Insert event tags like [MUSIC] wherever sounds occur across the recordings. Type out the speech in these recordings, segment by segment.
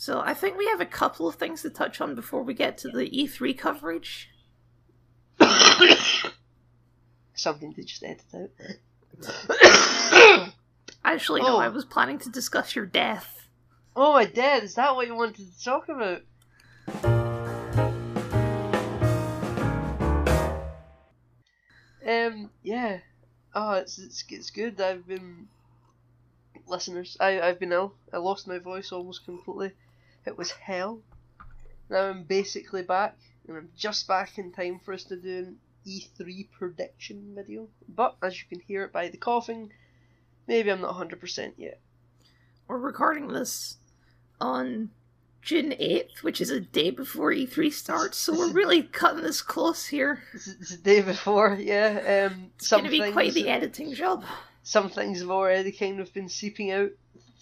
So I think we have a couple of things to touch on before we get to the E3 coverage. [COUGHS] Something to just edit out. [COUGHS] Actually, no, Oh. I was planning to discuss your death. oh, my dead. Is that what you wanted to talk about? Um, yeah. Oh, it's it's it's good. I've been listeners. I I've been ill. I lost my voice almost completely. It was hell. Now I'm basically back, and I'm just back in time for us to do an E3 prediction video. But as you can hear it by the coughing, maybe I'm not 100% yet. We're recording this on June 8th, which is a day before E3 starts, so we're [LAUGHS] really cutting this close here. This is this is the day before, yeah. Um, It's going to be quite the editing job. some things have already kind of been seeping out.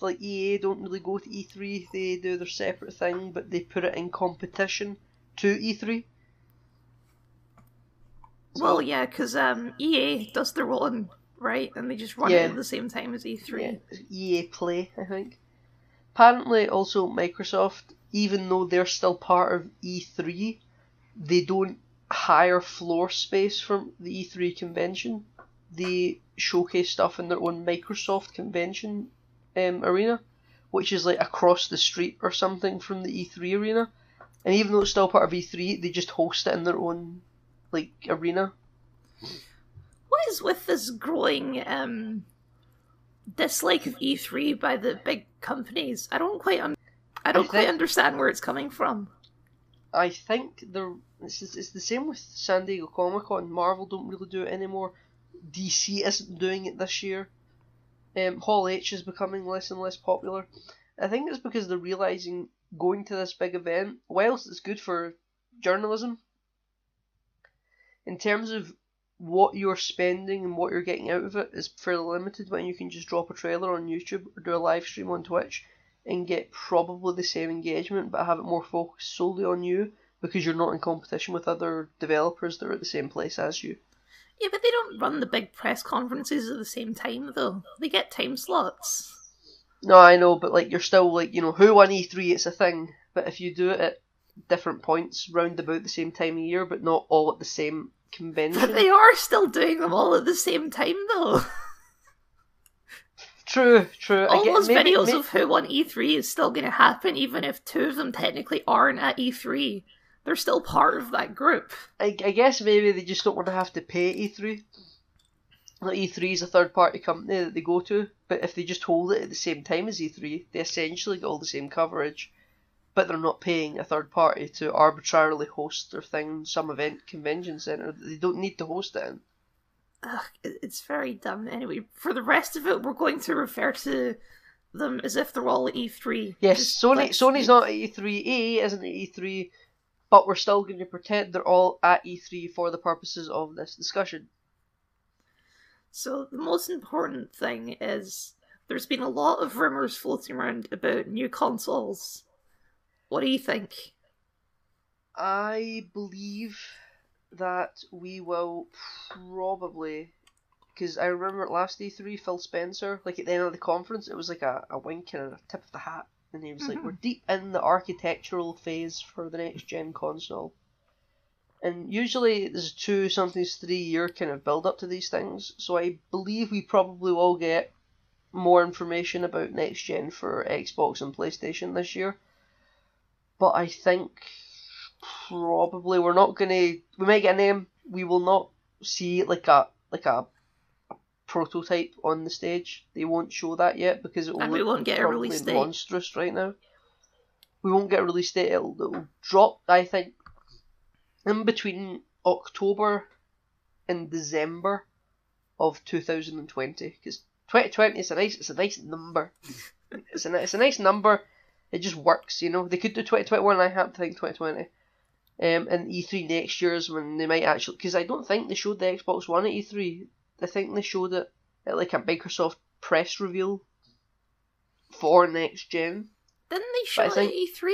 Like EA don't really go to E3, they do their separate thing, but they put it in competition to E E3. So, Well, yeah, because um, EA does their own, right? And they just run Yeah. it at the same time as E E3. yeah, EA Play, I think. Apparently, also Microsoft, even though they're still part of E3, they don't hire floor space from the E3 convention. They showcase stuff in their own Microsoft convention um, arena, which is like across the street or something from the E3 arena. And even though it's still part of E3, they just host it in their own like arena. What is with this growing um, dislike of E3 by the big companies? I don't quite un- I don't quite think- understand where it's coming from. I think the it's, it's the same with San Diego Comic Con. Marvel don't really do it anymore. DC isn't doing it this year. Um, Hall H is becoming less and less popular. I think it's because they're realizing going to this big event, whilst it's good for journalism, in terms of what you're spending and what you're getting out of it, is fairly limited when you can just drop a trailer on YouTube or do a live stream on Twitch and get probably the same engagement but have it more focused solely on you because you're not in competition with other developers that are at the same place as you. Yeah, but they don't run the big press conferences at the same time, though. They get time slots. No, I know, but like you're still like, you know, who won E3 it's a thing, but if you do it at different points round about the same time of year but not all at the same convention. But they are still doing them all at the same time, though. [LAUGHS] True, true. All get- those maybe- videos may- of who won E3 is still going to happen, even if two of them technically aren't at E3. They're still part of that group. I, I guess maybe they just don't want to have to pay E3. Like E3 is a third party company that they go to, but if they just hold it at the same time as E3, they essentially get all the same coverage, but they're not paying a third party to arbitrarily host their thing in some event convention centre that they don't need to host it in. Ugh, it's very dumb. Anyway, for the rest of it, we're going to refer to them as if they're all at E3. Yes, Sony Sony's not at E3, EA isn't at E3, but we're still going to pretend they're all at E3 for the purposes of this discussion. So the most important thing is there's been a lot of rumors floating around about new consoles. What do you think? I believe that we will probably, because I remember at last E3, Phil Spencer, like at the end of the conference, it was like a, a wink and a tip of the hat, and he was like, Mhm. "We're deep in the architectural phase for the next gen console." And usually there's two, sometimes three year kind of build up to these things, so I believe we probably will get more information about next gen for Xbox and PlayStation this year. But I think probably we're not gonna we might get a name we will not see like a like a prototype on the stage they won't show that yet because it will And we won't get a release date. monstrous right now we won't get a release date it'll, it'll drop I think in between October and December of 2020 because 2020 is a nice it's a nice number [LAUGHS] it's a, it's a nice number it just works, you know. They could do 2021, I have to think 2020. Um, and E3 next year is when they might actually, because I don't think they showed the Xbox One at E3. I think they showed it at like a Microsoft press reveal for next gen. Didn't they show I it at E3?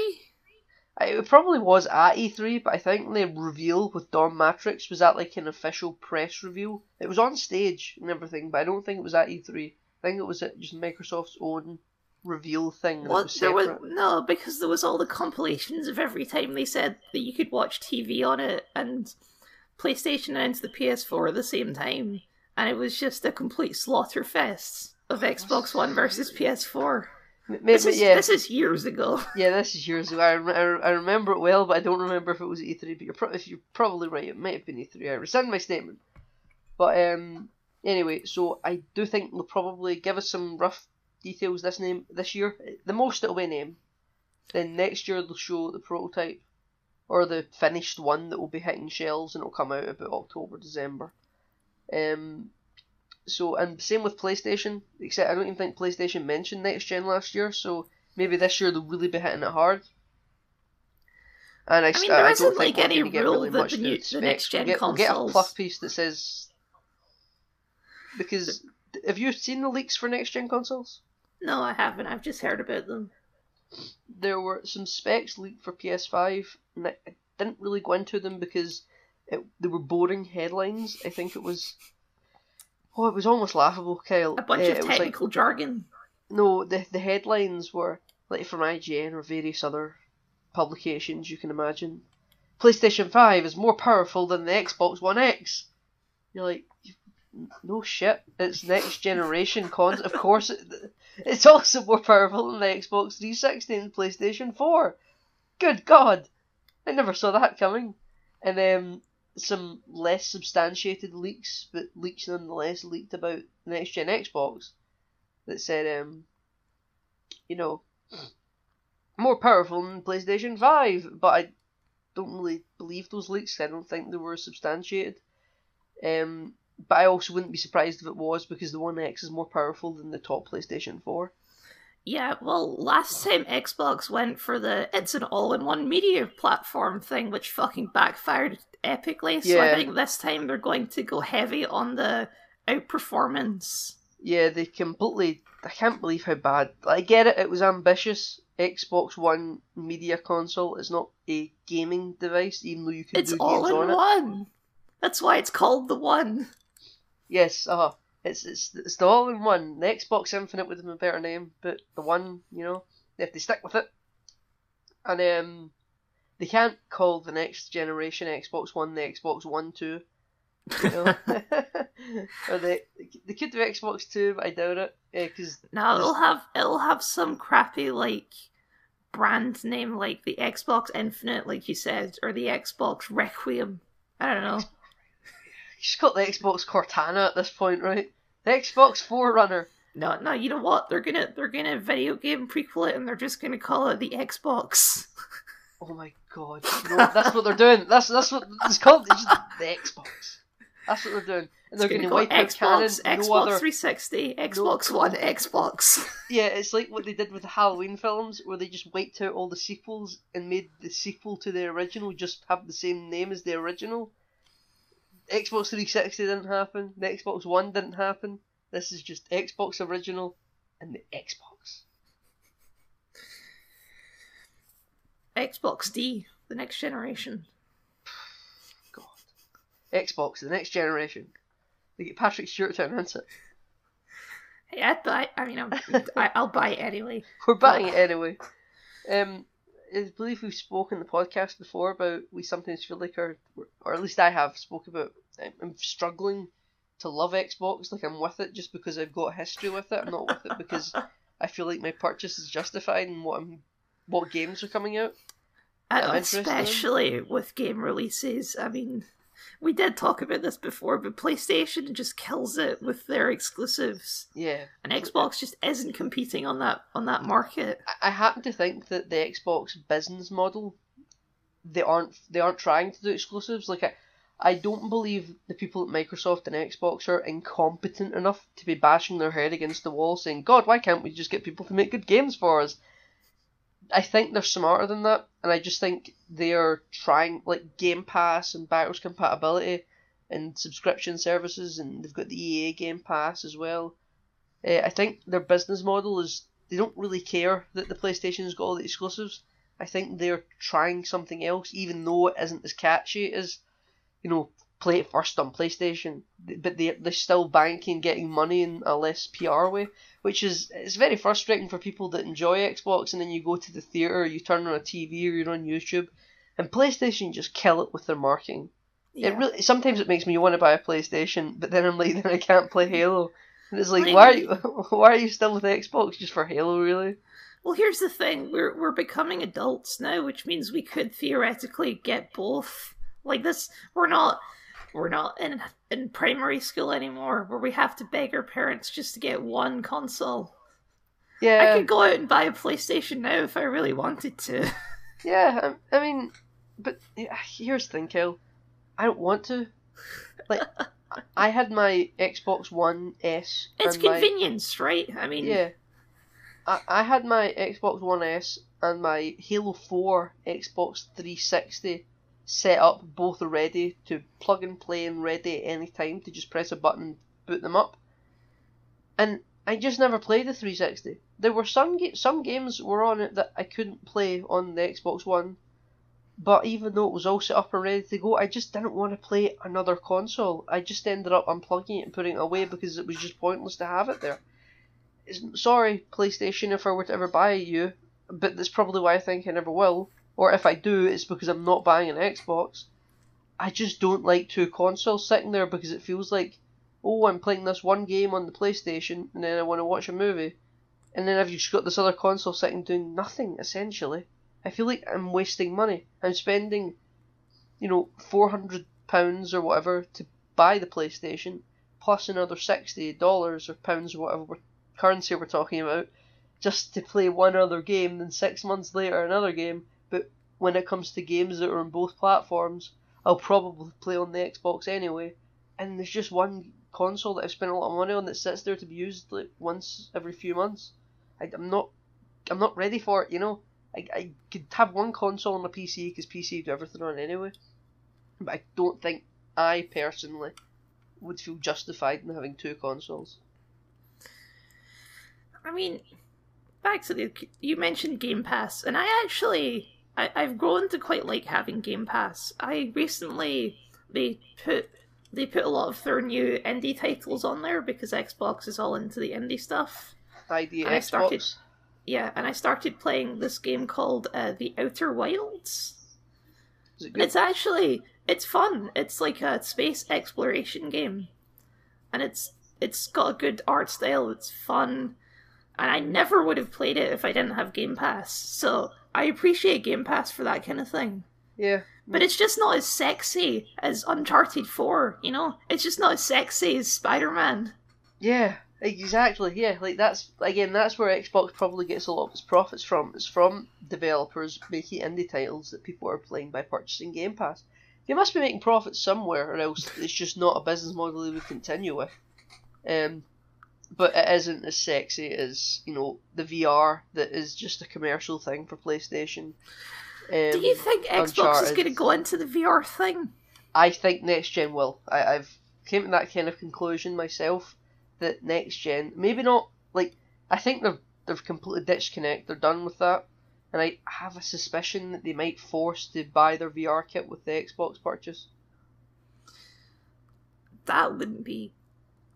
It probably was at E3, but I think the reveal with Don Mattrick was at like an official press reveal. It was on stage and everything, but I don't think it was at E3. I think it was at just Microsoft's own reveal thing. and it What was there was no because there was all the compilations of every time they said that you could watch TV on it, and PlayStation announced the PS4 at the same time, and it was just a complete slaughter fest of Xbox One versus PS4. M- This is yeah, this is years ago. [LAUGHS] yeah, this is years ago. I, I, I remember it well, but I don't remember if it was E3. But you're, pro- if you're probably right. It might have been E3. I rescind my statement. But um, anyway, so I do think they'll probably give us some rough details this name this year. The most it'll be name. Then next year they'll show the prototype or the finished one that will be hitting shelves and it'll come out about October December. Um, so and same with PlayStation. Except I don't even think PlayStation mentioned next gen last year. So maybe this year they'll really be hitting it hard. And I, I mean, I there don't isn't, like, any rule really that the new- the next-gen we'll get, we'll get a consoles- fluff piece that says because have you seen the leaks for next gen consoles? No, I haven't. I've just heard about them. There were some specs leaked for PS5, and I I didn't really go into them because it, they were boring headlines. I think it was. Oh, it was almost laughable, Kyle. A bunch Uh, of was like- technical jargon. No, the the headlines were like from IGN or various other publications you can imagine. PlayStation Five is more powerful than the Xbox One X. You're like, no shit. It's next generation cons. Of [LAUGHS] course, it, it's also more powerful than the Xbox 360 and PlayStation Four. Good God, I never saw that coming. And then some less substantiated leaks, but leaks nonetheless leaked about the next gen Xbox that said, um, you know, more powerful than PlayStation 5, but I don't really believe those leaks. I don't think they were substantiated. Um, but I also wouldn't be surprised if it was because the One X is more powerful than the top PlayStation 4. Yeah, well, last time Xbox went for the it's an all-in-one media platform thing, which fucking backfired epically. So I think this time they're going to go heavy on the outperformance. Yeah, they completely. I can't believe how bad. I get it, it was ambitious. Xbox One media console is not a gaming device, even though you can It's do all games in on it. one. That's why it's called the one. Yes, uh it's it's it's the all in one. The Xbox Infinite would have been a better name, but the one, you know, if they have to stick with it. And um they can't call the next generation Xbox One the Xbox One Two. You know? [LAUGHS] [LAUGHS] or they they could do Xbox Two, but I doubt it. Eh, because No, it'll have it'll have some crappy like brand name like the Xbox Infinite, like you said, or the Xbox Requiem. I don't know. [LAUGHS] she's got the Xbox Cortana at this point, right? The Xbox Forerunner. No, no, you know what? They're gonna they're gonna video game prequel it, and they're just gonna call it the Xbox. Oh my god! No, that's what they're doing. That's that's what it's called. It's just the Xbox. That's what they're doing, and they're going to wipe Xbox, canon. Xbox No other. 360, Xbox One, Xbox. [LAUGHS] Yeah, it's like what they did with the Halloween films, where they just wiped out all the sequels and made the sequel to the original just have the same name as the original. Xbox 360 didn't happen. The Xbox One didn't happen. This is just Xbox original and the Xbox. Xbox D, the next generation. God. Xbox, the next generation. They get Patrick Stewart to announce it. Hey, I'd buy. I mean, I'm, [LAUGHS] I, I'll buy it anyway. We're buying it anyway. Um, I believe we've spoken in the podcast before about we sometimes feel like our, or at least I have spoke about. I'm, I'm struggling to love Xbox. Like I'm with it just because I've got history with it. I'm not with it because [LAUGHS] I feel like my purchase is justified and what I'm, what games are coming out. Uh, in. especially with game releases. I mean, we did talk about this before, but PlayStation just kills it with their exclusives, Yeah, and Xbox just isn't competing on that on that market. I, I happen to think that the Xbox business model, they aren't they aren't trying to do exclusives. Like I, I don't believe the people at Microsoft and Xbox are incompetent enough to be bashing their head against the wall saying, "God, why can't we just get people to make good games for us?" I think they're smarter than that, and I just think they are trying like Game Pass and backwards compatibility and subscription services, and they've got the EA Game Pass as well. Uh, I think their business model is they don't really care that the PlayStation's got all the exclusives. I think they're trying something else, even though it isn't as catchy as, you know, play it first on PlayStation, but they they're still banking getting money in a less PR way, which is it's very frustrating for people that enjoy Xbox and then you go to the theater, you turn on a TV or you're on YouTube, and PlayStation just kill it with their marketing. Yeah. It really sometimes it makes me want to buy a PlayStation, but then I'm like [LAUGHS] then I can't play Halo, and it's like Like- why are you [LAUGHS] why are you still with Xbox just for Halo really? Well, here's the thing: we're we're becoming adults now, which means we could theoretically get both. Like this, we're not we're not in in primary school anymore, where we have to beg our parents just to get one console. Yeah. I could go out and buy a PlayStation now if I really wanted to. yeah. I, I mean, but here's the thing, Kel. I don't want to. Like, [LAUGHS] I had my Xbox One S. It's and my- convenience, right? I mean, Yeah. I, I had my Xbox One S and my Halo 4 Xbox 360 set up both ready to plug and play and ready at any time to just press a button boot them up. And I just never played the 360. There were some ga- some games were on it that I couldn't play on the Xbox One, but even though it was all set up and ready to go, I just didn't want to play another console. I just ended up unplugging it and putting it away because it was just pointless to have it there. It's, sorry, PlayStation, if I were to ever buy you, but that's probably why I think I never will. Or if I do, it's because I'm not buying an Xbox. I just don't like two consoles sitting there because it feels like, oh, I'm playing this one game on the PlayStation and then I want to watch a movie. And then I've just got this other console sitting doing nothing, essentially. I feel like I'm wasting money. I'm spending, you know, £400 or whatever to buy the PlayStation, plus another $60 or pounds or whatever currency we're talking about, just to play one other game, then six months later another game. But when it comes to games that are on both platforms, I'll probably play on the Xbox anyway. And there's just one console that I've spent a lot of money on that sits there to be used like once every few months. I, I'm not, I'm not ready for it. You know, I, I could have one console on my PC because PC do everything on anyway. But I don't think I personally would feel justified in having two consoles. I mean, back to the you mentioned Game Pass, and I actually I, I've grown to quite like having Game Pass. I recently they put they put a lot of their new indie titles on there because Xbox is all into the indie stuff. ID I Xbox. started- Yeah, and I started playing this game called uh, The Outer Wilds. Is it good? it's actually it's fun. It's like a space exploration game, and it's it's got a good art style. It's fun, and I never would have played it if I didn't have Game Pass. So I appreciate Game Pass for that kind of thing. Yeah. But it's just not as sexy as Uncharted Four. You know, it's just not as sexy as Spider Man. Yeah, exactly. Yeah, like that's again that's where Xbox probably gets a lot of its profits from. It's from developers making indie titles that people are playing by purchasing Game Pass. They must be making profits somewhere, or else it's just not a business model they would continue with. Um, but it isn't as sexy as you know the VR that is just a commercial thing for PlayStation. Um, Do you think Xbox is going to go into the VR thing? I think next gen will. I, I've came to that kind of conclusion myself that next gen, maybe not like I think they've they've completely ditched Kinect. They're done with that, and I have a suspicion that they might force to buy their VR kit with the Xbox purchase. That wouldn't be.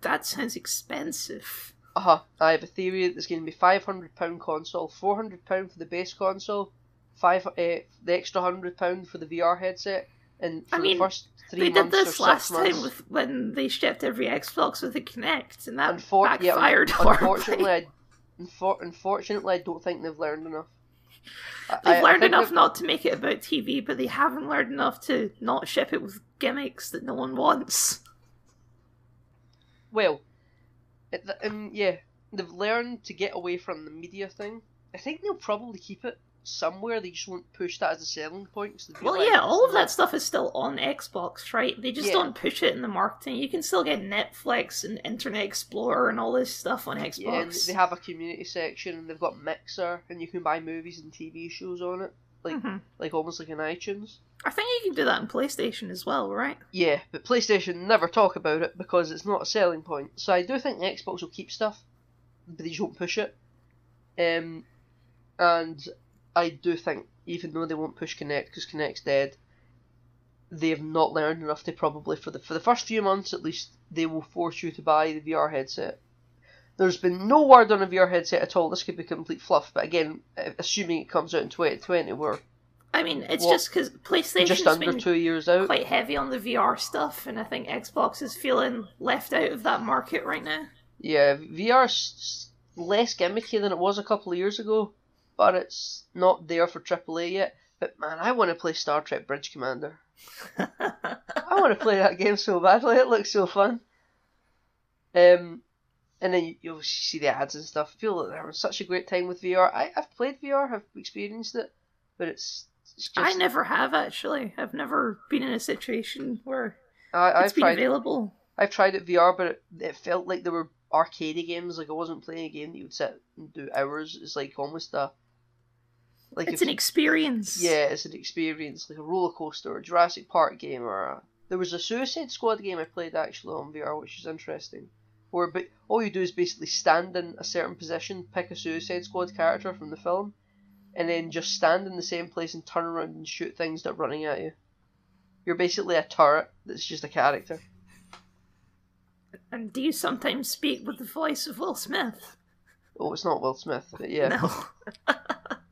That sounds expensive. Uh huh. I have a theory that there's going to be five hundred pound console, four hundred pound for the base console, five uh, the extra hundred pound for the VR headset, and for I mean, the first three they did this last months. time with when they shipped every Xbox with a Kinect, and that Unfor- yeah, backfired [LAUGHS] unfortunately, horribly. I, unfor- unfortunately, I don't think they've learned enough. They've I- I learned think enough they've- not to make it about TV, but they haven't learned enough to not ship it with gimmicks that no one wants. Well, it, th- um, yeah, they've learned to get away from the media thing. I think they'll probably keep it somewhere. They just won't push that as a selling point. Well, realise yeah, all of that stuff is still on Xbox, right? They just Yeah. don't push it in the marketing. You can still get Netflix and Internet Explorer and all this stuff on Xbox. Yeah, and they have a community section, and they've got Mixer, and you can buy movies and TV shows on it, like Mhm. like almost like an iTunes. I think you can do that on PlayStation as well, right? Yeah, but PlayStation never talk about it because it's not a selling point. So I do think the Xbox will keep stuff, but they just won't push it. Um, and I do think even though they won't push Kinect because Kinect's dead, they have not learned enough to probably for the for the first few months at least they will force you to buy the VR headset. There's been no word on a VR headset at all. This could be complete fluff, but again, assuming it comes out in 2020, we're I mean, it's What? just because PlayStation's just under been two years out. quite heavy on the VR stuff, and I think Xbox is feeling left out of that market right now. Yeah, VR's less gimmicky than it was a couple of years ago, but it's not there for AAA yet. But man, I want to play Star Trek Bridge Commander. [LAUGHS] I want to play that game so badly. It looks so fun. Um, and then you, you'll see the ads and stuff. I feel like they're having such a great time with VR. I, I've played VR, I've experienced it, but it's, it's just I never have actually. I've never been in a situation where I, it's I've been tried available. I've tried it VR, but it, it felt like there were arcadey games. Like I wasn't playing a game that you would sit and do hours. It's like almost a like It's an experience. Yeah, it's an experience, like a roller coaster, or a Jurassic Park game, or a... there was a Suicide Squad game I played actually on VR, which was interesting. Where but all you do is basically stand in a certain position, pick a Suicide Squad character from the film, and then just stand in the same place and turn around and shoot things that are running at you. You're basically a turret that's just a character. And do you sometimes speak with the voice of Will Smith? Oh, it's not Will Smith, but yeah. No. [LAUGHS]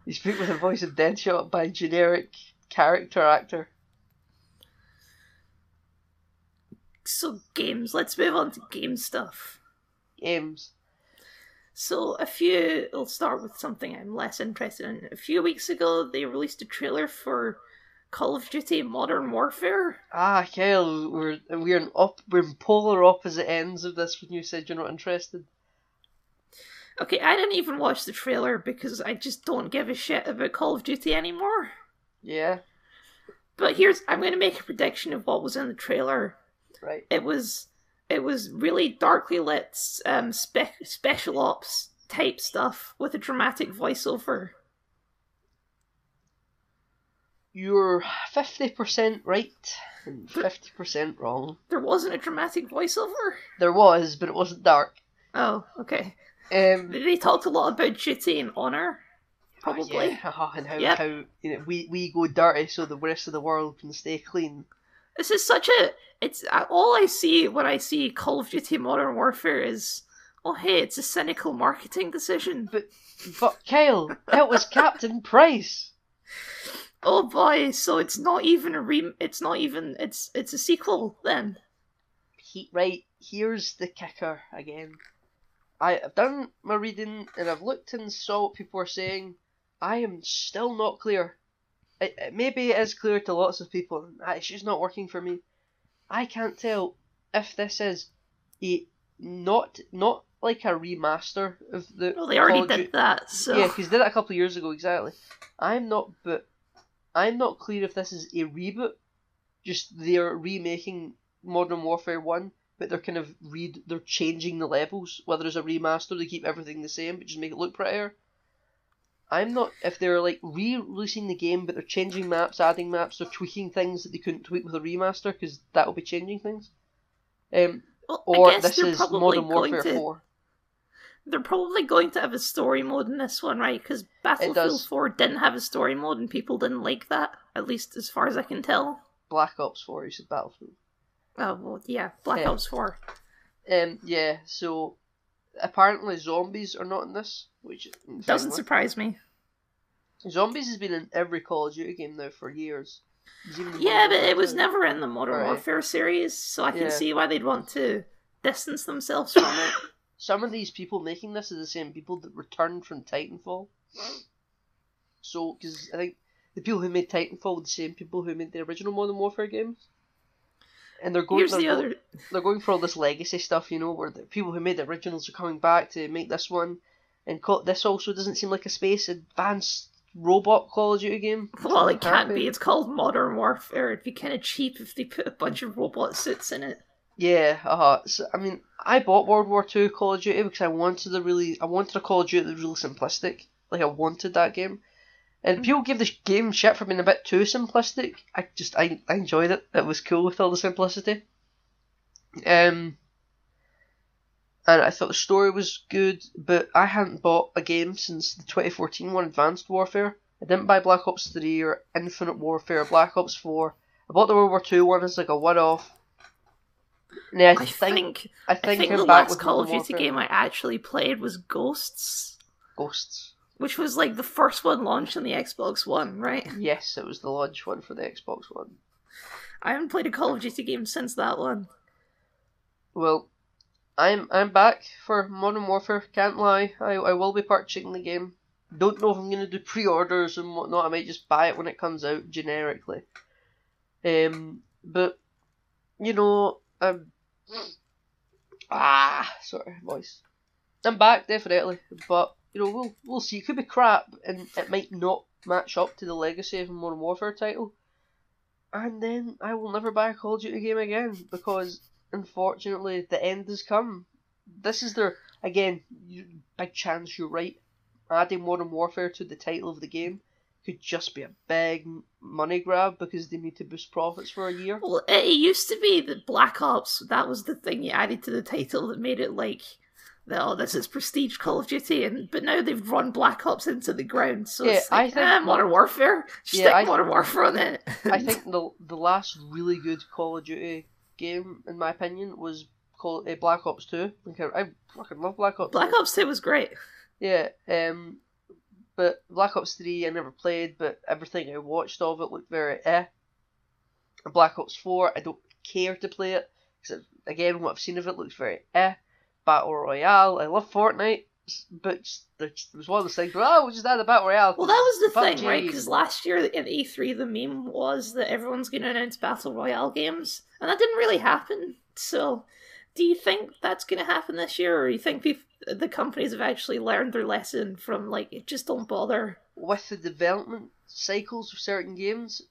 You speak with the voice of Deadshot by a generic character actor. So games. Let's move on to game stuff. Games. So a few. I'll start with something I'm less interested in. A few weeks ago, they released a trailer for Call of Duty Modern Warfare. Ah, Kyle, we're we're in op we're in polar opposite ends of this when you said you're not interested. Okay, I didn't even watch the trailer because I just don't give a shit about Call of Duty anymore. Yeah, But here's I'm going to make a prediction of what was in the trailer. Right. It was it was really darkly lit um spe- special ops type stuff with a dramatic voiceover. You're fifty percent right and fifty percent wrong. There wasn't a dramatic voiceover. There was, but it wasn't dark. Oh, okay. Um, They talked a lot about duty and honor, probably. yeah, haha, [LAUGHS] and how Yep. how you know we we go dirty so the rest of the world can stay clean. This is such a. It's all I see when I see Call of Duty Modern Warfare is, oh hey, it's a cynical marketing decision. But but Kyle, it was Captain Price. Oh boy, so it's not even a re. It's not even. It's it's a sequel then. he right here's the kicker again I, i've done my reading and i've looked and saw what people are saying i am still not clear it, it, maybe it is clear to lots of people and ah, it's just not working for me i can't tell if this is a not not like a remaster of the Well, they already did that, so yeah, because did it a couple of years ago exactly. I'm not, but I'm not clear if this is a reboot. Just they're remaking Modern Warfare One, but they're kind of read they're changing the levels. Whether it's a remaster, they keep everything the same, but just make it look prettier. I'm not if they're like re-releasing the game, but they're changing maps, adding maps, they're tweaking things that they couldn't tweak with a remaster because that will be changing things. Um, well, or this they're is probably Modern going Warfare to. Four. They're probably going to have a story mode in this one, right? Because Battlefield 4 didn't have a story mode and people didn't like that, at least as far as I can tell. Black Ops Four. You said Battlefield. Oh, well, yeah, Black Yeah. Ops 4. Um, yeah, so apparently zombies are not in this, which hmm, Doesn't surprise me. Zombies has been in every Call of Duty game now for years. Yeah, but it was never in the Modern Right. Warfare series, so I can Yeah. see why they'd want to distance themselves from it. [COUGHS] Some of these people making this are the same people that returned from Titanfall. So, because I think the people who made Titanfall were the same people who made the original Modern Warfare games. And they're going, Here's they're, the other. they're going for all this legacy stuff, you know, where the people who made the originals are coming back to make this one. And call, this also doesn't seem like a space advanced robot Call of Duty game. Well, it can't be. It's called Modern Warfare. It'd be kind of cheap if they put a bunch of robot suits in it. Yeah, uh so, I mean, I bought World War Two Call of Duty because I wanted a really, I wanted a Call of Duty that was really simplistic. Like I wanted that game, and people give this game shit for being a bit too simplistic. I just, I, I enjoyed it. It was cool with all the simplicity. Um, and I thought the story was good, but I hadn't bought a game since the 2014 one, Advanced Warfare. I didn't buy Black Ops 3 or Infinite Warfare, or Black Ops 4. I bought the World War Two one as like a one-off. And then I, I think, think I I think, think I'm the back last Call of Duty game I actually played was Ghosts, Ghosts. which was like the first one launched on the Xbox One, right? Yes, it was the launch one for the Xbox One. I haven't played a Call of Duty game since that one. Well, I'm I'm back for Modern Warfare. Can't lie, I I will be purchasing the game. Don't know if I'm gonna do pre-orders and whatnot. I might just buy it when it comes out generically. Um, but you know, um, ah, sorry, voice. I'm back definitely, but you know we'll we'll see. It could be crap, and it might not match up to the legacy of a Modern Warfare title. And then I will never buy a Call of Duty game again because unfortunately the end has come. This is their again you, big chance you're right. Adding Modern Warfare to the title of the game could just be a big money grab because they need to boost profits for a year. Well, it used to be that Black Ops, that was the thing you added to the title that made it like, oh, this is prestige Call of Duty, and but now they've run Black Ops into the ground, so Yeah, it's like, I think- eh, Modern Warfare, Yeah, stick I- Modern Warfare on it. I [LAUGHS] think the the last really good Call of Duty game, in my opinion, was Call uh, Black Ops Two. Like, I, I fucking love Black Ops. Black 2. Ops 2 was great. Yeah, um, but Black Ops 3 I never played, but everything I watched of it looked very eh. And Black Ops 4, I don't care to play it, because again, what I've seen of it looks very eh. Battle Royale, I love Fortnite, but there was one of those things where, oh, we'll just add a Battle Royale. Well, that was the PUBG. thing, right? Because last year at E3, the meme was that everyone's going to announce Battle Royale games, and that didn't really happen. So, do you think that's going to happen this year, or do you think the the companies have actually learned their lesson from like just don't bother? with the development cycles of certain games,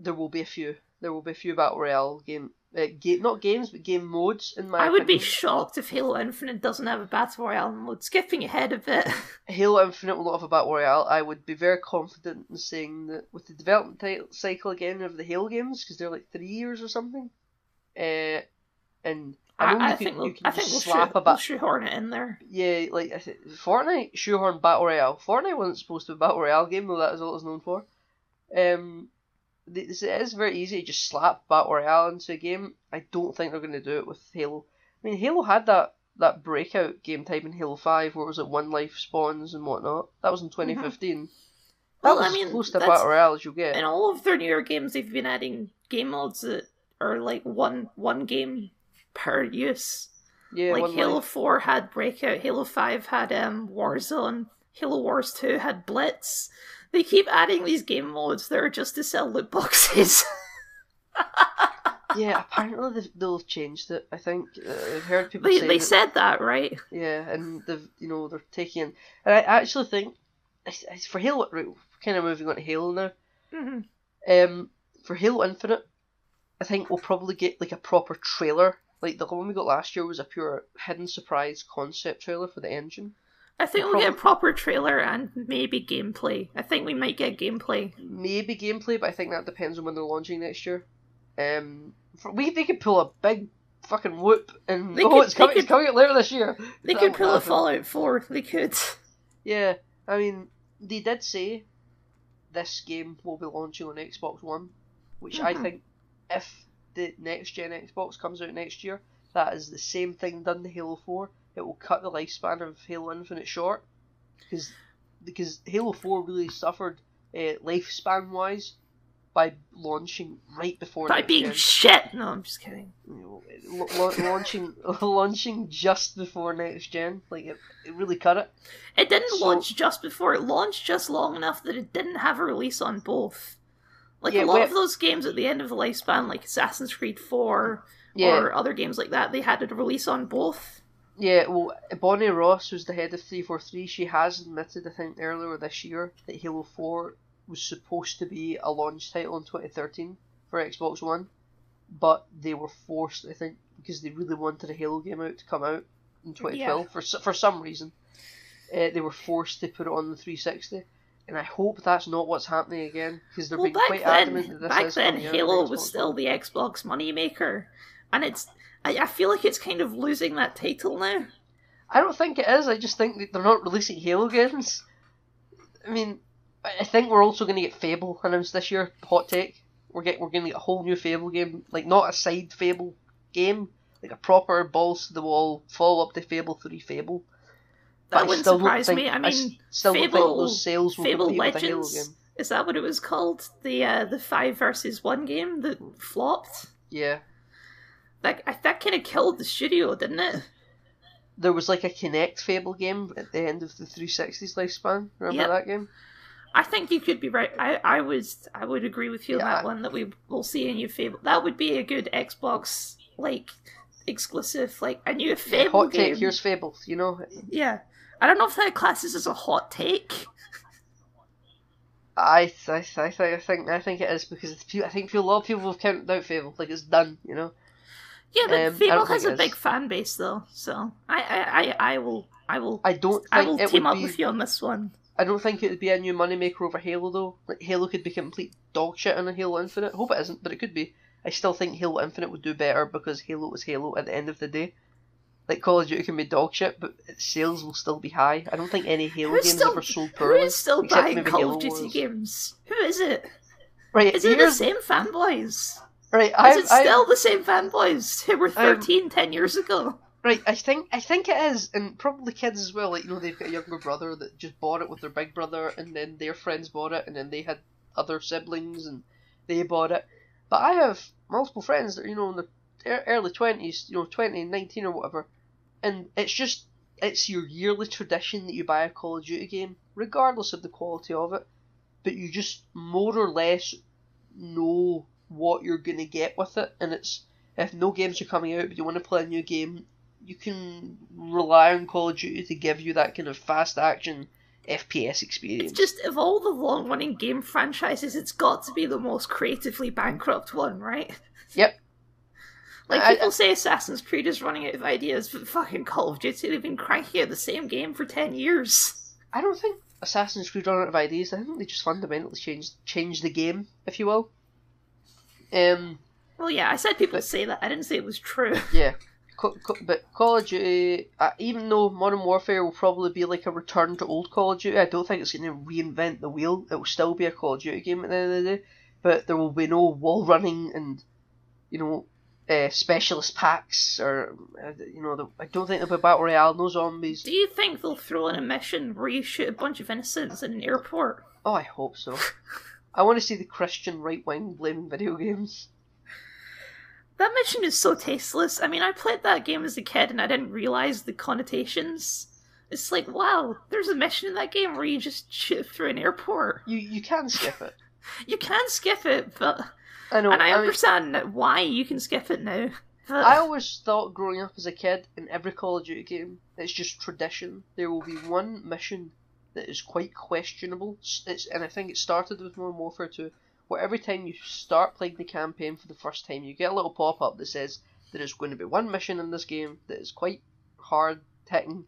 there will be a few. There will be a few battle royale game, uh, game not games, but game modes. In my I would be shocked if Halo Infinite doesn't have a Battle Royale mode. Skipping ahead a bit. [LAUGHS] Halo Infinite will not have a battle royale. I would be very confident in saying that with the development ti- cycle again of the Halo games, because they're like three years or something, uh, and I I, think you we'll, I think we'll, slap shoe, a we'll bat. shoehorn it in there. Yeah, like I th- Fortnite shoehorn battle royale. Fortnite wasn't supposed to be a battle royale game, though that is all it's known for. Um, it is very easy to just slap battle royale into a game. I don't think they're going to do it with Halo. I mean, Halo had that that breakout game type in Halo Five, where it was at one life spawns and whatnot. That was in 2015. That Well, was I mean, close to battle royale as you get. In all of their newer games, they've been adding game modes that are like one one game per use. Yeah, like Halo life. 4 had Breakout, Halo 5 had um, Warzone, Halo Wars 2 had Blitz. They keep adding these game modes that are just to sell loot boxes. Yeah, apparently they've, they've changed it. I think uh, I've heard people they say they said that, right? Yeah, and they've you know they're taking, and I actually think it's- for Halo, right, kind of moving on to Halo now. hmm Um, for Halo Infinite, I think we'll probably get like a proper trailer. Like the one we got last year was a pure hidden surprise concept trailer for the engine. I think We'll get a proper trailer and maybe gameplay. I think we might get gameplay. Maybe gameplay, but I think that depends on when they're launching next year. Um, for, we they could pull a big fucking whoop and They oh, could- it's coming, it's coming out later this year. They That could pull a. Fallout 4. They could. [LAUGHS] Yeah, I mean, they did say this game will be launching on Xbox One, which I Mhm. think if the next gen Xbox comes out next year, that is the same thing done to Halo 4. It will cut the lifespan of Halo Infinite short because because Halo 4 really suffered uh, lifespan wise by launching right before By being gen. shit. No, I'm just kidding. You know, la- la- launching [LAUGHS] launching just before next gen, like it, it really cut it. It didn't So- launch just before. It launched just long enough that it didn't have a release on both. Like Yeah, a lot of those games at the end of the lifespan, like Assassin's Creed 4 Yeah, or other games like that, they had a release on both. Yeah, well, Bonnie Ross, who's the head of 343, she has admitted, I think, earlier this year that Halo 4 was supposed to be a launch title in 2013 for Xbox One, but they were forced, I think, because they really wanted a Halo game out to come out in 2012 for s- for some reason. Uh, they were forced to put it on the 360, and I hope that's not what's happening again because they're Well, being quite adamant that then, this back is then, Halo was still the Xbox moneymaker, and it's. I, I feel like it's kind of losing that title now. I don't think it is. I just think that they're not releasing Halo games. I mean, I I think we're also going to get Fable announced this year. Hot take. we're getting we're getting a whole new Fable game, like not a side Fable game, like a proper balls to the wall follow up to Fable Three Fable. That But wouldn't surprise think- me. I I mean, s- still don't think Fable, those sales will Fable compete with Halo Legends. game. Is that what it was called? The uh, the five versus one game that flopped. Yeah, That that kind of killed the studio, didn't it? there was like a Kinect Fable game at the end of the 360's lifespan. Remember Yep. that game? I think you could be right. I, I was I would agree with you on that one that we will see a new Fable. That would be a good Xbox like exclusive, like a new Yeah, Fable hot game. take. Here's Fable. You know, Yeah, I don't know if that classes as a hot take. I, I, I think, I think, I think it is because I think a lot of people have counted out Fable, like it's done, you know. Yeah, but Um, Fable has a big fan base though, so I I, I, I will I will I don't I will team up be. with you on this one. I don't think it would be a new moneymaker over Halo though. Like Halo could be complete dog shit on a Halo Infinite. Hope it isn't, but it could be. I still think Halo Infinite would do better because Halo was Halo at the end of the day. Like Call of Duty can be dog shit, but sales will still be high. I don't think any Halo Who's games still- ever sold poorly. is still buying Call Halo of Duty Wars. games? Who is it? Right, Is it the same fanboys? Right. Is I, it still the same fanboys who [LAUGHS] were I'm- 13 10 years ago? Right, I think I think it is, and probably kids as well. Like you know, they've got a younger brother that just bought it with their big brother, and then their friends bought it, and then they had other siblings, and they bought it. But I have multiple friends that are, you know in their early twenties, you know, 20, 19 or whatever, and it's just it's your yearly tradition that you buy a Call of Duty game, regardless of the quality of it. But you just more or less know what you're gonna get with it, and it's if no games are coming out, but you want to play a new game, you can rely on Call of Duty to give you that kind of fast action FPS experience. It's just of all the long running game franchises, it's got to be the most creatively bankrupt one, right? [LAUGHS] Yep. Like I- people say Assassin's Creed is running out of ideas, but fucking Call of Duty, they've been cranking out the same game for 10 years. I don't think Assassin's Creed run out of ideas. I think they just fundamentally changed changed the game, if you will. Um, Well, yeah, I said people would say that. I didn't say it was true. [LAUGHS] yeah. Co- co- but Call of Duty, uh, even though Modern Warfare will probably be like a return to old Call of Duty, I don't think it's going to reinvent the wheel. It will still be a Call of Duty game at the end of the day, but there will be no wall running and, you know, uh, specialist packs or, uh, you know, the, I don't think there'll be battle royale, no zombies. Do you think they'll throw in a mission where you shoot a bunch of innocents in an airport? Oh, I hope so. [LAUGHS] I want to see the Christian right wing blaming video games. That mission is so tasteless. I mean, I played that game as a kid and I didn't realize the connotations. It's like, wow, there's a mission in that game where you just shoot through an airport. You you can skip it. [LAUGHS] You can skip it, but I know. and I I mean, understand why you can skip it now. But I always thought growing up as a kid in every Call of Duty game, it's just tradition. There will be one mission that is quite questionable. It's, and I think it started with Modern Warfare 2, where every time you start playing the campaign for the first time, you get a little pop up that says there is going to be one mission in this game that is quite hard hitting,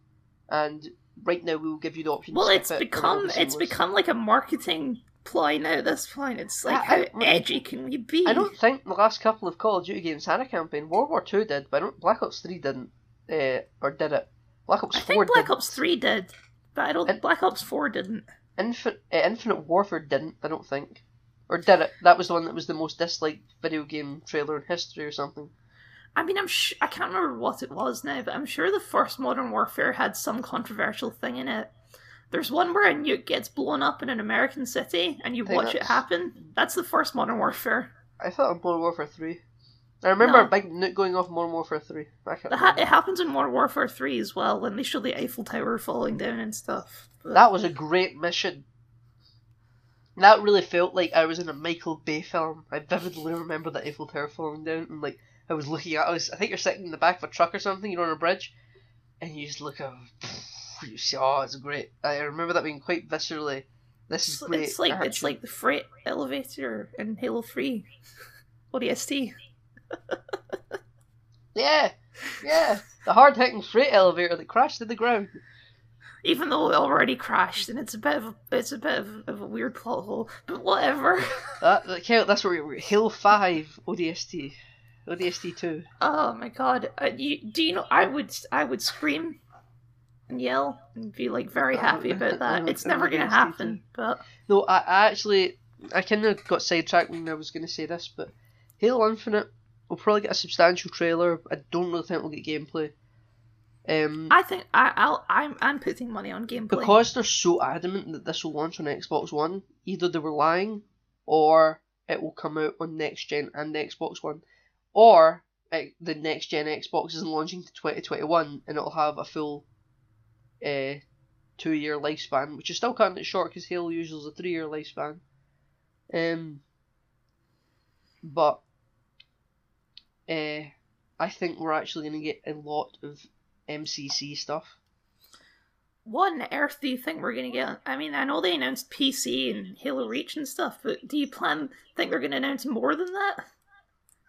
and right now we will give you the option well, it's it. become it's become like a marketing ploy now. At this point, it's like I- how I- edgy can we be? I don't think the last couple of Call of Duty games had a campaign. World War Two did, but I don't, Black Ops Three didn't, uh, or did it? Black Ops I Four think Black didn't. Ops Three did, but I don't. And- Black Ops Four didn't. Infin- uh, Infinite Warfare didn't, I don't think. Or did it? That was the one that was the most disliked video game trailer in history or something. I mean, I'm sh- I can't remember what it was now, but I'm sure the first Modern Warfare had some controversial thing in it. There's one where a nuke gets blown up in an American city, and you watch it happen. That's the first Modern Warfare. I thought of Modern Warfare 3. I remember No. a big going off in Modern Warfare 3. I can't It, ha- it happens in Modern Warfare 3 as well, when they show the Eiffel Tower falling down and stuff. But- That was a great mission. That really felt like I was in a Michael Bay film. I vividly remember the Eiffel Tower falling down and like I was looking at I was I think you're sitting in the back of a truck or something, you're on a bridge, and you just look up you see oh it's great. I remember that being quite viscerally this is it's, great. it's like it's like the freight elevator in Halo 3. [LAUGHS] ODST. Yeah. Yeah. The hard hitting freight elevator that crashed to the ground. Even though it already crashed, and it's a bit of a, it's a bit of, of a weird plot hole, but whatever. [LAUGHS] That, that that's where we're Hill five ODST. ODST two. Oh my god! Uh, you, do you know? I would I would scream and yell and be like very happy about [LAUGHS] that. It's never gonna happen. But No, I, I actually I kind of got sidetracked when I was going to say this, but Halo Infinite will probably get a substantial trailer. I don't really think we'll get gameplay. Um, I think I, I'll I'm I'm putting money on gameplay because they're so adamant that this will launch on Xbox One. Either they were lying, or it will come out on next gen and Xbox One, or it, the next gen Xbox is launching to 2021 and it'll have a full uh, two year lifespan, which is still cutting it short because Halo usually is a three year lifespan. Um, but uh, I think we're actually going to get a lot of MCC stuff. What on earth do you think we're gonna get? I mean, I know they announced PC and Halo Reach and stuff, but do you plan think they're gonna announce more than that?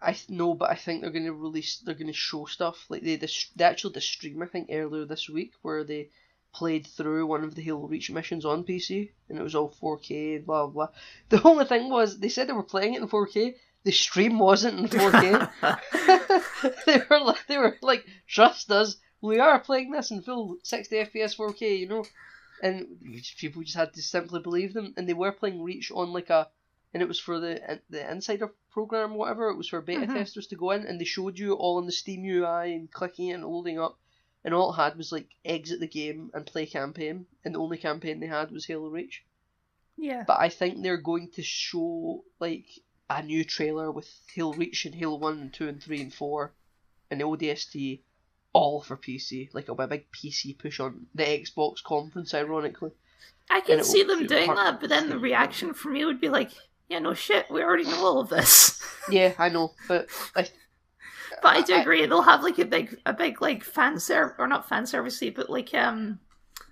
I know, but I think they're going to release. They're going to show stuff like they the, the actual the stream I think earlier this week where they played through one of the Halo Reach missions on PC and it was all 4K blah blah. [LAUGHS] The only thing was they said they were playing it in 4K. The stream wasn't in 4K. [LAUGHS] [LAUGHS] they were like they were like trust us. We are playing this in full 60 FPS 4K, you know, and people just had to simply believe them. And they were playing Reach on like a and it was for the the insider program, whatever. It was for beta Mhm. testers to go in, and they showed you all in the Steam UI and clicking it and loading up, and all it had was like exit the game and play campaign, and the only campaign they had was Halo Reach. Yeah. But I think they're going to show like a new trailer with Halo Reach and Halo One and Two and Three and Four, and the ODST, all for PC, like a big PC push on the Xbox conference, ironically. I can see them doing part- that, but then the reaction from me would be like, "Yeah, no shit, we already know all of this." [LAUGHS] Yeah, I know, but I but I do I- agree, they'll have like a big, a big like fan serv or not fan servicey, but like um,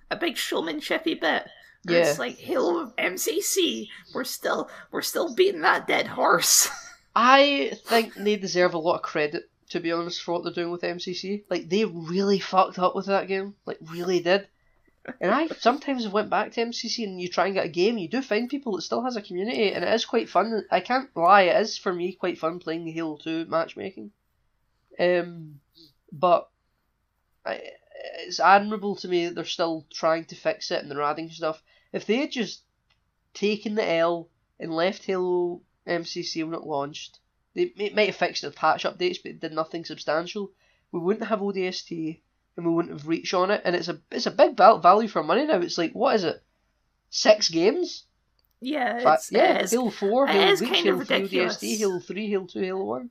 a big showmanshipy bit. Yeah. It's like Halo MCC. We're still, we're still beating that dead horse. [LAUGHS] I think they deserve a lot of credit, to be honest, for what they're doing with MCC. Like, they really fucked up with that game. Like, really did. And I sometimes went back to MCC and you try and get a game, you do find people that still has a community, and it is quite fun. I can't lie, it is for me quite fun playing the Halo 2 matchmaking. Um, but I, it's admirable to me that they're still trying to fix it and they're adding stuff. If they had just taken the L and left Halo MCC when it launched, they it might have fixed with patch updates, but it did nothing substantial. We wouldn't have ODST and we wouldn't have Reach on it, and it's a it's a big value for money now. It's like what is it, six games? yeah, it's, yeah. Halo Four, Halo Reach, Halo Three. ODST, Halo Three, Halo Two, Halo One.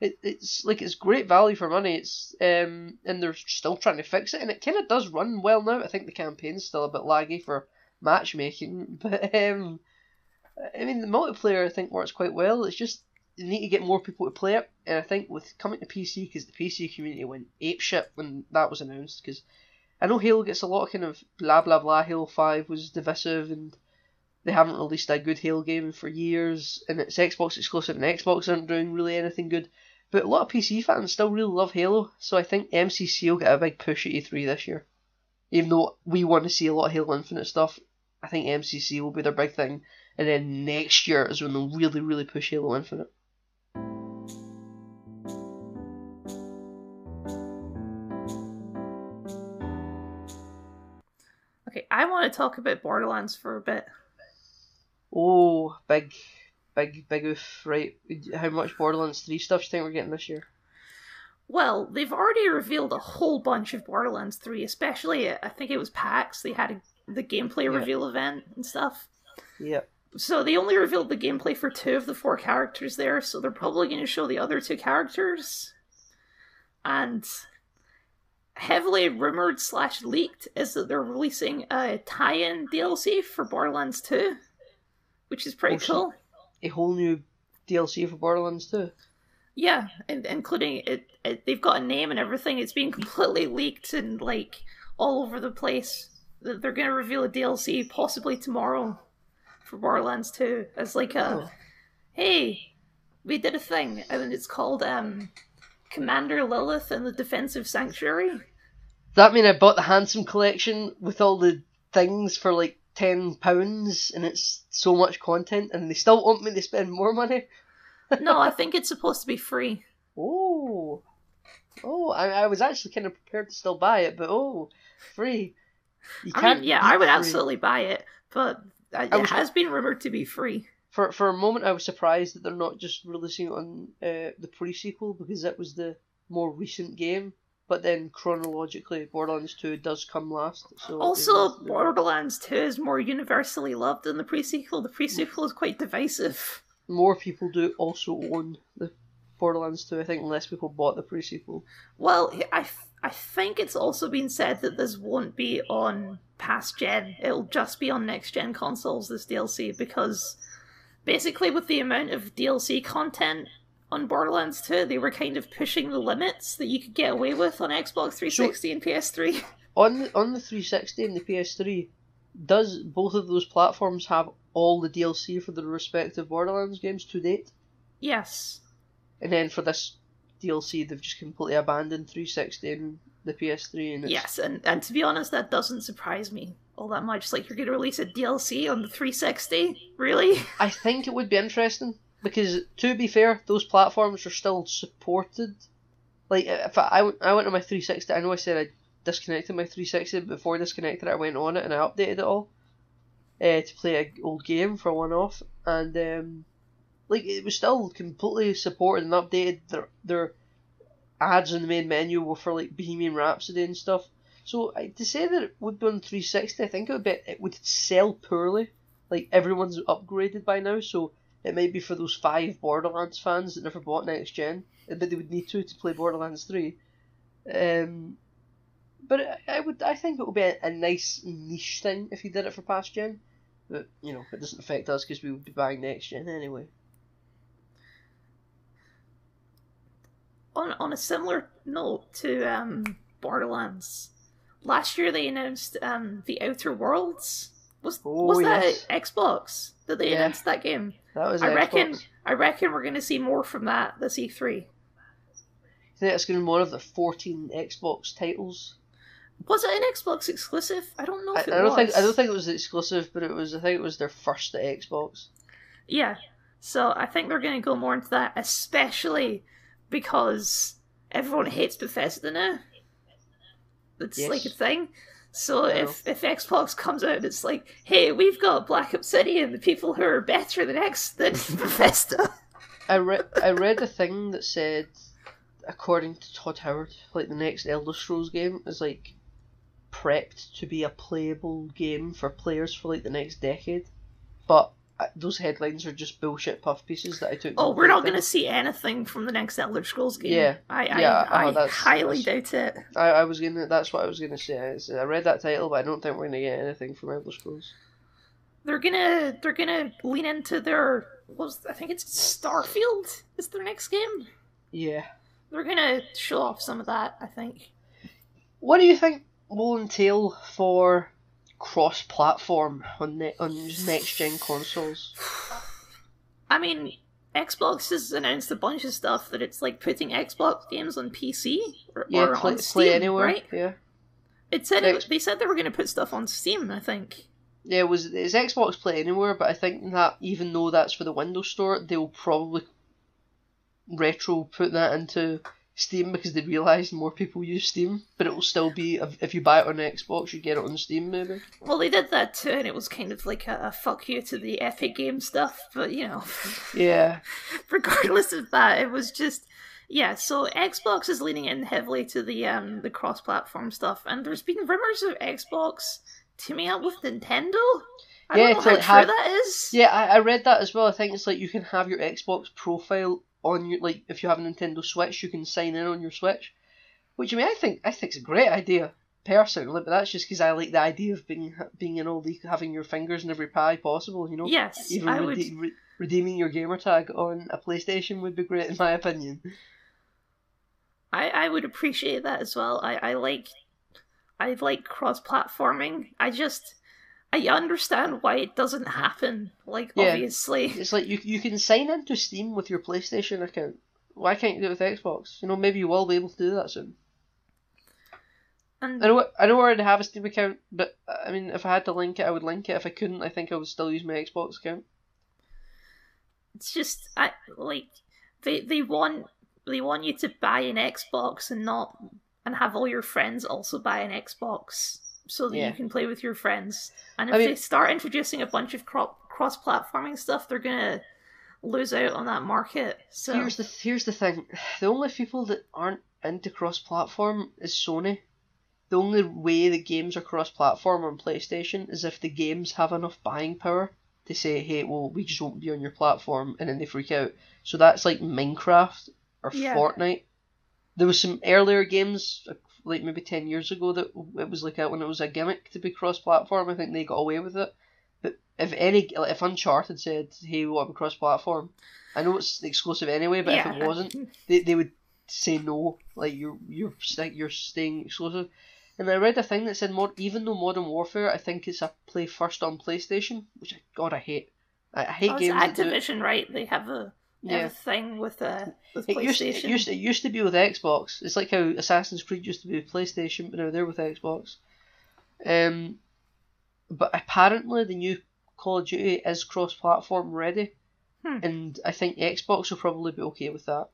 It, it's like it's great value for money. It's um and they're still trying to fix it, and it kind of does run well now. I think the campaign's still a bit laggy for matchmaking, [LAUGHS] but um, I mean the multiplayer I think works quite well. It's just you need to get more people to play it, and I think with coming to PC because the PC community went apeshit when that was announced. Because I know Halo gets a lot of kind of blah blah blah. Halo Five was divisive and they haven't released a good Halo game for years, and it's Xbox exclusive, and Xbox aren't doing really anything good. But a lot of PC fans still really love Halo, so I think MCC will get a big push at E3 this year. Even though we want to see a lot of Halo Infinite stuff, I think MCC will be their big thing, and then next year is when they'll really, really push Halo Infinite. Okay, I want to talk about Borderlands for a bit. Oh, big, big, big oof, right? How much Borderlands 3 stuff do you think we're getting this year? Well, they've already revealed a whole bunch of Borderlands 3, especially uh, I think it was PAX. They had a, the gameplay Yeah. reveal event and stuff. Yep. So they only revealed the gameplay for two of the four characters there, so they're probably going to show the other two characters. And heavily rumored slash leaked is that they're releasing a tie-in DLC for Borderlands 2, which is pretty Oh, shit. A whole new DLC for Borderlands 2. Yeah, and including it, it, they've got a name and everything. It's being completely leaked and like all over the place. That They're going to reveal a DLC possibly tomorrow for Borderlands 2 as like a Oh. hey, we did a thing, and it's called um Commander Lilith and the Defensive Sanctuary. Does that mean I bought the Handsome collection with all the things for like ten pounds, and it's so much content, and they still want me to spend more money? [LAUGHS] No, I think it's supposed to be free. Oh, oh, I, I was actually kind of prepared to still buy it, but oh, free. You I mean, yeah, I would free. absolutely buy it, but it was- has been rumored to be free. for for a moment I was surprised that they're not just releasing it on uh, the pre sequel because that was the more recent game. But then chronologically, Borderlands Two does come last. So also, Borderlands Two is more universally loved than the pre sequel. The pre sequel is quite divisive. More people do also own the Borderlands 2. I think less people bought the pre sequel. Well, I, I think it's also been said that this won't be on past gen. It'll just be on next gen consoles, this DLC, because basically, with the amount of DLC content on Borderlands 2, they were kind of pushing the limits that you could get away with on Xbox 360 so, and PS3. On the, on the 360 and the PS3, does both of those platforms have all the DLC for the respective Borderlands games to date? Yes. And then for this DLC, they've just completely abandoned 360 and the PS3. And yes, and, and to be honest, that doesn't surprise me all that much. Like, you're going to release a DLC on the 360? Really? I think it would be interesting because, to be fair, those platforms are still supported. Like, if I, I, went, I went on my 360, I know I said I disconnected my 360, but before I disconnected it, I went on it and I updated it all uh, to play an old game for one off, and um, like it was still completely supported and updated. Their their ads in the main menu were for like Bohemian Rhapsody and stuff. So to say that it would be on 360, I think it would be it would sell poorly. Like everyone's upgraded by now, so it might be for those five Borderlands fans that never bought next gen, but they would need to to play Borderlands 3. Um, but I would I think it would be a, a nice niche thing if you did it for past gen. But you know, it doesn't affect us because we would be buying next gen anyway. on on a similar note to um, Borderlands, last year they announced um, the Outer Worlds. Was oh, was yes. that Xbox that they yeah. announced that game? That was. I Xbox. reckon. I reckon we're going to see more from that this E3. I think it's going to be one of the fourteen Xbox titles. Was it an Xbox exclusive? I don't know if I, it I don't was. think I don't think it was exclusive, but it was. I think it was their first at Xbox. Yeah, so I think they're going to go more into that, especially because everyone hates Bethesda now. It's yes. like a thing. So if if Xbox comes out, it's like, hey, we've got Black Obsidian, the people who are better than X than [LAUGHS] Bethesda. I read I read a thing that said, according to Todd Howard, like the next Elder Scrolls game is like prepped to be a playable game for players for like the next decade, but those headlines are just bullshit puff pieces that I took. Oh, we're not going to see anything from the next Elder Scrolls game. Yeah, I, I, yeah, I, oh, I highly doubt it. I, I was gonna. That's what I was gonna say. I read that title, but I don't think we're gonna get anything from Elder Scrolls. They're gonna they're gonna lean into their was I think it's Starfield is their next game. Yeah, they're gonna show off some of that. I think. What do you think will entail for cross-platform on ne- on next-gen consoles? [SIGHS] I mean, Xbox has announced a bunch of stuff that it's like putting Xbox games on PC or, yeah, or play, on Steam, play anywhere. right? Yeah. It said it, they said they were going to put stuff on Steam. I think. Yeah, it was it's Xbox Play Anywhere, but I think that even though that's for the Windows Store, they'll probably retro put that into Steam because they realised more people use Steam, but it will still be if you buy it on Xbox, you get it on Steam maybe. Well, they did that too, and it was kind of like a, a fuck you to the Epic Game stuff, but you know. [LAUGHS] Yeah. regardless of that, it was just yeah. So Xbox is leaning in heavily to the um the cross-platform stuff, and there's been rumors of Xbox teaming up with Nintendo. I yeah, don't know how true have, that is. Yeah, I, I read that as well. I think it's like you can have your Xbox profile on your like if you have a Nintendo Switch, you can sign in on your Switch. Which I mean, I think I think it's a great idea personally, but that's just because I like the idea of being being in all the having your fingers in every pie possible. You know, yes, even I rede- would... re- redeeming your gamer tag on a PlayStation would be great in my opinion. I I would appreciate that as well. I I like I like cross platforming. I just I understand why it doesn't happen. Like yeah. obviously, [LAUGHS] it's like you you can sign into Steam with your PlayStation account. Why can't you do it with Xbox? You know, maybe you will be able to do that soon. And I know I know I already have a Steam account, but I mean, if I had to link it, I would link it. If I couldn't, I think I would still use my Xbox account. It's just I like they they want they want you to buy an Xbox and not and have all your friends also buy an Xbox so that yeah. you can play with your friends. And if I mean, they start introducing a bunch of cro- cross-platforming stuff, they're gonna lose out on that market. So Here's the here's the thing: the only people that aren't into cross-platform is Sony. The only way the games are cross-platform on PlayStation is if the games have enough buying power to say, "Hey, well, we just won't be on your platform," and then they freak out. So that's like Minecraft or Yeah. Fortnite. There was some earlier games, like maybe ten years ago, that it was like a, when it was a gimmick to be cross-platform. I think they got away with it. But if any, like if Uncharted said, "Hey, we want to be cross-platform," I know it's exclusive anyway, but if it wasn't, [LAUGHS] they, they would say no, like you're you're you're staying exclusive. And I read a thing that said mod even though Modern Warfare, I think it's a play first on PlayStation, which I God I hate. I, I hate Oh, games. Activision, right? They have a Yeah. a thing with uh with It used, PlayStation. it used it used to be with Xbox. It's like how Assassin's Creed used to be with PlayStation, but now they're with Xbox. Um, but apparently the new Call of Duty is cross-platform ready, Hmm. and I think Xbox will probably be okay with that.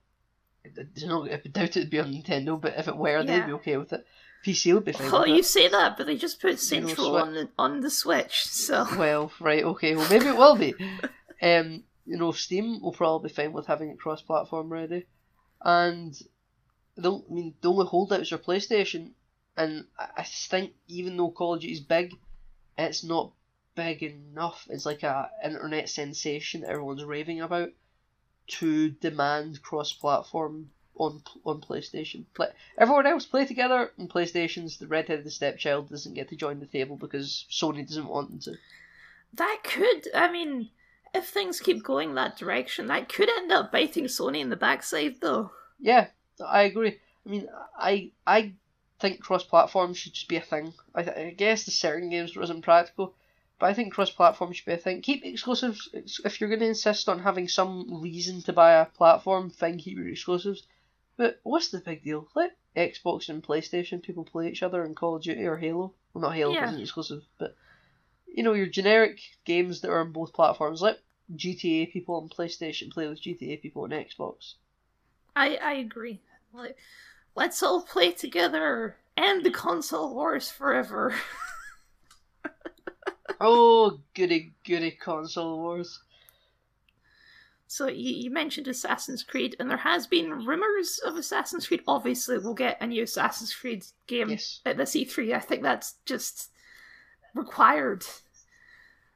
I don't know, I doubt it'd be on Nintendo, but if it were, they'd be okay with it. PC would be fine. With you it. say that, but they just put Central Switch. on the on the Switch, so Well, right, okay. Well, maybe it will be. [LAUGHS] Um, you know, Steam will probably be fine with having it cross-platform ready, and the I mean the only holdouts are PlayStation, and I think even though Call of Duty's big, it's not big enough. It's like a internet sensation that everyone's raving about to demand cross-platform on on PlayStation. Like everyone else play together on PlayStations. The redheaded stepchild doesn't get to join the table because Sony doesn't want them to. that could. I mean, if things keep going that direction, that could end up biting Sony in the backside, though. Yeah, I agree. I mean, I I think cross-platform should just be a thing. I, I guess the certain games isn't practical, but I think cross-platform should be a thing. Keep exclusives if you're going to insist on having some reason to buy a platform. Fine, keep your exclusives. But what's the big deal? Let Xbox and PlayStation people play each other in Call of Duty or Halo. Well, not Halo Yeah. isn't exclusive, but you know your generic games that are on both platforms. Let GTA people on PlayStation play with GTA people on Xbox. I I agree. Like, let's all play together. End the console wars forever. [LAUGHS] Oh, goody goody console wars. So you, you mentioned Assassin's Creed, and there has been rumors of Assassin's Creed. Obviously, we'll get a new Assassin's Creed game Yes. at this E3. I think that's just required.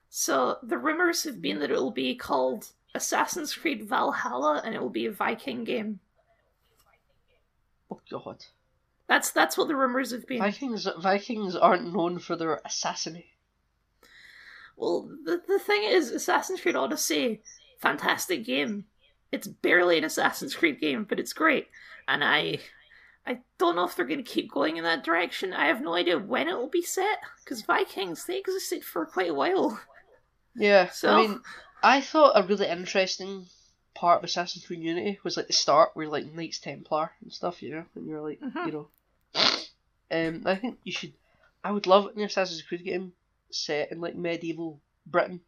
So the rumors have been that it will be called Assassin's Creed Valhalla, and it will be a Viking game. Oh god. That's that's what the rumors have been. Vikings Vikings aren't known for their assassiny. Well, the, the thing is, Assassin's Creed Odyssey, fantastic game. It's barely an Assassin's Creed game, but it's great. And I I don't know if they're going to keep going in that direction. I have no idea when it will be set, because Vikings, they existed for quite a while. Yeah. So- I mean I thought a really interesting part of Assassin's Creed Unity was like the start where like Knights Templar and stuff, you know, and you're like Mhm. you know Um I think you should I would love an Assassin's Creed game set in like medieval Britain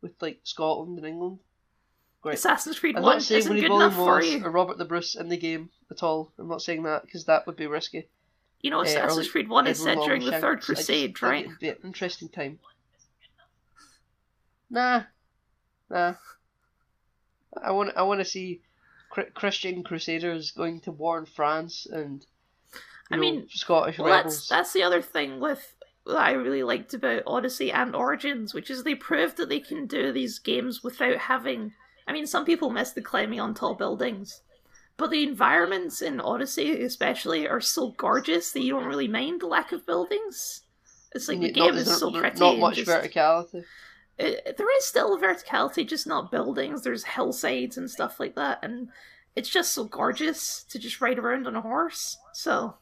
with like Scotland and England. Great. Assassin's Creed I'm 1 not saying isn't Willy good enough for Wallace you. or Robert the Bruce in the game at all. I'm not saying that because that would be risky. You know, uh, Assassin's like Creed 1 is Edward set during the Longshanks. Third I just Crusade, think right? It'd be an interesting time. Nah, nah. I want I want to see Chri- Christian Crusaders going to war in France and I you know, mean, Scottish Well, rebels. that's that's the other thing with that I really liked about Odyssey and Origins, which is they proved that they can do these games without having. I mean, some people miss the climbing on tall buildings, but the environments in Odyssey, especially, are so gorgeous that you don't really mind the lack of buildings. It's like the Not- game is so pretty. Not much just- verticality. it, there is still verticality, just not buildings. There's hillsides and stuff like that, and it's just so gorgeous to just ride around on a horse. So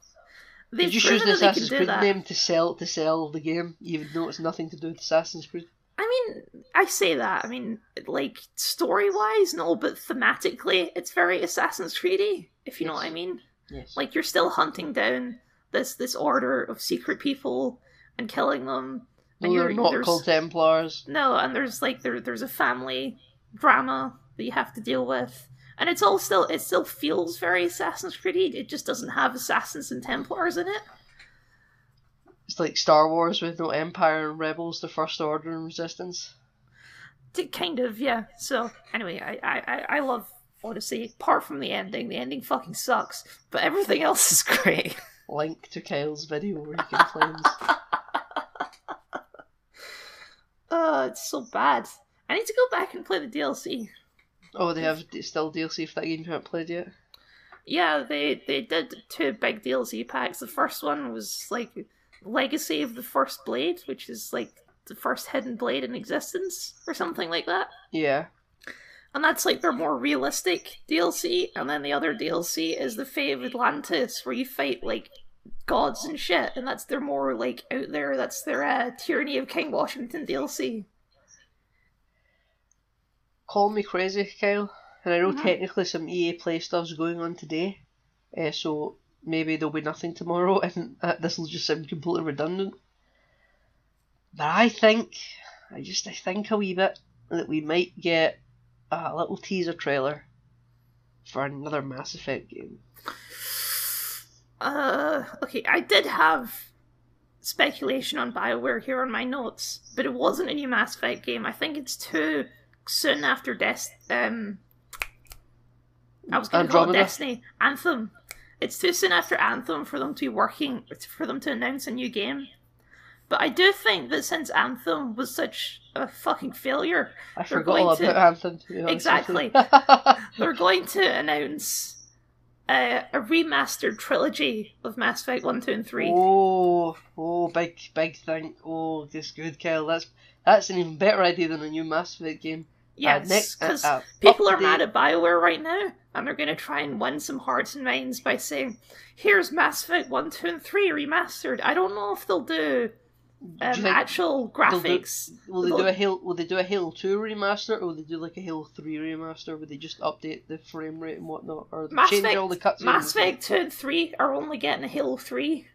they've Did you choose the Assassin's do Creed that. name to sell to sell the game, even though it's nothing to do with Assassin's Creed? I mean, I say that. I mean, like story wise, no, but thematically, it's very Assassin's Creedy. If you know what I mean. Yes. Like you're still hunting down this this order of secret people and killing them. no, And they're you're not called Templars. No, and there's like there there's a family drama that you have to deal with. And it's all still it still feels very Assassin's Creed. It just doesn't have assassins and Templars in it. It's like Star Wars with no Empire and Rebels, the First Order and Resistance. Kind of, yeah. So anyway, I, I, I- love Odyssey. Apart from the ending, the ending fucking sucks, but everything [LAUGHS] else is great. Link to Kyle's video where he complains. [LAUGHS] Uh, it's so bad. I need to go back and play the DLC. oh, they have still DLC for that game you haven't played yet. Yeah, they they did two big DLC packs. The first one was like Legacy of the First Blade, which is like the first hidden blade in existence, or something like that. Yeah. And that's like their more realistic DLC. And then the other DLC is the Fate of Atlantis, where you fight like gods and shit. And that's their more like out there. That's their uh, Tyranny of King Washington DLC. Call me crazy, Kyle. And I know Mhm. technically some EA Play stuff's going on today, uh, so maybe there'll be nothing tomorrow, [LAUGHS] and uh, this will just sound completely redundant. But I think, I just I think a wee bit that we might get a little teaser trailer for another Mass Effect game. Uh, okay, I did have speculation on BioWare here on my notes, but it wasn't a new Mass Effect game. I think it's too soon after Des- um I was going to call it Destiny Anthem. It's too soon after Anthem for them to be working for them to announce a new game. But I do think that since Anthem was such a fucking failure, I They're going to- Anthem. To Exactly. [LAUGHS] they're going to announce a, a remastered trilogy of Mass Effect 1, 2, and 3. Oh, oh, big, big thing. Oh, this good, Kyle. That's that's an even better idea than a new Mass Effect game. Yes, Uh, uh, because uh, people are up-to-date- mad at Bioware right now, and they're going to try and win some hearts and minds by saying, "Here's Mass Effect One, Two, and Three remastered." I don't know if they'll do Do um, think actual they'll do- graphics. Will they do a Halo? Will they do a Halo Two remaster, or will they do like a Halo Three remaster? Would they just update the frame rate and whatnot, or Mass change Effect- all the cutscenes? Mass Effect Two and Three are only getting a Halo Three.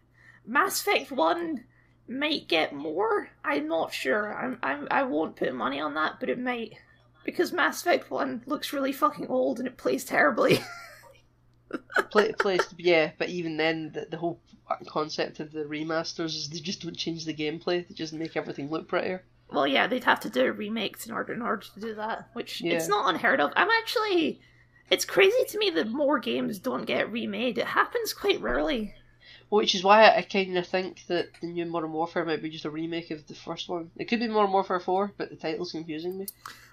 Mass Effect One might get more. I'm not sure. I'm, I'm I won't put money on that, but it might because Mass Effect One looks really fucking old and it plays terribly. [LAUGHS] Play, place, yeah, but even then, the, the whole concept of the remasters is they just don't change the gameplay; they just make everything look prettier. Well, yeah, they'd have to do remakes in order in order to do that, which Yeah. it's not unheard of. I'm actually, it's crazy to me that more games don't get remade. It happens quite rarely. Which is why I, I kind of think that the new Modern Warfare might be just a remake of the first one. It could be Modern Warfare 4, but the title's confusing me.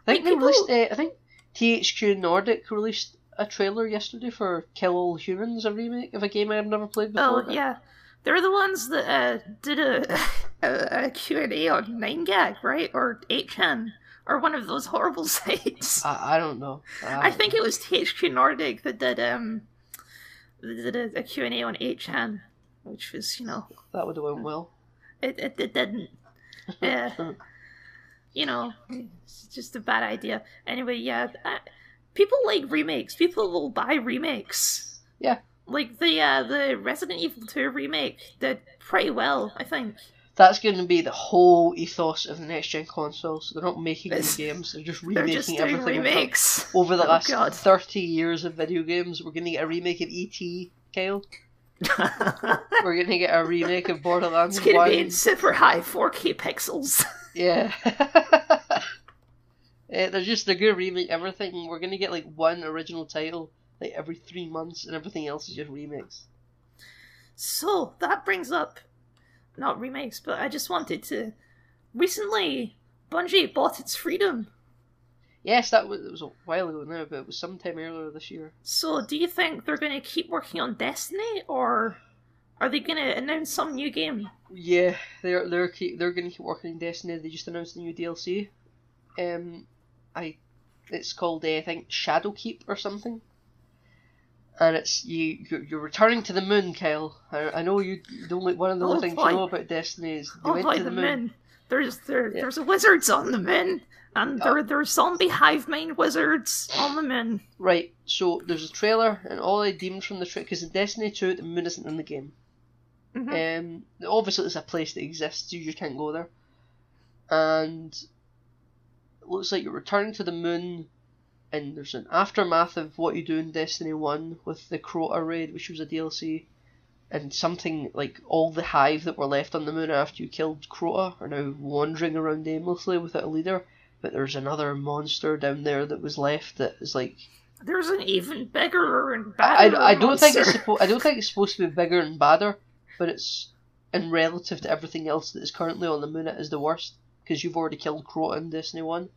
I think they released. Uh, I think THQ Nordic released a trailer yesterday for Kill All Humans, a remake of a game I've never played before. Oh yeah, they're the ones that uh, did a, [LAUGHS] a, a Q&A on 9gag, right? Or 8chan, or one of those horrible [LAUGHS] sites. I, I don't know. I think it was THQ Nordic that did um that did a, a Q&A on 8chan, which was, you know, that would have went well. it, it, it didn't. [LAUGHS] Uh, you know, it's just a bad idea. Anyway, yeah, uh, people like remakes. People will buy remakes. Yeah. Like the uh, the Resident Evil 2 remake did pretty well, I think. That's going to be the whole ethos of the next gen consoles. They're not making new games; they're just remaking They're just doing everything. over- remakes. [LAUGHS] Over the Oh, last God. thirty years of video games, we're going to get a remake of ET, Kyle. [LAUGHS] We're going to get a remake of Borderlands it's gonna be in super high 4K pixels. [LAUGHS] Yeah. [LAUGHS] Eh, they're just they're gonna remake everything. We're gonna get like one original title like every three months, and everything else is just remakes. So that brings up not remakes, but I just wanted to recently Bungie bought its freedom. Yes, that was it was a while ago now, but it was sometime earlier this year. So do you think they're gonna keep working on Destiny or are they gonna announce some new game? Yeah, they're they're keep, they're gonna keep working on Destiny. They just announced a new DLC. Um, I it's called uh, I think Shadowkeep or something. And it's you you're, you're returning to the moon, Kyle. I, I know you the only one of the Oh, only things boy. you know about Destiny is you Oh went boy, to the the moon. moon. There's there, Yeah. there's wizards on the moon. And Oh. there there's zombie hive mind wizards on the moon. Right, so there's a trailer, and all I deemed from the trailer, because in Destiny 2, the moon isn't in the game. Mhm. Um, obviously, it's a place that exists, you just can't go there. And it looks like you're returning to the moon, and there's an aftermath of what you do in Destiny 1 with the Crota raid, which was a DLC. And something like all the hive that were left on the moon after you killed Crota are now wandering around aimlessly without a leader. but there's another monster down there that was left that is like There's an even bigger and badder I, I don't think it's monster. supposed I don't think it's supposed to be bigger and badder, but it's in relative to everything else that is currently on the moon it is the worst because you've already killed Crota in Destiny One,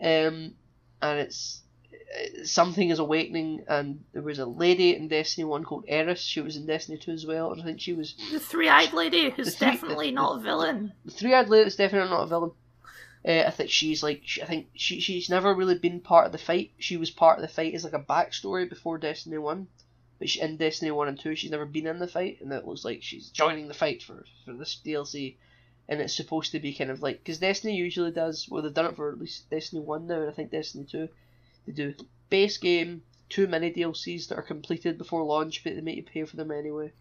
um, and it's uh, something is awakening and there was a lady in Destiny One called Eris. She was in Destiny Two as well. and I think she was The three-eyed lady who's three- definitely the- not a villain. the three-eyed lady is definitely not a villain. Uh, I think she's like I think she she's never really been part of the fight. She was part of the fight as like a backstory before Destiny One, but she, in Destiny One and Two she's never been in the fight, and it looks like she's joining the fight for for this DLC, and it's supposed to be kind of like because Destiny usually does well they've done it for at least Destiny One now, and I think Destiny Two, they do base game, two mini DLCs that are completed before launch, but they make you pay for them anyway.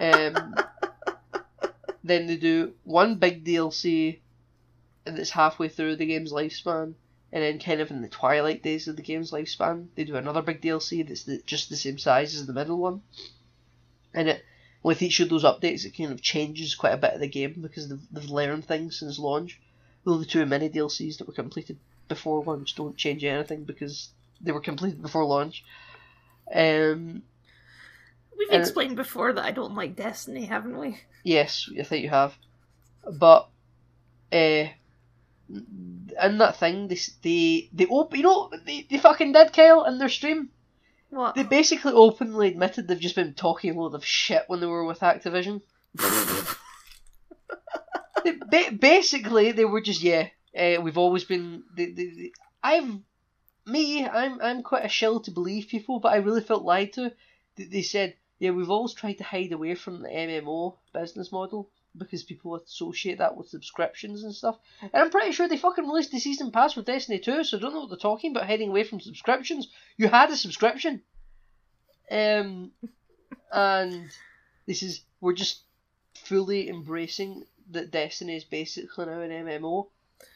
Um, [LAUGHS] then they do one big DLC, and it's halfway through the game's lifespan, and then kind of in the twilight days of the game's lifespan, they do another big DLC that's the, just the same size as the middle one, and it with each of those updates it kind of changes quite a bit of the game because they've, they've learned things since launch. Though the two mini DLCs that were completed before launch don't change anything because they were completed before launch. Um, We've explained before that I don't like Destiny, haven't we? Yes, I think you have. But uh, in that thing, they they they op- you know they, they fucking did Kyle in their stream. What? They basically openly admitted they've just been talking a load of shit when they were with Activision. [LAUGHS] They, ba- basically, they were just yeah. Uh, we've always been. They, they, they, I've me. I'm I'm quite a shill to believe people, but I really felt lied to. They, they said yeah, we've always tried to hide away from the MMO business model because people associate that with subscriptions and stuff. And I'm pretty sure they fucking released the season pass with Destiny 2, so I don't know what they're talking about heading away from subscriptions. You had a subscription. Um, [LAUGHS] and this is we're just fully embracing that Destiny is basically now an MMO,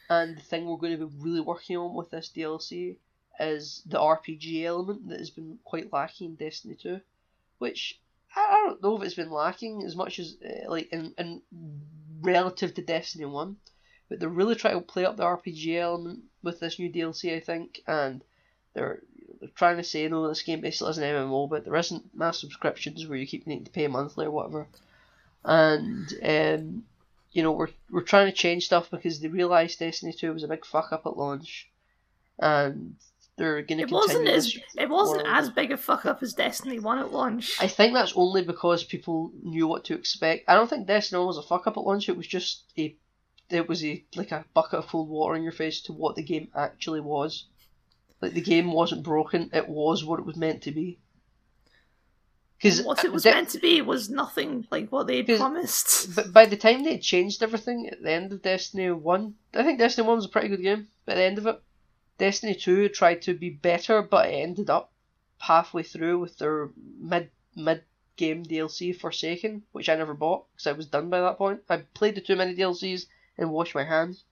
and the thing we're going to be really working on with this DLC is the RPG element that has been quite lacking in Destiny 2, which I don't know if it's been lacking as much as uh, like in, in relative to Destiny 1, but they're really trying to play up the RPG element with this new DLC, I think, and they're they're trying to say no, this game basically is an MMO, but there isn't mass subscriptions where you keep needing to pay monthly or whatever, and um, you know we're we're trying to change stuff because they realised Destiny 2 was a big fuck up at launch, and they're going to It wasn't as it wasn't world. as big a fuck up as Destiny One at launch. I think that's only because people knew what to expect. I don't think Destiny One was a fuck up at launch. It was just a, it was a like a bucket of cold water in your face to what the game actually was. Like the game wasn't broken. It was what it was meant to be. Because what it was meant to be was nothing like what 'Cause- promised. But by the time they changed everything at the end of Destiny 1, I think Destiny 1 was a pretty good game. But at the end of it, Destiny 2 tried to be better, but it ended up halfway through with their mid mid game DLC Forsaken, which I never bought because I was done by that point. I played the two mini DLCs and washed my hands.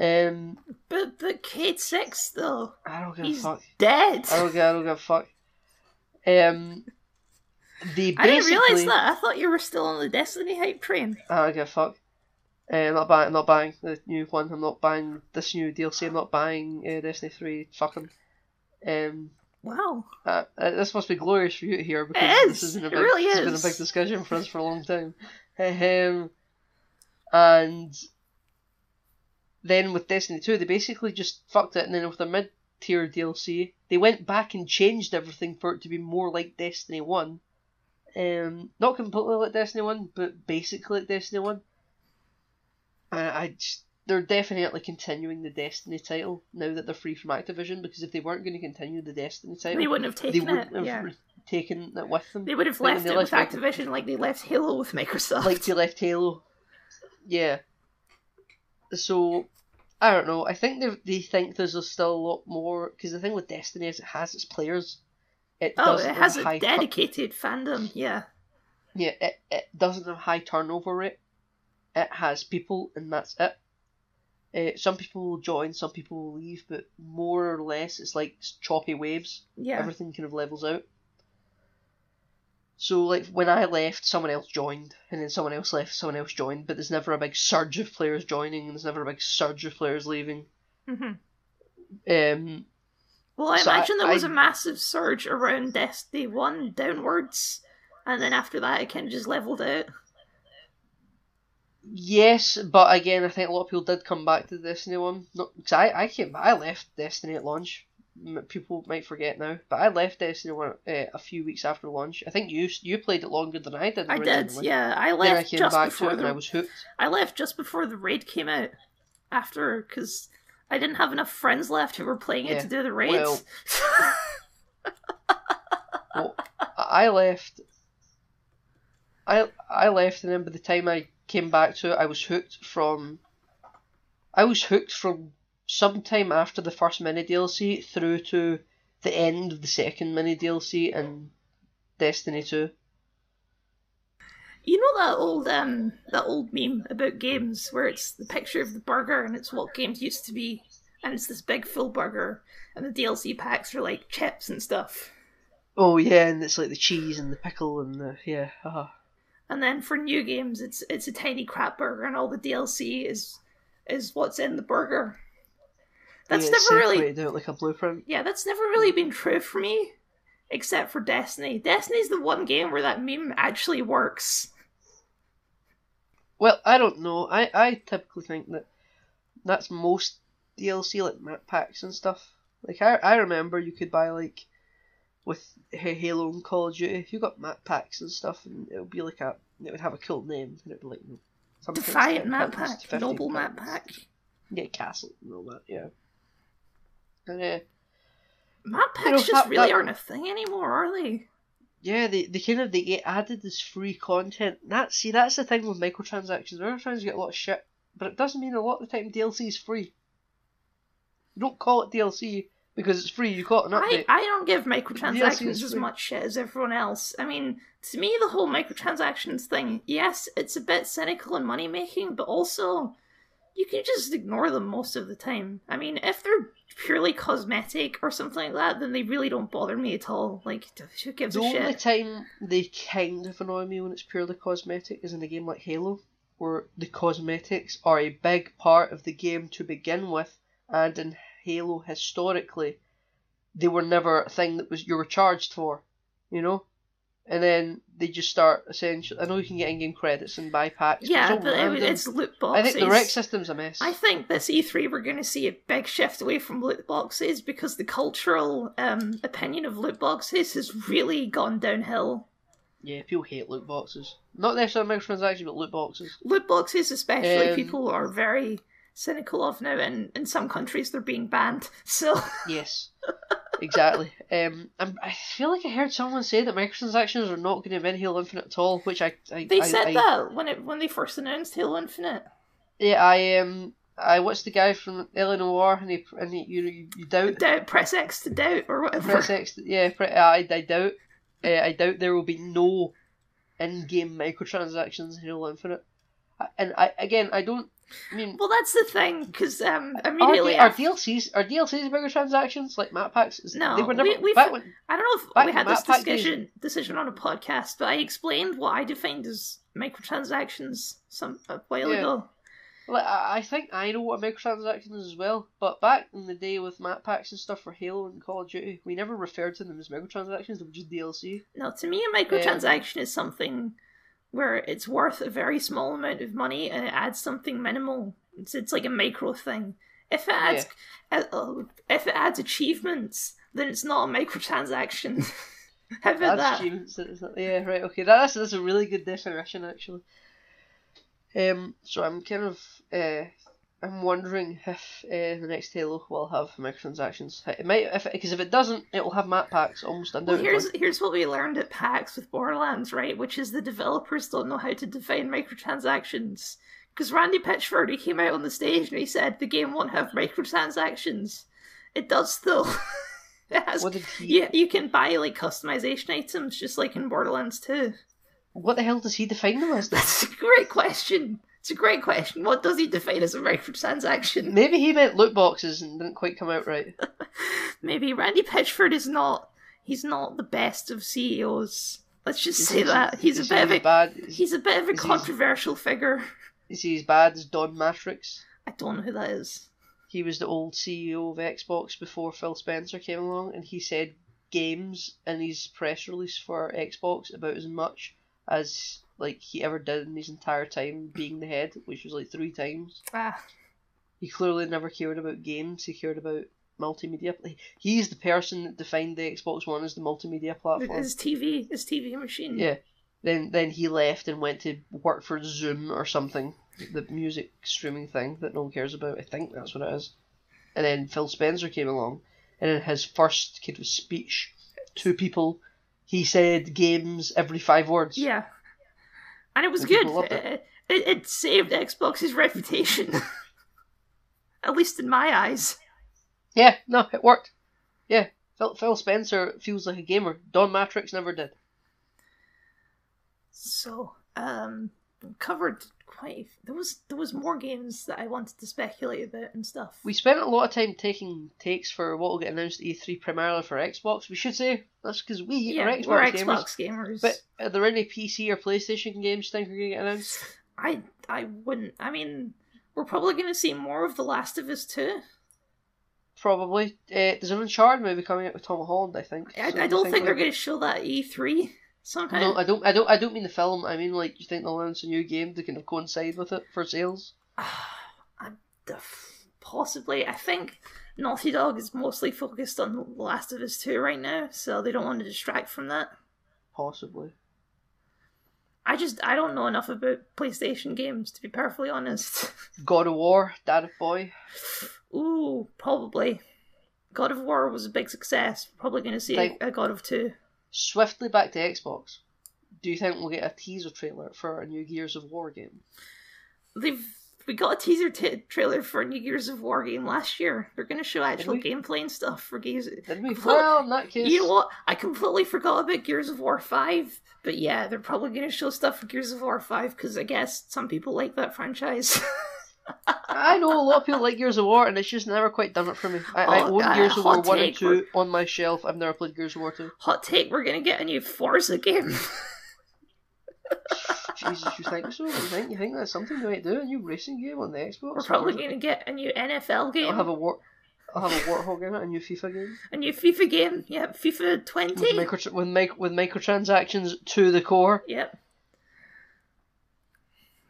Um, But but Kate Six though, I don't give he's a fuck. dead. I don't give, I don't give a fuck. Um, they I didn't realize that. I thought you were still on the Destiny hype train. I don't give a fuck. Uh, I'm not buying. Not buying the new one. I'm not buying this new DLC. I'm not buying uh, Destiny Three. Fucking. Um. Wow. Uh, uh, this must be glorious for you hear because It this is. has been a It big. really this has been a big discussion for us for a long time. Um. And. Then with Destiny Two, they basically just fucked it, and then with the mid tier DLC, they went back and changed everything for it to be more like Destiny One. Um, not completely like Destiny One, but basically like Destiny One. I, I just, they're definitely continuing the Destiny title now that they're free from Activision because if they weren't going to continue the Destiny title, They wouldn't have taken it. wouldn't have Yeah. taken it with them. They would have Like when left with left Activision like they left Halo with Microsoft. like they left Halo. Yeah. So, I don't know. I think they they think there's still a lot more because the thing with Destiny is it has its players. It oh, it has a dedicated fandom. Yeah. yeah, it, it doesn't have high turnover rate. It has people, and that's it. Uh, some people will join, some people will leave, but more or less it's like choppy waves. Yeah. Everything kind of levels out. So like when I left, someone else joined, and then someone else left, someone else joined, but there's never a big surge of players joining, and there's never a big surge of players leaving. hmm Um, Well, I So I- imagine there was I- a massive surge around Destiny 1 downwards, and then after that it kind of just leveled out. Yes, but again, I think a lot of people did come back to Destiny One. Not because I I came, I left Destiny at launch. People might forget now, but I left Destiny One uh, a few weeks after launch. I think you you played it longer than I did. I did, yeah. I Then I left came just back to before it and I the was hooked. I left just before the raid came out. After, because I didn't have enough friends left who were playing it Yeah, to do the raids. well- [LAUGHS] Well, I left. I I left, and then by the time I came back to it, I was hooked from. I was hooked from sometime after the first mini DLC through to the end of the second mini DLC in Destiny Two. You know that old um that old meme about games where it's the picture of the burger and it's what games used to be, and it's this big full burger, and the DLC packs are like chips and stuff. Oh yeah, and it's like the cheese and the pickle and the yeah. Uh, And then for new games, it's it's a tiny crap burger, and all the DLC is is what's in the burger. That's yeah, never really out like a blueprint. yeah, that's never really been true for me, except for Destiny. Destiny's the one game where that meme actually works. Well, I don't know. I, I typically think that that's most DLC like map packs and stuff. Like I I remember you could buy like with Ha- Halo and Call of Duty, If you got map packs and stuff, and it would be like a it would have a cool name, and it'd be like Defiant map pack, noble map pack. yeah, castle and all that, yeah. And uh, Map packs You know, just that- really that- aren't a thing anymore, are they? yeah, they, they kind of they get added this free content. That see, that's the thing with microtransactions. Microtransactions get a lot of shit, but it doesn't mean a lot of the time DLC is free. You don't call it DLC because it's free. You it an I, update. I don't give microtransactions is as much shit as everyone else. I mean, to me, the whole microtransactions thing, yes, it's a bit cynical and money making, but also you can just ignore them most of the time. I mean, if they're purely cosmetic or something like that, then they really don't bother me at all. Like, who gives the a only time they kind of annoy me when it's purely cosmetic is in a game like Halo, where the cosmetics are a big part of the game to begin with, and in Halo historically, they were never a thing that was you were charged for, you know. And then they just start essentially. I know you can get in-game credits and buy packs. Yeah, it's, but it, it's loot boxes. I think the REQ system's a mess. I think this E3 we're going to see a big shift away from loot boxes because the cultural um, opinion of loot boxes has really gone downhill. Yeah, people hate loot boxes. Not necessarily microtransactions, but loot boxes. Loot boxes, especially, Um, people are very cynical of now, and in some countries they're being banned. [LAUGHS] So Yes, exactly. Um, I'm, I feel like I heard someone say that microtransactions are not going to be in Halo Infinite at all, which I, I they I, said I, that when it when they first announced Halo Infinite. Yeah, I um, I watched the guy from Eleanor, and he and he, you you, you doubt Doubt, press X to doubt, or whatever. press X. Yeah, pre- I I doubt. Uh, I doubt there will be no in-game microtransactions in Halo Infinite. And I again, I don't. I mean, Well, that's the thing, because um, immediately are after- DLCs are DLCs bigger transactions like map packs? Is- No, they were never. we- when, I don't know if we had this Pack days- decision decision on a podcast, but I explained what I defined as microtransactions some a while Yeah. ago. Like, I I think I know what a microtransaction is as well, but back in the day with map packs and stuff for Halo and Call of Duty, we never referred to them as microtransactions, they were just DLC. No, to me, a microtransaction is something where it's worth a very small amount of money and it adds something minimal. It's, it's like a micro thing. If it adds uh, uh, if it adds achievements, then it's not a microtransaction. [LAUGHS] How about that? achievements, that is not- Yeah, right, okay. That's, that's a really good definition, actually. Um, so I'm kind of, uh, I'm wondering if uh, the next Halo will have microtransactions. It might, if because if it doesn't, it will have map packs almost undoubtedly. Well, here's here's what we learned at PAX with Borderlands, right? Which is the developers don't know how to define microtransactions. Because Randy Pitchford, he came out on the stage and he said the game won't have microtransactions. It does though. [LAUGHS] it has. What did he? Yeah, you can buy like customization items just like in Borderlands 2. What the hell does he define them as? That's a great question. It's a great question. What does he define as a microtransaction? [LAUGHS] Maybe he meant loot boxes and didn't quite come out right. Maybe Randy Pitchford is not. He's not the best of CEOs. Let's just Is say he- that he's a bit of a bad. he's a bit of a he- controversial figure. Is he as bad as Don Mattrick? I don't know who that is. He was the old CEO of Xbox before Phil Spencer came along, and he said games in his press release for Xbox about as much as like he ever did in his entire time being the head, which was like three times. Ah, He clearly never cared about games. He cared about multimedia. He's the person that defined the Xbox One as the multimedia platform. his TV, his TV machine. Yeah. Then then he left and went to work for Zoom or something, the music streaming thing that no one cares about. I think that's what it is. And then Phil Spencer came along, and in his first kind of speech to people, he said games every five words. Yeah. And it was And good. it. It, it, it saved Xbox's reputation. [LAUGHS] At least in my eyes. Yeah, no, it worked. Yeah, Phil, Phil Spencer feels like a gamer. Don Mattrick never did. So, um, covered quite. There was there was more games that I wanted to speculate about and stuff. We spent a lot of time taking takes for what will get announced at E3 primarily for Xbox. We should say that's because we yeah, are Xbox we're gamers. Xbox gamers. But are there any PC or PlayStation games you think are going to get announced? [SIGHS] I I wouldn't. I mean, we're probably going to see more of The Last of Us too. Probably. Uh, there's an Uncharted movie coming out with Tom Holland, I think. I, I don't think they're going to show that at E3 No, I don't. I don't. I don't mean the film. I mean like you think they'll announce a new game to kind of coincide with it for sales. [SIGHS] I'm possibly. I think Naughty Dog is mostly focused on The Last of Us 2 right now, so they don't want to distract from that. Possibly. I just I don't know enough about PlayStation games to be perfectly honest. [LAUGHS] God of War, Dad Boy. Ooh, probably. God of War was a big success. Probably going to see Like- a God of Two. Swiftly back to Xbox. Do you think we'll get a teaser trailer for a new Gears of War game? They've we got a teaser t- trailer for a new Gears of War game last year. They're going to show actual gameplay and stuff for Gears. Did we? Well, Well, in that case, You know what? I completely forgot about Gears of War 5. But yeah, they're probably going to show stuff for Gears of War 5 because I guess some people like that franchise. [LAUGHS] I know a lot of people like Gears of War, and it's just never quite done it for me. I, I Oh, own uh, Gears of War one and take, two on my shelf. I've never played Gears of War two. Hot take, we're going to get a new Forza game. [LAUGHS] Jesus, you think so? You think you think that's something they might do? A new racing game on the Xbox? we're probably going to get a new NFL game. I'll have a war. I'll have a warthog in it. A new FIFA game A new FIFA game. Yep, FIFA 20. with micro with mic with microtransactions to the core. Yep.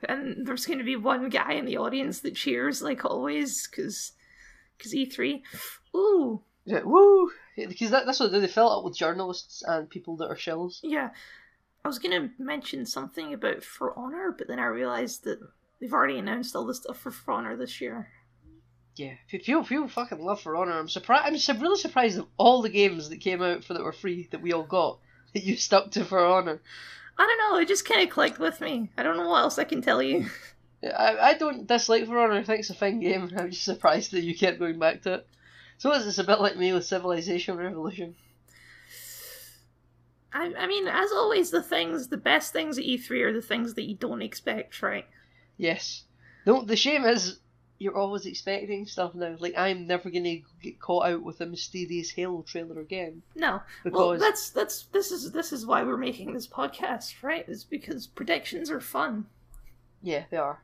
And there's going to be one guy in the audience that cheers, like always, because cause E3. Ooh, Yeah, woo! Yeah, Because that, that's what they do. They fill it up with journalists and people that are shills. yeah. I was going to mention something about For Honor, but then I realised that they've already announced all the stuff for For Honor this year. Yeah, pe- people people fucking love For Honor. I'm surprised. I'm su- really surprised of all the games that came out for that were free that we all got that you stuck to For Honor. I don't know, it just kind of clicked with me. I don't know what else I can tell you. [LAUGHS] Yeah, I, I don't dislike For Honor. I think it's a fine game. I'm just surprised that you kept going back to it. So it's it's a bit like me with Civilization Revolution. I, I mean, as always, the things, the best things at E3 are the things that you don't expect, right? Yes. No, the shame is you're always expecting stuff now. Like I'm never gonna get caught out with a mysterious Halo trailer again No. Well, because that's that's this is this is why we're making this podcast, right? Is because predictions are fun. yeah, they are.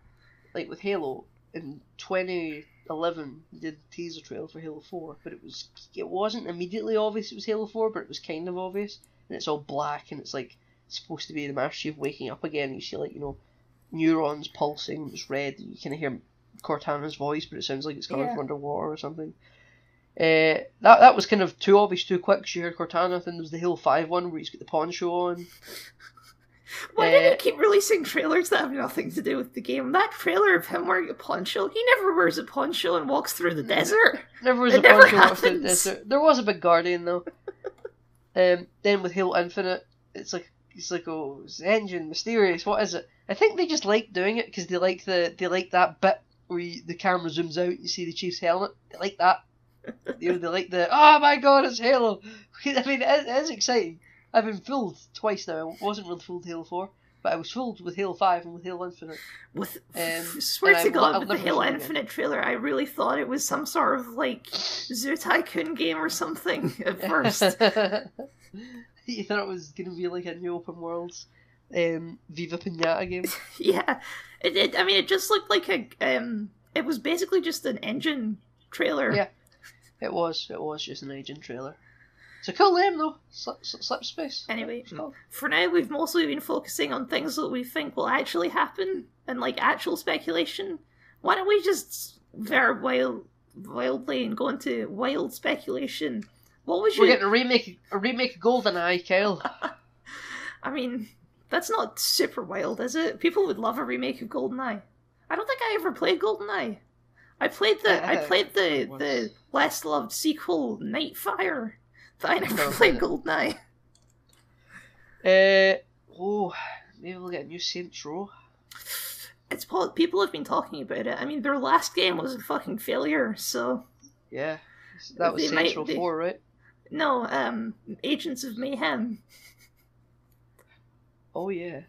Like with Halo in 2011, they did the teaser trailer for Halo 4, but it was it wasn't immediately obvious it was Halo 4, but it was kind of obvious, and it's all black and it's like supposed to be the Master Chief waking up again. You see like you know neurons pulsing, it's red. You kind of hear Cortana's voice, but it sounds like it's coming Yeah. from underwater or something. Uh, that that was kind of too obvious too quick. You heard Cortana. Then there was the Halo Five one where he's got the poncho on. [LAUGHS] Why do Uh, they keep releasing trailers that have nothing to do with the game? That trailer of him wearing a poncho, he never wears a poncho and walks through the desert. Never was It a never poncho off the desert. There was a big guardian though. [LAUGHS] um, then with Halo Infinite, it's like it's like oh, it's engine mysterious. What is it? I think they just like doing it because they like the they like that bit where you, the camera zooms out, you see the Chief's helmet. They like that. you know, they like the oh my god, it's Halo. [LAUGHS] I mean, it is, it is exciting. I've been fooled twice now. I wasn't really fooled with Halo Four, but I was fooled with Halo Five and with Halo Infinite. With Um, [LAUGHS] swear to I- God, I'll with the Halo show again. Infinite trailer, I really thought it was some sort of like Zoo Tycoon game or something [LAUGHS] at first. you thought it was going to be like a new open world um, Viva Pinata game. yeah, it, it. I mean, it just looked like a. Um, it was basically just an engine trailer. Yeah. It was. It was just an engine trailer. It's a cool name though. Slip, slip space. Anyway, for now we've mostly been focusing on things that we think will actually happen and like actual speculation. Why don't we just very wild, wildly and go into wild speculation? What was We're your? getting a remake. A remake of GoldenEye, Kyle. [LAUGHS] I mean, that's not super wild, is it? People would love a remake of GoldenEye. I don't think I ever played GoldenEye. I played the I Uh, played the once. the less loved sequel Nightfire, but [LAUGHS] I never played GoldenEye. Uh, oh, maybe we'll get a new Saints Row. It's people have been talking about it. I mean, their last game was a fucking failure. So Yeah, that was Saints Row 4, right? no, um, Agents of Mayhem. Oh yeah.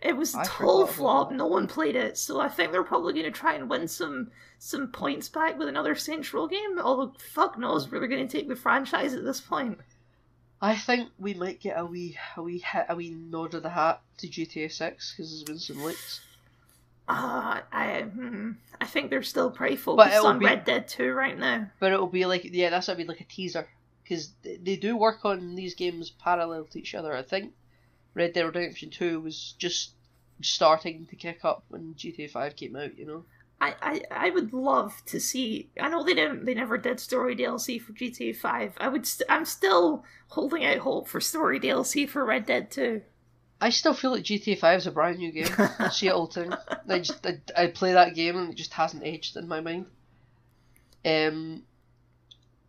It was a I total flop. No one played it, so I think they're probably going to try and win some some points back with another Row game. Although fuck knows where they're going to take the franchise at this point. I think we might get a wee, a wee hit, a wee nod of the hat to GTA 6 because there's been some leaks. Uh, I hmm, I think they're still pretty focused on be- Red Dead 2 right now. But it'll be like, yeah, that's what I mean, like a teaser because they do work on these games parallel to each other. I think Red Dead Redemption 2 was just starting to kick up when GTA 5 came out. You know. I, I, I would love to see. I know they didn't. They never did story DLC for GTA Five. I would. St- I'm still holding out hope for story DLC for Red Dead Two. I still feel like GTA 5 is a brand new game. [LAUGHS] Seattle Town. I just I, I play that game and it just hasn't aged in my mind. Um,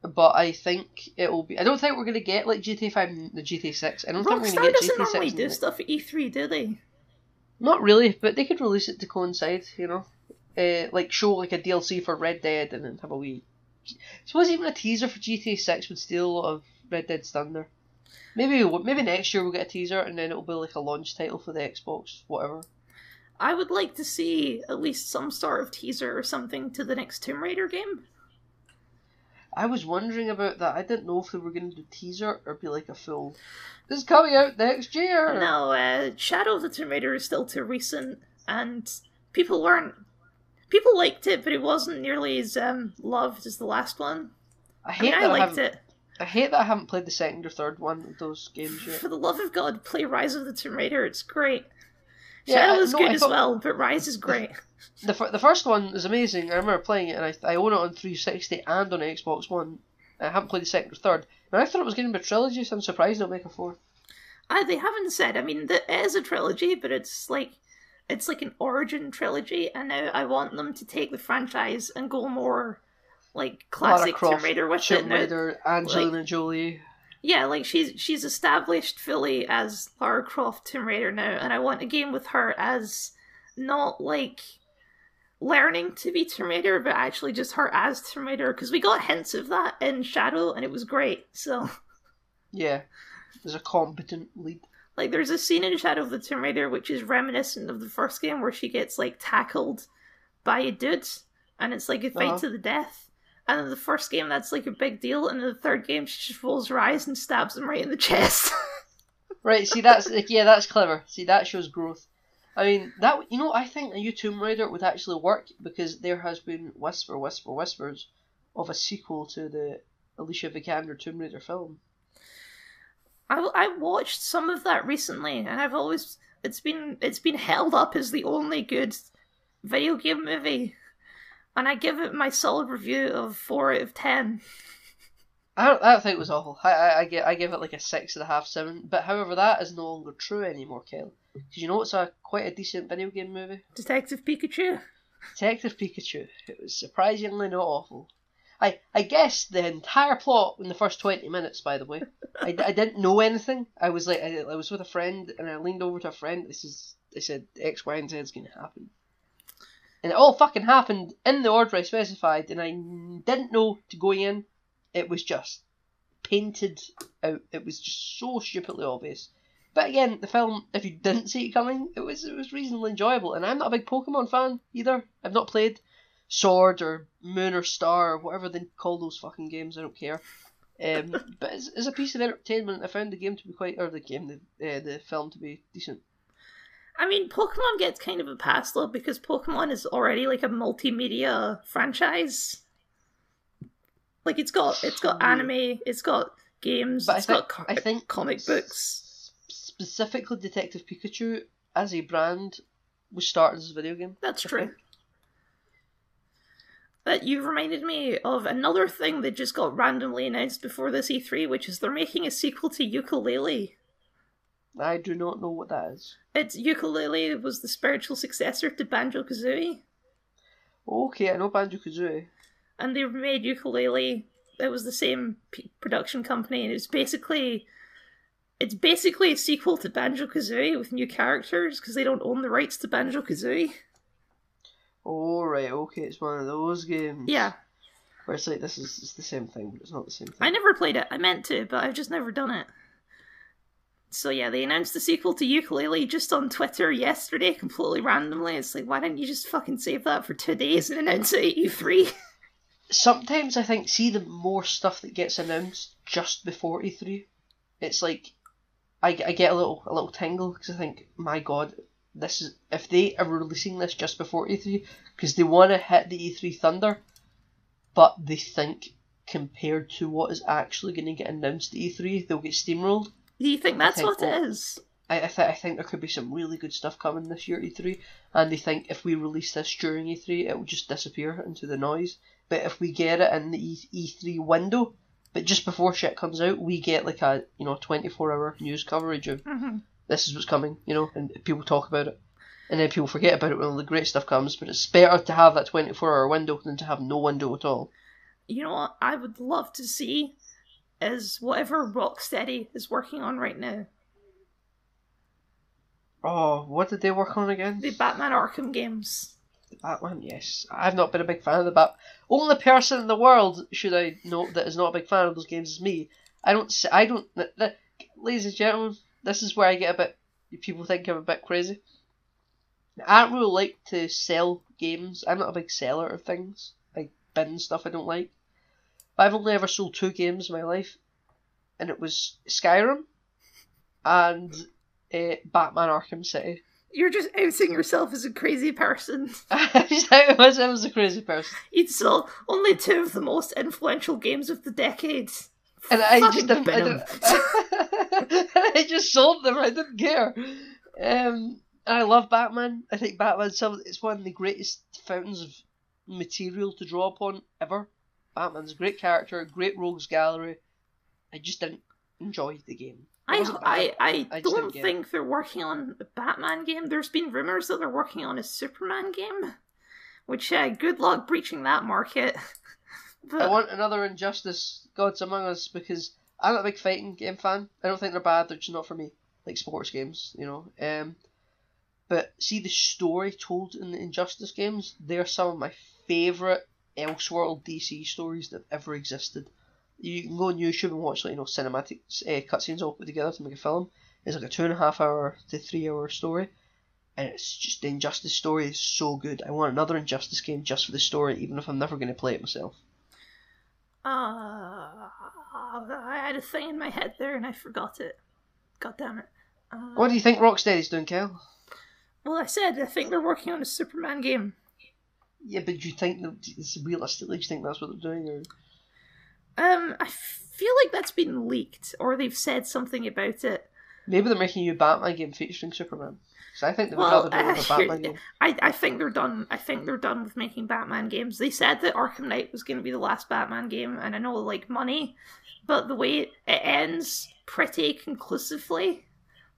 but I think it will be. I don't think we're gonna get like GTA 5 and the GTA 6. I don't think we're gonna get doesn't GTA normally 6. do stuff at E3, do they? Not really, but they could release it to coincide. You know, uh, like show like a DLC for Red Dead and then have a wee. I suppose even a teaser for GTA 6 would steal a lot of Red Dead's thunder. Maybe maybe next year we'll get a teaser and then it'll be like a launch title for the Xbox, whatever. I would like to see at least some sort of teaser or something to the next Tomb Raider game. I was wondering about that. I didn't know if they were going to do teaser or be like a full. This is coming out next year. No, uh, Shadow of the Tomb Raider is still too recent, and people weren't. People liked it, but it wasn't nearly as um, loved as the last one. I I hate mean, I that I, liked haven't. it. I hate that I haven't played the second or third one of those games yet. For the love of God, play Rise of the Tomb Raider. It's great. Yeah, Shadow is no, good I as well, but Rise is great. [LAUGHS] The fir- the first one is amazing. I remember playing it, and I I own it on 360 and on Xbox One. I haven't played the second or third. And I thought it was going to be a trilogy, so I'm surprised they'll make a fourth. Ah, I, they haven't said. I mean, it is a trilogy, but it's like it's like an origin trilogy, and now I want them to take the franchise and go more like classic Tomb Raider with it. Tomb now. Raider, Angelina Jolie. Yeah, like she's she's established fully as Lara Croft Tomb Raider now, and I want a game with her as not like learning to be Tomb Raider, but actually just her as Tomb Raider, because we got hints of that in Shadow, and it was great. So, [LAUGHS] Yeah, there's a competent lead. like, there's a scene in Shadow of the Tomb Raider which is reminiscent of the first game, where she gets like tackled by a dude, and it's like a fight Uh-huh. to the death. And in the first game, that's like a big deal, and in the third game, she just rolls her eyes and stabs him right in the [LAUGHS] chest. Right, see that's like yeah, that's clever. See that shows growth. I mean that you know I think a new Tomb Raider would actually work because there has been whisper, whisper, whispers of a sequel to the Alicia Vikander Tomb Raider film. I I watched some of that recently, and I've always it's been it's been held up as the only good video game movie, and I give it my solid review of four out of ten. I don't, I don't think it was awful. I, I, I give I give it like a six and a half, seven. But however, that is no longer true anymore, Kel. Because you know it's a quite a decent video game movie. Detective Pikachu. Detective Pikachu. It was surprisingly not awful. I I guessed the entire plot in the first twenty minutes. By the way, I, I didn't know anything. I was like I, I was with a friend and I leaned over to a friend. This is they said X, Y, and Z is going to happen, and it all fucking happened in the order I specified. And I didn't know to go in. It was just painted out. It was just so stupidly obvious. But again, the film, if you didn't see it coming, it was it was reasonably enjoyable. And I'm not a big Pokemon fan either. I've not played Sword or Moon or Star or whatever they call those fucking games. I don't care. Um, [LAUGHS] but as, as a piece of entertainment, I found the game to be quite, or the game, the uh, the film to be decent. I mean, Pokemon gets kind of a pass though because Pokemon is already like a multimedia franchise. Like it's got it's got anime, it's got games, But I think- got co- I think comic books. Specifically, Detective Pikachu as a brand was started as a video game. That's I true. think. That you reminded me of another thing that just got randomly announced before this E3, which is they're making a sequel to Yooka-Laylee. I do not know what that is. It's Yooka-Laylee was the spiritual successor to Banjo Kazooie, Okay, I know Banjo Kazooie. And they made Yooka-Laylee. It was the same p- production company, and it's basically it's basically a sequel to Banjo Kazooie with new characters because they don't own the rights to Banjo Kazooie. Oh right, okay, it's one of those games. Yeah, Where it's like this is it's the same thing, but it's not the same thing. I never played it. I meant to, but I've just never done it. So yeah, they announced the sequel to Yooka-Laylee just on Twitter yesterday, completely randomly. It's like, why didn't you just fucking save that for two days and announce it at E E3? [LAUGHS] Sometimes I think see the more stuff that gets announced just before E3, it's like I, I get a little a little tingle because I think my god, this is if they are releasing this just before E3 because they want to hit the E3 thunder, but they think compared to what is actually going to get announced at E3, they'll get steamrolled. Do you think that's think what it is? I I, th- I think there could be some really good stuff coming this year at E3, and they think if we release this during E3, it will just disappear into the noise. But if we get it in the E- E3 window, but just before shit comes out, we get like a you know 24 hour news coverage of hmm this is what's coming, you know, and people talk about it, and then people forget about it when all the great stuff comes. But it's better to have that 24 hour window than to have no window at all. You know what I would love to see is whatever Rocksteady is working on right now. Oh, what did they work on again? The Batman Arkham games. Batman, yes. I've not been a big fan of the Bat. Only person in the world, should I note, that is not a big fan of those games is me. I don't. I don't. th- th- ladies and gentlemen, this is where I get a bit. People think I'm a bit crazy. I don't really like to sell games. I'm not a big seller of things. I bin stuff I don't like. But I've only ever sold two games in my life, and it was Skyrim and uh, Batman Arkham City. You're just outing yourself as a crazy person. [LAUGHS] I was, I was a crazy person. You'd sell only two of the most influential games of the decade. And I Fucking just I, bin 'em. didn't I just sold them. I didn't care. Um, I love Batman. I think Batman's some. It's one of the greatest fountains of material to draw upon ever. Batman's a great character, great rogues gallery. I just didn't enjoy the game. I, I. I, I don't didn't get it. think they're working on the Batman game. There's been rumors that they're working on a Superman game, which uh, good luck breaching that market. [LAUGHS] but I want another Injustice Gods Among Us because I'm not a big fighting game fan. I don't think they're bad. They're just not for me. Like sports games, you know. Um, but see the story told in the Injustice games. They're some of my favorite Elseworld DC stories that have ever existed. You can go on YouTube and watch like you know cinematic uh, cutscenes all put together to make a film. It's like a two and a half hour to three hour story, and it's just the Injustice story is so good. I want another Injustice game just for the story, even if I'm never going to play it myself. uh, I had a thing in my head there and I forgot it. God damn it. Uh, What do you think Rocksteady's doing, Kel? Well, I said I think they're working on a Superman game. Yeah, but do you think that it's realistically? Do you think that's what they're doing? Or Um, I feel like that's been leaked, or they've said something about it. maybe they're making you a Batman game featuring Superman? Because I think they would Well, rather do it with a uh, [LAUGHS] Batman game. I, I think they're done. I think they're done with making Batman games. They said that Arkham Knight was going to be the last Batman game, and I know like money, but the way it ends pretty conclusively.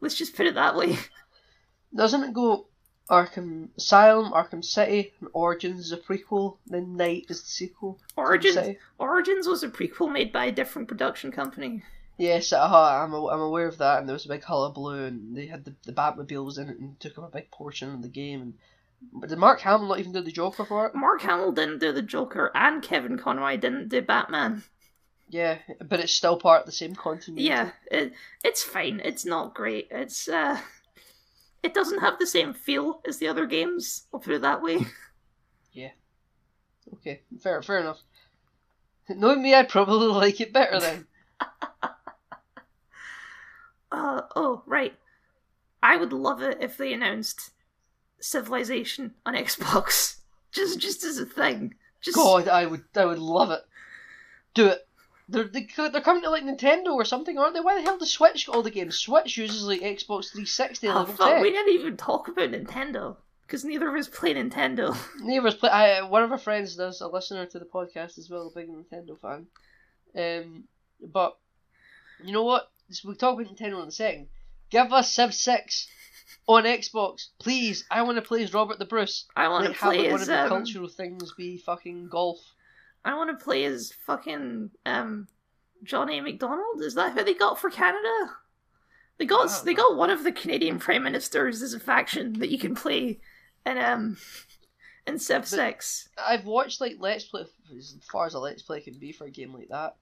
Let's just put it that way. Doesn't it go Arkham Asylum, Arkham City, and Origins is a prequel, then Knight is the sequel? Origins Origins was a prequel made by a different production company. Yes, uh, I'm, I'm aware of that, and there was a big hullabaloo, and they had the, the Batmobile was in it and took up a big portion of the game. And but did Mark Hamill not even do the Joker for it? Mark Hamill didn't do the Joker, and Kevin Conroy didn't do Batman. Yeah, but it's still part of the same continuity. Yeah, it, it's fine. It's not great. It's uh, it doesn't have the same feel as the other games. I'll put it that way. [LAUGHS] yeah. Okay. Fair. Fair enough. Knowing me, I'd probably [LAUGHS] like it better then. [LAUGHS] uh, oh, right. I would love it if they announced Civilization on Xbox, just just as a thing. Just... God, I would, I would love it. Do it. They're they, they're coming to like Nintendo or something, aren't they? Why the hell does Switch get all the games? Switch uses like Xbox 360 Oh, level fuck, tech. we didn't even talk about Nintendo. Because neither of us play Nintendo. [LAUGHS] neither of us play. I, one of our friends does a listener to the podcast as well, a big Nintendo fan. Um, but you know what? We'll talk about Nintendo in a second. Give us Civ Six on Xbox, please. I want to play as Robert the Bruce. I want to Like, play like, one of the um, cultural things be fucking golf. I want to play as fucking um John A. Macdonald. Is that who they got for Canada? They got they got one of the Canadian prime ministers as a faction that you can play in um in Civ Six. I've watched like Let's Play as far as a Let's Play can be for a game like that.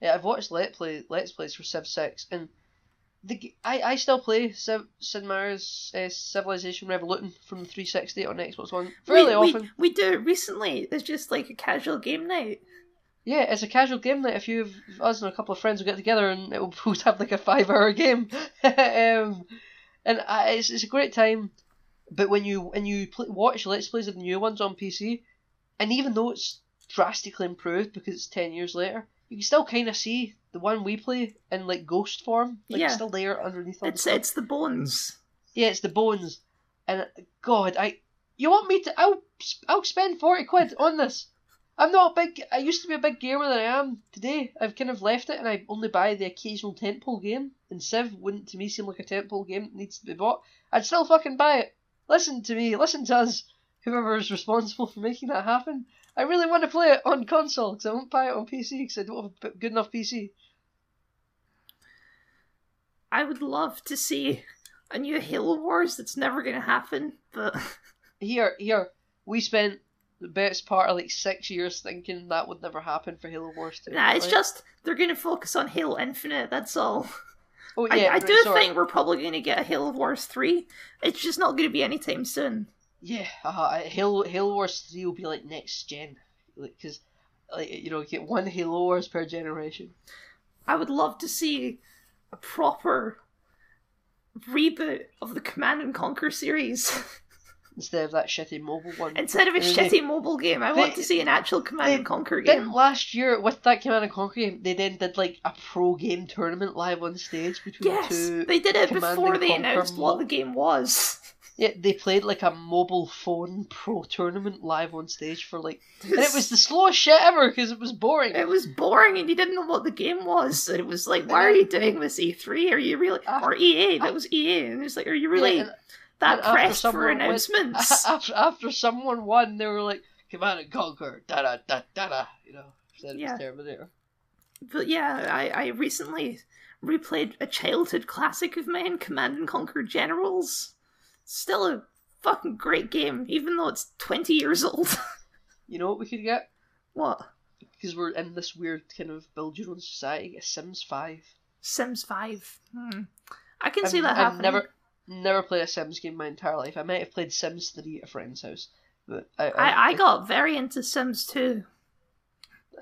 Yeah, I've watched Let Play Let's Plays for Civ Six, and the I I still play Civ Sid Meier's uh, Civilization Revolution from the 360 on Xbox One fairly we, often. We, we do it recently. It's just like a casual game night. Yeah, it's a casual game night. If you us and a couple of friends will get together and it will [LAUGHS] we'll have like a five hour game, [LAUGHS] um, and I, it's it's a great time. But when you when you play, watch Let's Plays of the new ones on PC, and even though it's drastically improved because it's ten years later, you can still kind of see the one we play in like ghost form. Like Yeah. it's still there underneath all the It's stuff. it's the bones. Yeah, it's the bones, and God, I you want me to? I'll I'll spend forty quid on this. I'm not a big. I used to be a big gamer than I am today. I've kind of left it, and I only buy the occasional tentpole game. And Civ wouldn't to me seem like a tentpole game that needs to be bought. I'd still fucking buy it. Listen to me. Listen to us. Whoever is responsible for making that happen. I really want to play it on console because I won't buy it on PC because I don't have a good enough PC. I would love to see a new Halo Wars that's never gonna happen, but [LAUGHS] Here, here, we spent the best part of like six years thinking that would never happen for Halo Wars 2. nah, it's just they're gonna focus on Halo Infinite, that's all. Oh, I, yeah, I right, do sorry. think we're probably gonna get a Halo Wars 3. It's just not gonna be anytime soon. Yeah, uh, Halo, Halo Wars 3 will be like next gen. Because, like, you know, you get one Halo Wars per generation. I would love to see a proper reboot of the Command and Conquer series. [LAUGHS] Instead of that shitty mobile one. Instead of a shitty they- mobile game, I they- want to see an actual Command they and Conquer game. Then last year, with that Command and Conquer game, they then did like a pro game tournament live on stage between Yes, two. they did it Command before they Conquer announced what the game was. [LAUGHS] Yeah, they played like a mobile phone pro tournament live on stage for like. And it was the slowest shit ever because it was boring. It was boring, and you didn't know what the game was. And it was like, why are you doing this, E3? Are you really Ah, or EA? That was EA, and it's like, are you really Yeah, that and after for someone went- announcements? [LAUGHS] after, after someone won, they were like, Command and Conquer, da da da da da, you know, said Yeah. was Terminator. But yeah, I, I recently replayed a childhood classic of mine, Command and Conquer Generals. Still a fucking great game, even though it's 20 years old. [LAUGHS] You know what we could get? what? Because we're in this weird kind of build your own society, Sims 5. Sims 5. Hmm. I can I've, see that I've happening. never never played a Sims game my entire life. I might have played Sims 3 at a friend's house. But I, I, I got very into Sims 2.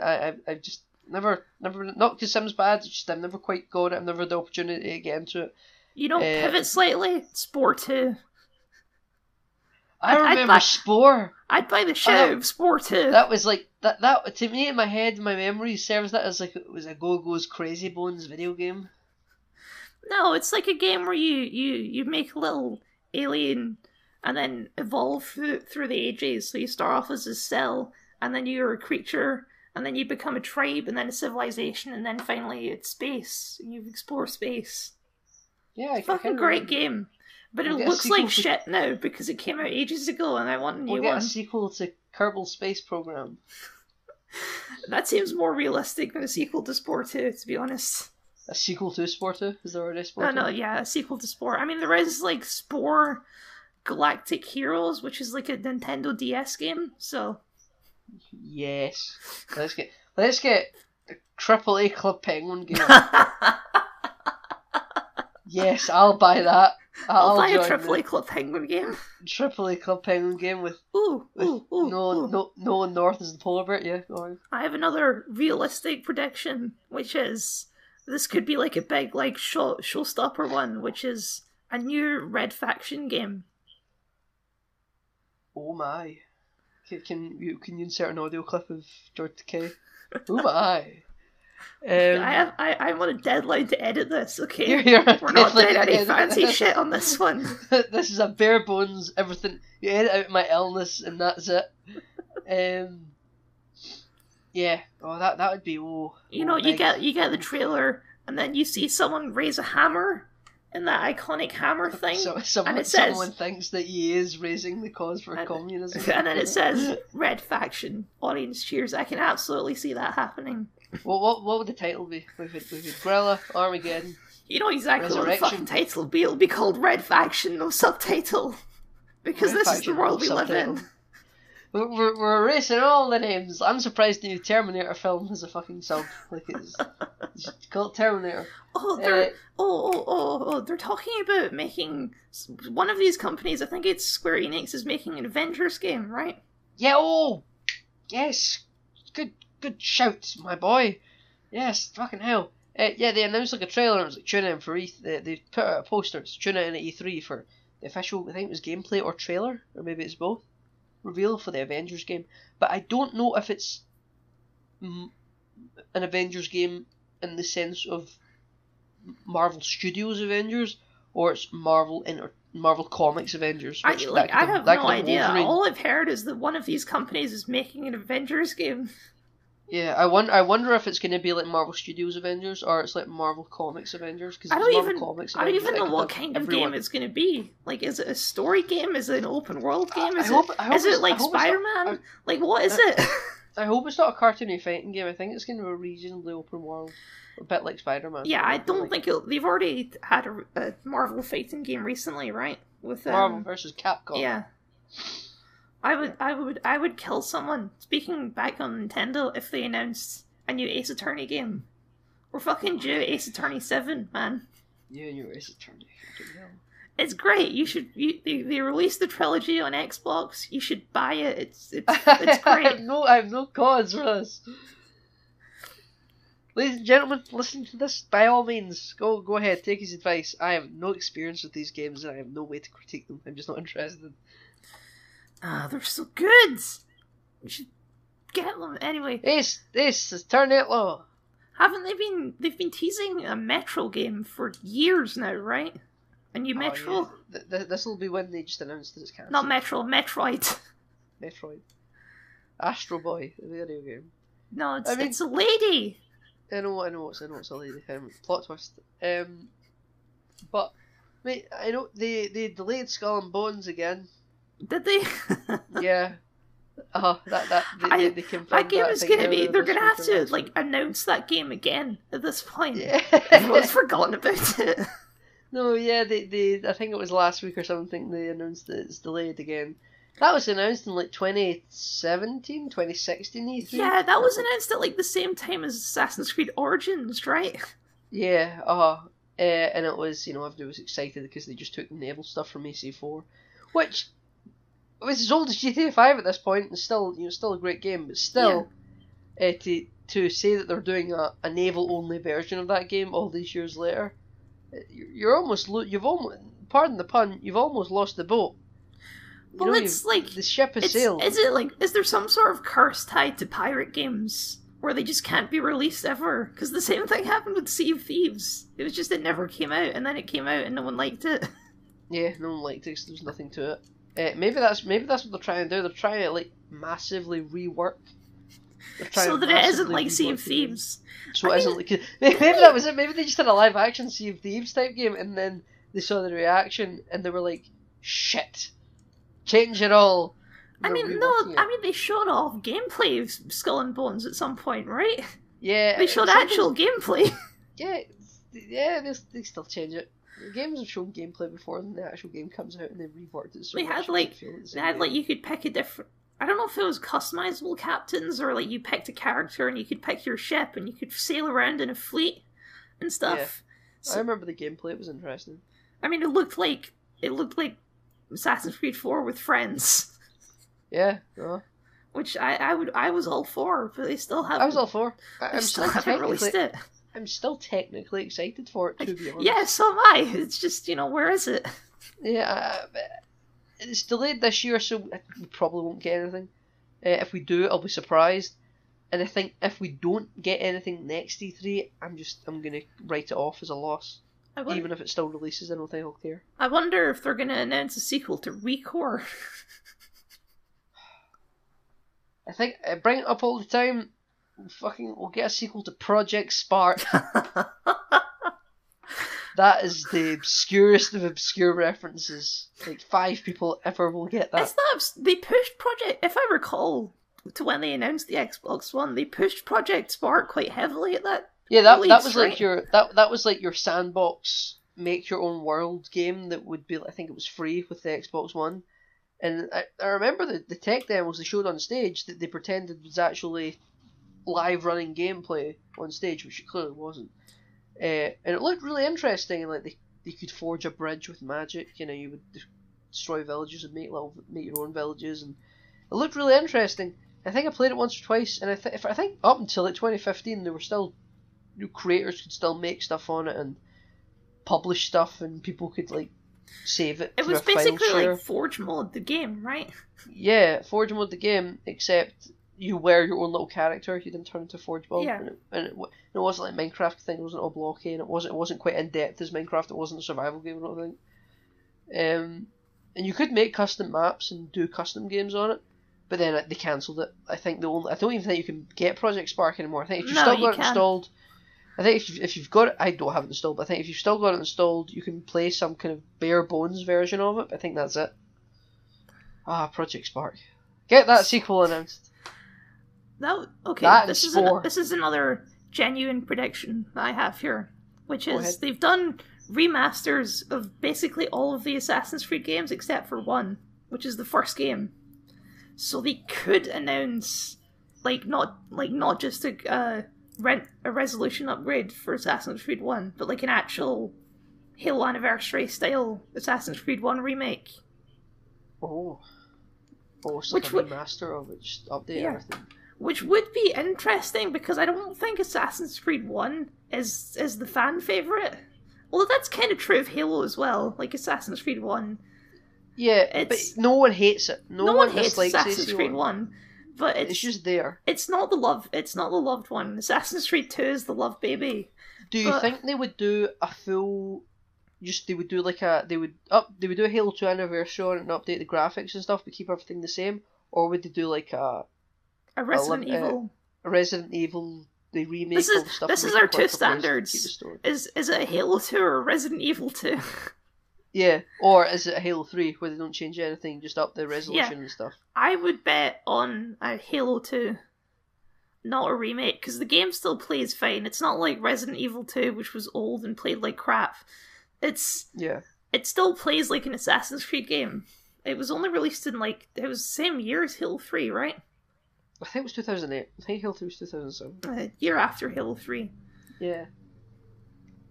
I, I, I've just never, never, not because Sims bad, it's just I've never quite got it. I've never had the opportunity to get into it. You don't Uh, pivot slightly? Spore 2. I I'd- I'd remember buy- Spore. I'd buy the shit out of Spore 2. That was like that. That to me in my head, my memory serves that as like it was a Gogo's Crazy Bones video game. No, it's like a game where you you you make a little alien and then evolve through, through the ages. So you start off as a cell, and then you're a creature, and then you become a tribe, and then a civilization, and then finally it's space. And you explore space. Yeah, I, I Fucking great remember. game. But We'll it looks like to- shit now because it came out ages ago, and I want a new We'll get one. a sequel to Kerbal Space Program. [LAUGHS] That seems more realistic than a sequel to Spore 2, to be honest. A sequel to Sporta? Is there already a Sporta? No, uh, no, yeah, a sequel to Spore. I mean, there is like Spore Galactic Heroes, which is like a Nintendo DS game. So Yes. Let's get let's get a triple A Club Penguin [LAUGHS] game. yes, I'll buy that. I'll, I'll, buy a Triple A Club Penguin game. Triple A Club Penguin game with, Ooh, with ooh, ooh, no ooh. no Nolan North as the polar bear. Yeah, go on. I have another realistic prediction, which is This could be like a big like show showstopper one, which is a new Red Faction game. Oh my! Can, can you can you insert an audio clip of George Takei? oh my! [LAUGHS] Um, I have I, I'm on a deadline to edit this. Okay, You're- you're we're not doing any fancy [LAUGHS] shit on this one. [LAUGHS] this is a bare bones everything. You edit out my illness and that's it. Um, yeah. Oh, that that would be oh. You oh, know, you big. get you get the trailer, and then you see someone raise a hammer, in that iconic hammer [LAUGHS] thing, So, someone, it says- someone thinks that he is raising the cause for And- communism. [LAUGHS] and then it says [LAUGHS] "Red Faction." Audience cheers. I can absolutely see that happening. What, what, what would the title be? We've had, we've had Guerrilla, Armageddon. You know exactly what the fucking title will be. It'll be called Red Faction, no subtitle, because Red this is the world we live in. We're, we're, we're erasing all the names. I'm surprised the new Terminator film has a fucking sub. Like it's, it's called Terminator. Oh, they're Uh, oh, oh, oh, oh, they're talking about making one of these companies. I think it's Square Enix is making an Avengers game, right? Yeah, oh, yes, good, good shout, my boy. Yes, fucking hell. Uh, yeah, they announced like a trailer. and It was like tune in for E. They, they put out a poster. It's tune in at E3 for the official. I think it was gameplay or trailer, or maybe it's both. Reveal for the Avengers game, but I don't know if it's an Avengers game in the sense of Marvel Studios Avengers or it's Marvel Inter- Marvel Comics Avengers. I like. I have no idea. Wolverine. All I've heard is that one of these companies is making an Avengers game. [LAUGHS] Yeah, I wonder. I wonder if it's going to be like Marvel Studios Avengers or it's like Marvel Comics Avengers. Because I don't even. Comics I don't even know what kind of everyone. game it's going to be. Like, is it a story game? Is it an open world game? I Is hope- it? I hope is it like I hope it's not- Spider Man? Like, what is I- it? [LAUGHS] I hope it's not a cartoony fighting game. I think it's going to be a reasonably open world, a bit like Spider Man. yeah, I don't think it'll, they've already had a, a Marvel fighting game recently, right? With um, Marvel versus Capcom. Yeah. I would I would I would kill someone. Speaking back on Nintendo, if they announced a new Ace Attorney game. We're fucking due Ace Attorney seven, man. You and your Ace Attorney. It's great. You should you they, they released the trilogy on Xbox. You should buy it. It's it's it's [LAUGHS] I have great. no, I have no cause for this. Ladies and gentlemen, listen to this. By all means, go go ahead, take his advice. I have no experience with these games, and I have no way to critique them. I'm just not interested. Ah, they're so good. We should get them anyway. This Ace, is turn it low. Haven't they been? They've been teasing a Metro game for years now, right? A new Metro, Oh, yeah. Th- th- this will be when they just announced that it's cancelled. not Metro, Metroid. [LAUGHS] Metroid. Astro Boy, the video game. No, it's I mean- it's a lady. I know, I know, it's, I know, it's a lady. Um, plot twist. Um, but mate, I know they they delayed Skull and Bones again. Did they? Yeah. Oh, that that they, I- they, that game I is gonna be. They're gonna have to like announce that game again at this point. Yeah. Everyone's forgotten about it. [LAUGHS] no, yeah, they, they I think it was last week or something. They announced that it's delayed again. That was announced in like 2017, 2016 E3. Yeah, that was announced at like the same time as Assassin's Creed Origins, right? Yeah, uh, uh, and it was, you know, everybody was excited because they just took the naval stuff from AC4, which was as old as GTA 5 at this point, and still, you know, still a great game, but still, uh, to to say that they're doing a, a naval only version of that game all these years later, uh, you're almost lo- you've almost pardon the pun, you've almost lost the boat. You Well, know, it's like- the ship has It's, sailed. is it like is there some sort of curse tied to pirate games where they just can't be released ever? Because the same thing happened with Sea of Thieves. It was just it never came out, and then it came out and no one liked it. [LAUGHS] Yeah, no one liked it. 'cause There's nothing to it. Uh, maybe that's maybe that's what they're trying to do. They're trying to like massively rework. So that it isn't like Sea of rework the game. Thieves. So I it isn't like [LAUGHS] maybe that was it. Maybe they just had a live action Sea of Thieves type game, and then they saw the reaction and they were like, "Shit, change it all." I mean, no, it. I mean they showed off gameplay of Skull and Bones at some point, right? yeah, They showed actual gameplay. Yeah, yeah, they, they still change it. The games have shown gameplay before, and the actual game comes out, and they've reworked it. So They had, like- the They had game. like you could pick a different. I don't know if it was customizable captains or like you picked a character and you could pick your ship and you could sail around in a fleet and stuff. I So, remember the gameplay; it was interesting. I mean, it looked like it looked like Assassin's Creed Four with friends, Yeah, no. which I I would I was all for, but they still haven't. I was all for. I, they I'm still haven't released it. I'm still technically excited for it, to be [LAUGHS] honest. Yeah, so am I. It's just you know where is it? Yeah, it's delayed this year, so we probably won't get anything. Uh, if we do, I'll be surprised. And I think if we don't get anything next E3, I'm just I'm gonna write it off as a loss. I wonder, Even if it still releases, I don't think I'll care. I wonder if they're gonna announce a sequel to ReCore. [LAUGHS] I think I bring it up all the time. Fucking, we'll get a sequel to Project Spark. [LAUGHS] that is the obscurest of obscure references. Like five people ever will get that. It's that obs- they pushed Project. If I recall, to when they announced the Xbox One, they pushed Project Spark quite heavily at that. Yeah, that that was right? like your that that was like your sandbox make your own world game that would be I think it was free with the Xbox One. And I, I remember the, the tech demos they showed on stage that they pretended was actually live running gameplay on stage, which it clearly wasn't. Uh, and it looked really interesting, and like they, they could forge a bridge with magic. You know, you would destroy villages and make little make your own villages, and it looked really interesting. I think I played it once or twice, and I, th- if, I think up until like 2015, there were still new creators could still make stuff on it and publish stuff, and people could like save it. It was basically like Forge mode, the game, right? Yeah, Forge mode the game, except you were your own little character. You didn't turn into Forge Bob, Yeah. and, it, and it, wa- it wasn't like Minecraft thing. It wasn't all blocky, and it wasn't it wasn't quite in depth as Minecraft. It wasn't a survival game, I don't think. Um, and you could make custom maps and do custom games on it, but then they cancelled it. I think the only I don't even think you can get Project Spark anymore. I think if you've No, still you got it installed. I think if you've, if you've got it, I don't have it installed, but I think if you've still got it installed, you can play some kind of bare bones version of it. But I think that's it. Ah, Project Spark. Get that sequel announced. That okay. That this and is an, this is another genuine prediction that I have here, which is they've done remasters of basically all of the Assassin's Creed games except for one, which is the first game. So they could announce like not like not just a uh, rent a resolution upgrade for Assassin's Creed One, but like an actual Halo Anniversary style Assassin's Creed One remake. Oh. Oh, it's Which like a would- remaster of it, just update Yeah. everything. Which would be interesting because I don't think Assassin's Creed One is is the fan favorite. Although that's kind of true of Halo as well. Like Assassin's Creed One, Yeah, It's- but no one hates it. No, no, one hates dislikes Assassin's Creed One, but it's It's just there. it's not the love. It's not the loved one. Assassin's Creed Two is the love baby. Do you But- think they would do a full? Just they would do like a they would up they would do a Halo Two anniversary and update the graphics and stuff, but keep everything the same, or would they do like a, A Resident uh, Evil a Resident Evil the remake This is- stuff? this is our two place to keep standards. is is it a Halo Two or a Resident Evil Two? [LAUGHS] Yeah, or is it a Halo Three where they don't change anything, just up the resolution and stuff? I would bet on a Halo 2, not a remake, because the game still plays fine. It's not like Resident Evil 2, which was old and played like crap. It's Yeah. it still plays like an Assassin's Creed game. It was only released in like it was the same year as Halo 3, right? I think it was 2008. I think Halo 3 was 2007. A year after Halo 3. Yeah.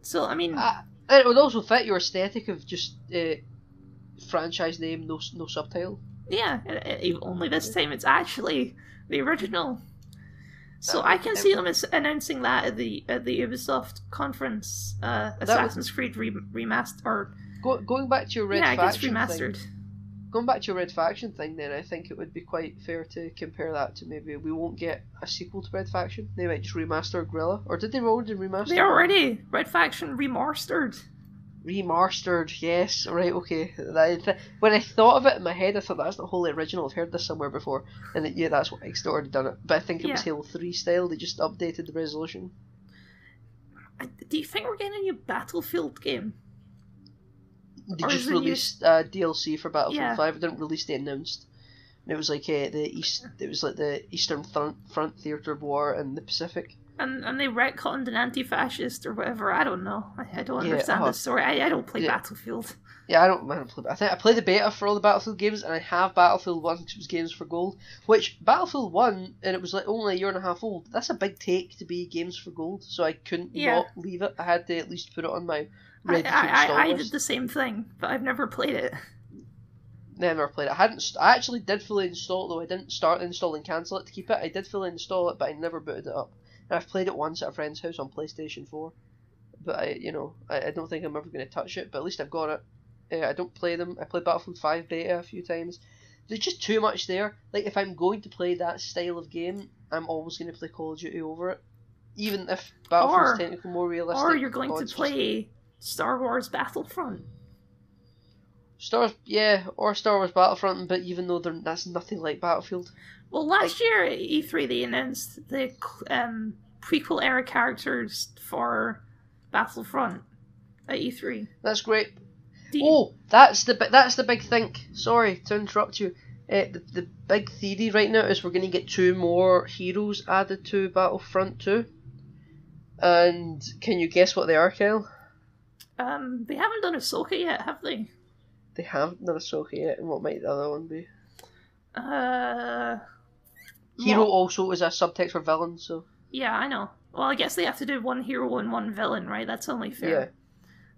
So I mean, Uh, it would also fit your aesthetic of just uh, franchise name, no no subtitle. yeah. Only this time it's actually the original. So I can see them as announcing that at the at the Ubisoft conference, uh, Assassin's Creed re- remastered or Go, going back to your red yeah, faction remastered. thing. Going back to your red faction thing, then I think it would be quite fair to compare that to maybe we won't get a sequel to Red Faction. They might just remaster Guerrilla, or did they already remaster? They already Red Faction remastered. remastered. Yes, right, okay. When I thought of it in my head, I thought that's not wholly original. I've heard this somewhere before, and that, yeah, that's what Xbox already done it. But I think it was Halo Three style. They just updated the resolution. Do you think we're getting a new Battlefield game? They Or just new- released uh, DLC for Battlefield Yeah. Five. They didn't release the announced. And it was like uh, the east. It was like the Eastern Front, Front Theater of War and the Pacific. And and they retconned an anti-fascist or whatever. I don't know. I, I don't Yeah, understand uh, the story. I, I don't play yeah. Battlefield. Yeah, I don't. I don't play. I think I play the beta for all the Battlefield games, and I have Battlefield One, which was Games for Gold. Which Battlefield One, and it was like only a year and a half old. That's a big take to be Games for Gold, so I couldn't Yeah. not leave it. I had to at least put it on my I, I, I, I did the same thing, but I've never played it. Never played it. I hadn't. st- I actually did fully install it though. I didn't start install and cancel it to keep it. I did fully install it, but I never booted it up. and I've played it once at a friend's house on PlayStation Four. But I, you know, I, I don't think I'm ever going to touch it. But at least I've got it. Uh, I don't play them. I played Battlefield Five beta a few times. There's just too much there. Like if I'm going to play that style of game, I'm always going to play Call of Duty over it, even if Battlefield's Or- technically more realistic. Or you're going to it's just- play Star Wars Battlefront. Star, yeah, or Star Wars Battlefront, but even though they're, that's nothing like Battlefield. Well, last year at E3 they announced the um, prequel era characters for Battlefront at E E3. That's great. You- Oh, that's the that's the big thing. Sorry to interrupt you. Uh, the, the big theory right now is we're going to get two more heroes added to Battlefront 2. And can you guess what they are, Kyle? Um, they haven't done Ahsoka yet, have they? They haven't done Ahsoka yet, and what might the other one be? Uh, Hero also is a subtext for villain, so yeah, I know. Well, I guess they have to do one hero and one villain, right? That's only fair. yeah.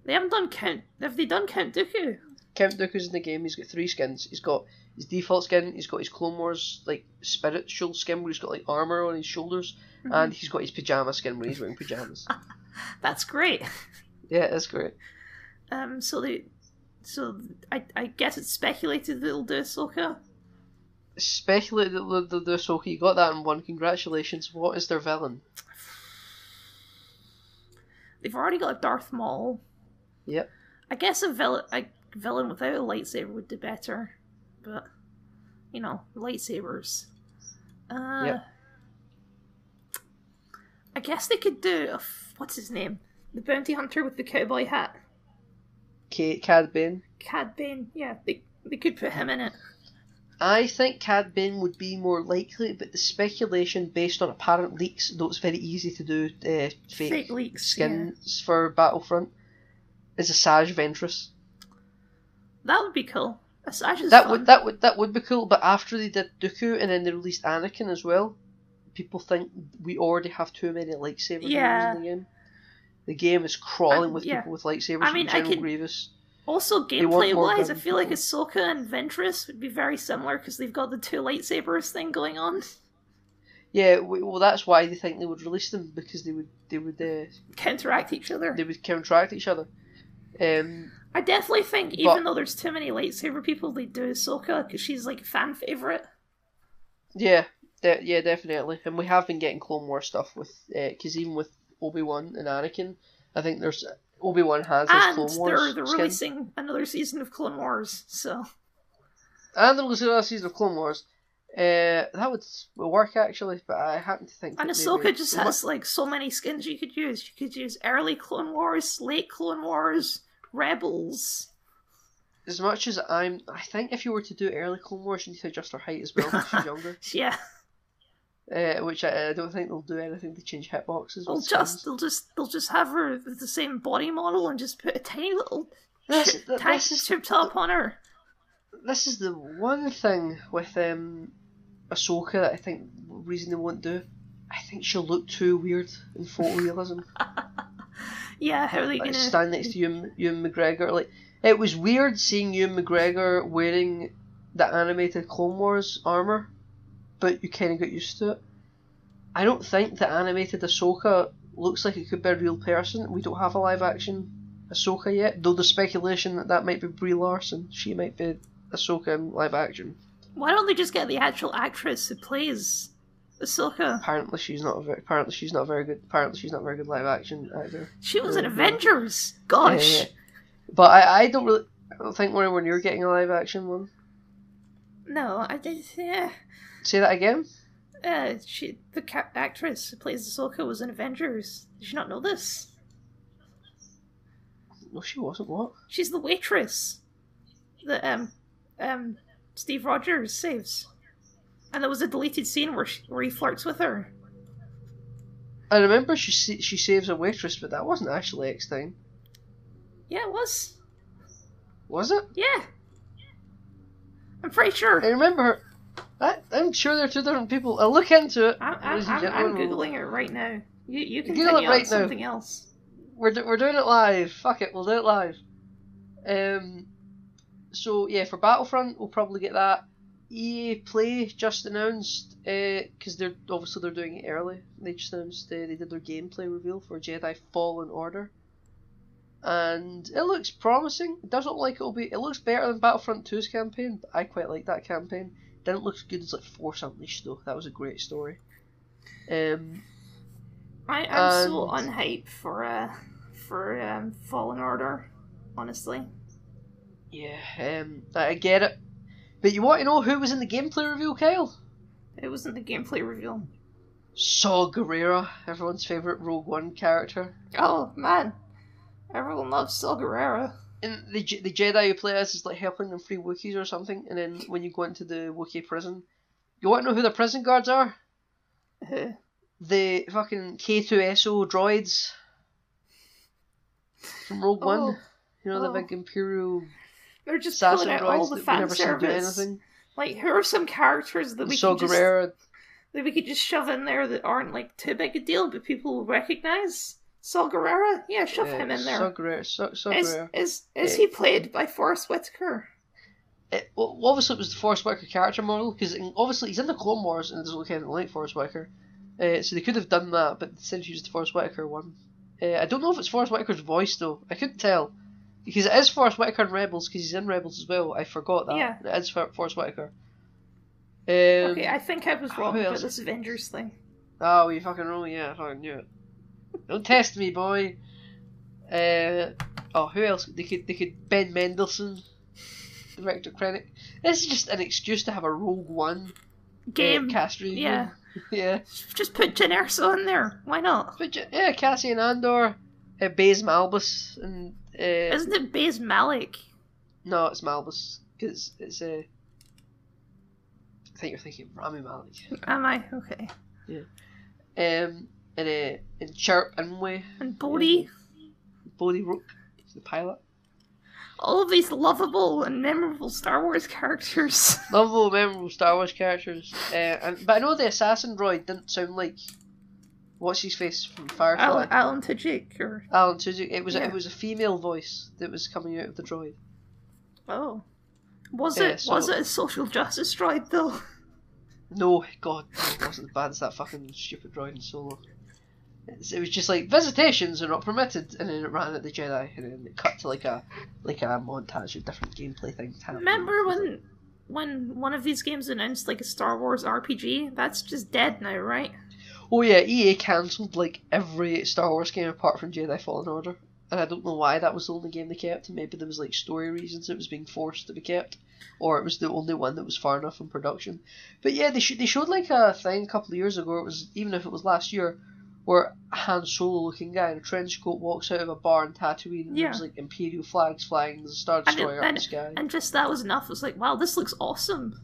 They haven't done Count. Have they done Count Dooku? Count Dooku's in the game. He's got three skins. He's got his default skin. He's got his Clone Wars like spiritual skin where he's got like armor on his shoulders, Mhm. and he's got his pajama skin where he's wearing pajamas. [LAUGHS] That's great. Yeah, that's great. Um, so they, so I, I guess it's speculated that they'll do Ahsoka. Speculate that they'll they'll do Ahsoka. You got that in one. Congratulations. What is their villain? They've already got a Darth Maul. Yep. I guess a villain, a villain without a lightsaber would do better, but you know, lightsabers. Uh, Yep. I guess they could do a f- what's his name, the bounty hunter with the cowboy hat, Kate Cad Bane. Cad Bane. Yeah, they they could put him in it. I think Cad Bane would be more likely, but the speculation based on apparent leaks, though it's very easy to do uh, fake, Fake leaks. yeah. skins for Battlefront, is Asajj Ventress. That would be cool. Asajj is That fun. would that would that would be cool, but after they did Dooku and then they released Anakin as well, people think we already have too many lightsaber Yeah. in the game. The game is crawling Um, with yeah. people with lightsabers. I from mean, I could- Grievous. Also, gameplay wise, I feel like. Ahsoka and Ventress would be very similar because they've got the two lightsabers thing going on. Yeah, well, that's why they think they would release them because they would they would uh, Counteract each other. they would counteract each other. Um, I definitely think, But- even though there's too many lightsaber people, they do Ahsoka because she's like a fan favorite. yeah, de- yeah, definitely. And we have been getting Clone War stuff with because even with Obi Wan and Anakin, I think there's Obi Wan has his And Clone Wars they're, they're skin. releasing another season of Clone Wars, so and there was another season of Clone Wars. Uh, that would work actually, but I happen to think. and Ahsoka maybe- just has like so many skins you could use. You could use early Clone Wars, late Clone Wars, Rebels. As much as I'm, I think if you were to do early Clone Wars, you need to adjust her height as well because she's [LAUGHS] younger. Yeah, Uh, which I, I don't think they'll do anything to change hitboxes. they'll just they'll just they'll just have her with the same body model and just put a tiny little This, th- tank this is tube top on her. this is the one thing with um, Ahsoka that I think reason they won't do. I think she'll look too weird in photorealism. [LAUGHS] Yeah, how are they like gonna? stand next to Ewan, Ewan McGregor. Like it was weird seeing Ewan McGregor wearing the animated Clone Wars armor, but you kind of got used to it. I don't think the animated Ahsoka looks like it could be a real person. We don't have a live action Ahsoka yet, though there's speculation that that might be Brie Larson. She might be Ahsoka in live action. Why don't they just get the actual actress who plays Ahsoka? Apparently she's not a very, apparently she's not very good apparently she's not a very good live action actor. She was in. Avengers. Yeah, Gosh. yeah. But I, I don't really I don't think we're when you're getting a live action one. No, I did. Yeah. Say that again. Uh, she, the ca- actress who plays Ahsoka was in Avengers. Did you not know this? No, she wasn't. What? She's the waitress that um um Steve Rogers saves, and there was a deleted scene where she, where he flirts with her. I remember she she saves a waitress, but that wasn't actually X Time, Yeah, it was. was it? Yeah. I'm pretty sure. I remember her. I, I'm sure they're two different people. I'll look into it. I'm, I'm, I'm, I'm googling it right now. You you can Google it right on now. something else. We're do- we're doing it live. Fuck it, we'll do it live. Um. So yeah, for Battlefront, we'll probably get that. EA Play just announced because they're obviously they're doing it early. They just announced uh, they did their gameplay reveal for Jedi Fallen Order, and it looks promising. It doesn't look like it'll be. It looks better than Battlefront 2's campaign, but I quite like that campaign. Didn't look as good as like Force Unleashed though. That was a great story. Um, I, I'm so unhyped for uh for um, Fallen Order, honestly. yeah, um, I I get it. But you want to know who was in the gameplay reveal, Kyle? It wasn't the gameplay reveal. Saw Gerrera, everyone's favorite Rogue One character. Oh man, everyone loves Saw Gerrera. The the Jedi you play as is like helping them free Wookiees or something, and then when you go into the Wookiee prison, you want to know who the prison guards are? The fucking K2SO droids from Rogue Oh. One. You know Oh. the big Imperial They're just pulling out all the fan never see do service. anything. Like, who are some characters that we Saw could just that we could just shove in there that aren't like too big a deal, but people will recognize? Saw Gerrera, yeah, shove yeah, him in there. Saw Gerrera, Saw, Saw Is is is Yeah. he played by Forrest Whitaker? It, well, obviously it was the Forrest Whitaker character model because obviously he's in the Clone Wars and doesn't look anything like Forrest Whitaker. Uh, so they could have done that, but instead used the Forrest Whitaker one. Uh, I don't know if it's Forrest Whitaker's voice though. I couldn't tell because it is Forrest Whitaker in Rebels because he's in Rebels as well. I forgot that. Yeah. it is For- Forrest Whitaker. Um, okay, I think I was wrong about this Avengers thing. Oh, you fucking wrong. Yeah, I fucking knew it. Don't test me, boy. Uh, oh, who else? They could they could Ben Mendelsohn, director Krennic. This is just an excuse to have a Rogue One Game, uh, cast review. yeah. [LAUGHS] yeah. Just put Jyn Erso in there. Why not? But j- yeah, Cassian Andor, uh, Baze Malbus, and uh, Isn't it Baze Malik? no, it's Malbus because it's uh, I think you're thinking of Rami Malik. Am I okay? Yeah. Um, and uh, and Chirrut Îmwe, And Bodhi. Bodhi Rook, the pilot. All of these lovable and memorable Star Wars characters. [LAUGHS] Lovable, memorable Star Wars characters. Uh, and, but I know the assassin droid didn't sound like what's his face from Firefly. Alan, Alan Tudyk, or Alan Tudyk. It was Yeah. it was a female voice that was coming out of the droid. oh, was Yeah, it so- was it a social justice droid though? No, God, it wasn't as bad as that fucking stupid droid in Solo. It was just like visitations are not permitted, and then it ran at the Jedi, and then it cut to like a like a montage of different gameplay things happening. Remember when when one of these games announced like a Star Wars RPG? That's just dead now, right? Oh yeah, EA cancelled like every Star Wars game apart from Jedi Fallen Order, and I don't know why that was the only game they kept. Maybe there was like story reasons it was being forced to be kept, or it was the only one that was far enough in production. But yeah, they sh- they showed like a thing a couple of years ago. It was even if it was last year, where a Han Solo looking guy in a trench coat walks out of a bar in Tatooine, and Yeah. there's like Imperial flags flying, there's a Star And Destroyer up in the sky. And just that was enough. It was like, wow, this looks awesome.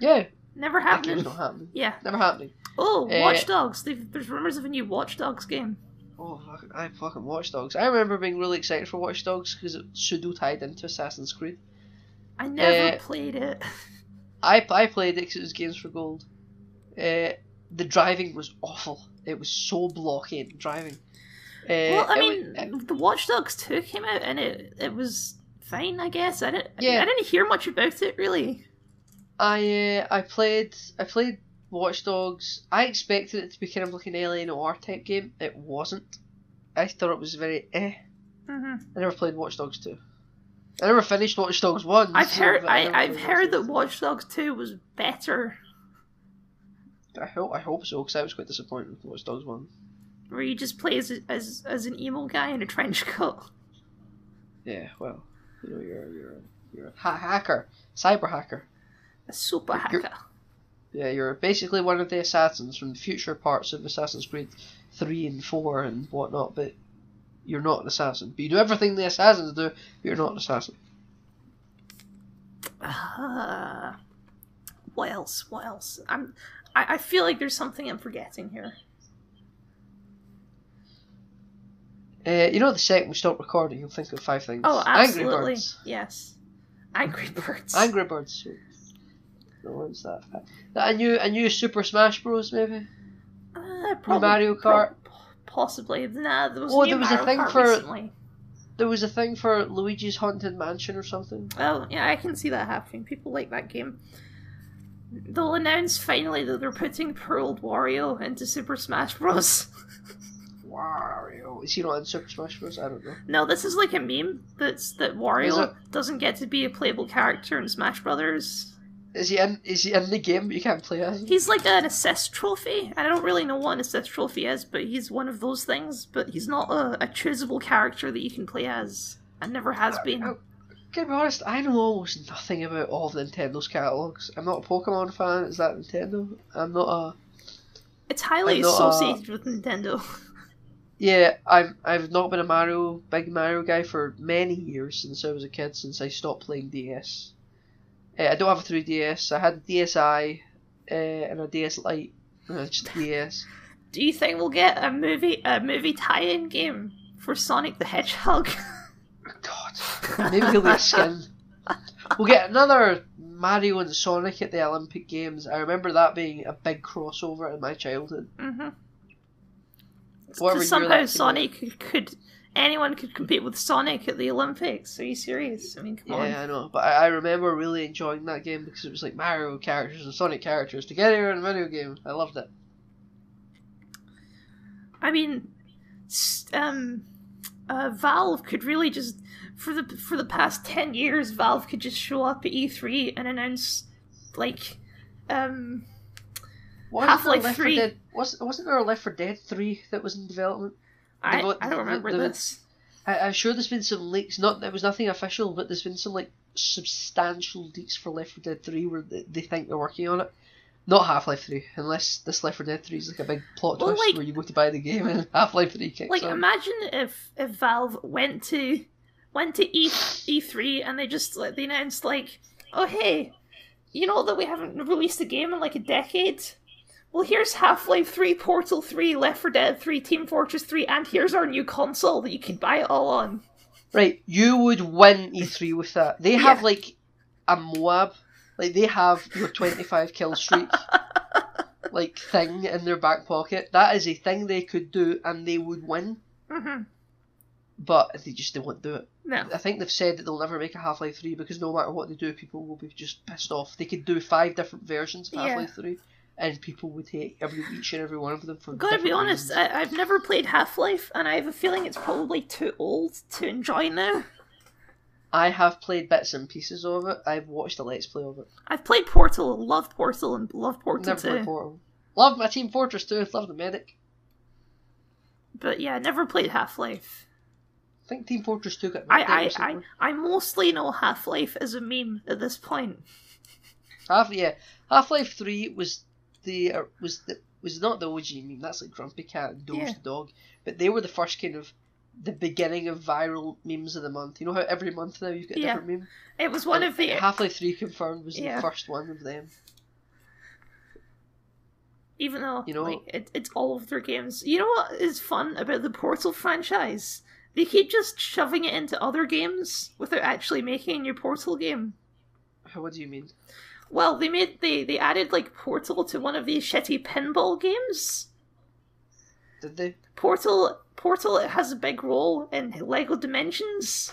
yeah, Never happening. not happening. Yeah. Never happening. Oh, Eh. Watch Dogs. They've, there's rumors of a new Watch Dogs game. Oh, I fucking Watch Dogs. I remember being really excited for Watch Dogs because it pseudo tied into Assassin's Creed. I never Eh. played it. [LAUGHS] I, I played it because it was Games for Gold. Uh, the driving was awful. It was so blocky driving. Uh, well, I it mean, wa- the Watch Dogs 2 came out and it it was fine, I guess. I didn't Yeah. I didn't hear much about it really. I uh, I played I played Watch Dogs. I expected it to be kind of like an LA Noire type game. It wasn't. I thought it was very eh. hmm I never played Watch Dogs two. I never finished Watch Dogs one. I've so- heard I, I've heard that Watch Dogs 2 was better. I hope I hope so because I was quite disappointed with Watch Dogs one. where you just play as as as an emo guy in a trench coat. Yeah, well, you know you're you're you're a ha- hacker, cyber hacker. A super You're- hacker. Yeah, you're basically one of the assassins from the future parts of Assassin's Creed 3 and 4 and whatnot, but you're not an assassin. But you do everything the assassins do, but you're not an assassin. Uh, what else? What else? I'm. I, I feel like there's something I'm forgetting here. Uh, you know, the second we stop recording, you'll think of five things. Oh, Angry absolutely. Birds. Yes. Angry [LAUGHS] Birds. Angry Birds. No one's that. A new, a new Super Smash Bros. Maybe. Uh, probably, Mario Kart. prob- possibly. Nah, there was Oh, there was a thing Kart for- recently. There was a thing for Luigi's Haunted Mansion or something. Oh, yeah, I can see that happening. People like that game. They'll announce finally that they're putting poor old Wario into Super Smash Bros. [LAUGHS] Wario. Is he not in Super Smash Bros? I don't know. no, this is like a meme that's that Wario doesn't get to be a playable character in Smash Brothers. Is he in? Is he in the game? But you can't play as. him? He's like an assist trophy. I don't really know what an assist trophy is, but he's one of those things. But he's not a, a choosable character that you can play as, and never has been. I- Can be honest? I know almost nothing about all of Nintendo's catalogs. I'm not a Pokemon fan. Is that Nintendo? I'm not a. It's highly associated with Nintendo. [LAUGHS] Yeah, I've I've not been a Mario big Mario guy for many years since I was a kid. Since I stopped playing DS. Uh, I don't have a 3DS. I had a DSi uh, and a DS Lite. Just DS. [LAUGHS] Do you think we'll get a movie a movie tie-in game for Sonic the Hedgehog? [LAUGHS] Maybe he'll get a [LAUGHS] skin. We'll get another Mario and Sonic at the Olympic Games. I remember that being a big crossover in my childhood. mm-hmm. Whatever somehow that came out. Sonic could, could anyone could compete with Sonic at the Olympics. Are you serious? I mean, come on. Yeah, I know, but I, I remember really enjoying that game because it was like Mario characters and Sonic characters together in a video game. I loved it. I mean, um, uh, Valve could really just for the for the past ten years, Valve could just show up at E3 and announce like, um, Wasn't Half-Life there Left 4 3. Dead, was, wasn't there a Left 4 Dead 3 that was in development? I, I don't remember the- this. I, I'm sure there's been some leaks. Not there was nothing official, but there's been some like substantial leaks for Left 4 Dead 3 where they, they think they're working on it. Not Half Life 3, unless this Left 4 Dead 3 is like a big plot Well, twist like- where you go to buy the game and [LAUGHS] Half Life 3 kicks Like, on. imagine if if Valve went to went to E E three and they just like they announced like, oh hey, you know that we haven't released a game in like a decade. Well, here's Half Life Three, Portal Three, Left 4 Dead Three, Team Fortress Three, and here's our new console that you can buy it all on. Right, you would win E3 with that. They have Yeah. like a Moab, like they have your 25 kill streak, [LAUGHS] like thing in their back pocket. That is a thing they could do, and they would win. hmm But they just they won't do it. No. I think they've said that they'll never make a Half Life 3 because no matter what they do, people will be just pissed off. They could do five different versions of Half Life 3, and people would hate every each and every one of them for. Gotta be honest, reasons. I, I've never played Half Life, and I have a feeling it's probably too old to enjoy now. I have played bits and pieces of it. I've watched a Let's Play of it. I've played Portal, loved Portal, and loved Portal Never played 2. Portal. Love my Team Fortress 2. Love the medic. But yeah, never played Half Life. I think Team Fortress 2 got I, I, I. I mostly know Half Life as a meme at this point. Half yeah, Half Life Three was the uh, was the was not the OG meme. That's like Grumpy Cat and Doge Yeah. the dog, but they were the first kind of the beginning of viral memes of the month. You know how every month now you've got a Yeah. different meme. It was one And of the. Half Life Three confirmed was Yeah. the first one of them. even though you know- like it, it's all of their games. You know what is fun about the Portal franchise? They keep just shoving it into other games without actually making a new Portal game. How- What do you mean? Well, they made they they added like Portal to one of these shitty pinball games. Did they? Portal Portal it has a big role in Lego Dimensions,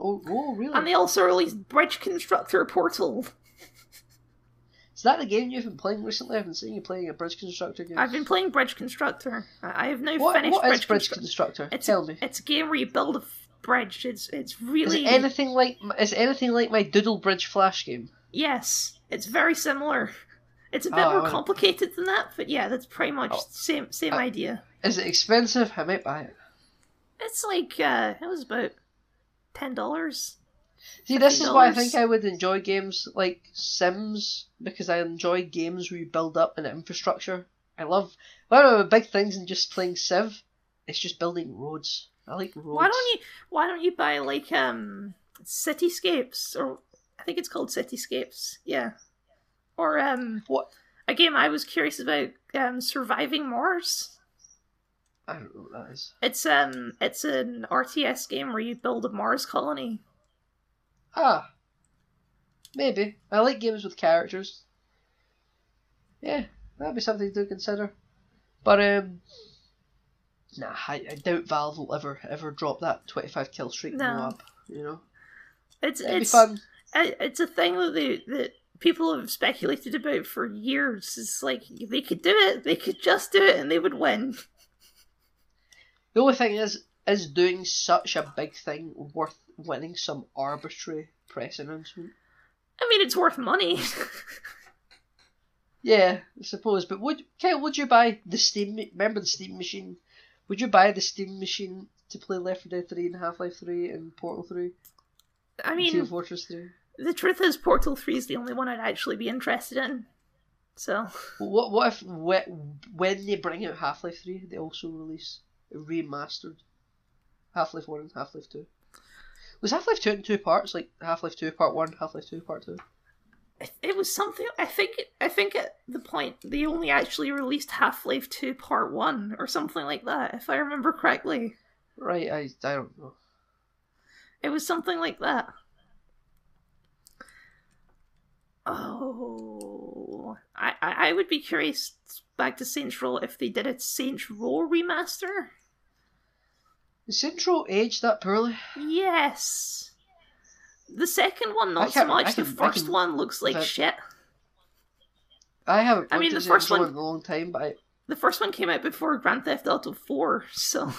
Oh, oh really? and they also released Bridge Constructor Portal. Is that the game you've been playing recently? I've been seeing you playing a Bridge Constructor game. I've been playing Bridge Constructor. I I have now What, finished what is Bridge, Bridge Constructor. Constructor? It's Tell a, me. It's a game where you build a f- bridge. It's it's Is really it anything like is it anything like my Doodle Bridge Flash game? yes. It's very similar. It's a bit Oh, more complicated than that, but yeah, that's pretty much Oh. same same Uh, idea. Is it expensive? I might buy it. It's like uh, it was about ten dollars. See, this is why I think I would enjoy games like Sims because I enjoy games where you build up an infrastructure. I love one of the big things in just playing Civ. It's just building roads. I like roads. Why don't you Why don't you buy like um Cityscapes or I think it's called Cityscapes. Yeah, or um What? a game I was curious about um Surviving Mars. I don't know what that is. It's um it's an RTS game where you build a Mars colony. Ah, maybe. I like games with characters. Yeah, that'd be something to consider. But um, nah, I, I doubt Valve will ever ever drop that twenty five kill streak No. Moab. You know, It's it'd it's be fun. it's a thing that they that people have speculated about for years. It's like they could do it, they could just do it, and they would win. The only thing is, is doing such a big thing worth winning some arbitrary press announcement? I mean, it's worth money. [LAUGHS] yeah, I suppose. But would Kyle, would you buy the Steam? Remember the Steam machine? Would you buy the Steam machine to play Left 4 Dead 3 and Half Life 3 and Portal 3? I mean, Team Fortress 3. The truth is, Portal 3 is the only one I'd actually be interested in. So. What what if when they bring out Half Life 3, they also release a remastered Half Life 1 and Half Life 2? Was Half Life 2 in two parts? Like Half Life 2 Part 1, Half Life 2 Part 2? It was something. I think. I think at the point they only actually released Half Life Two Part One or something like that, if I remember correctly. Right. I. I don't know. It was something like that. Oh, I, I would be curious back to Saints Row if they did a Saints Row remaster. Is Saints aged that poorly? Yes. The second one, not so much. Can, the first can, one looks like shit. I haven't. I mean, the first one in a long time, but I... the first one came out before Grand Theft Auto Four, so.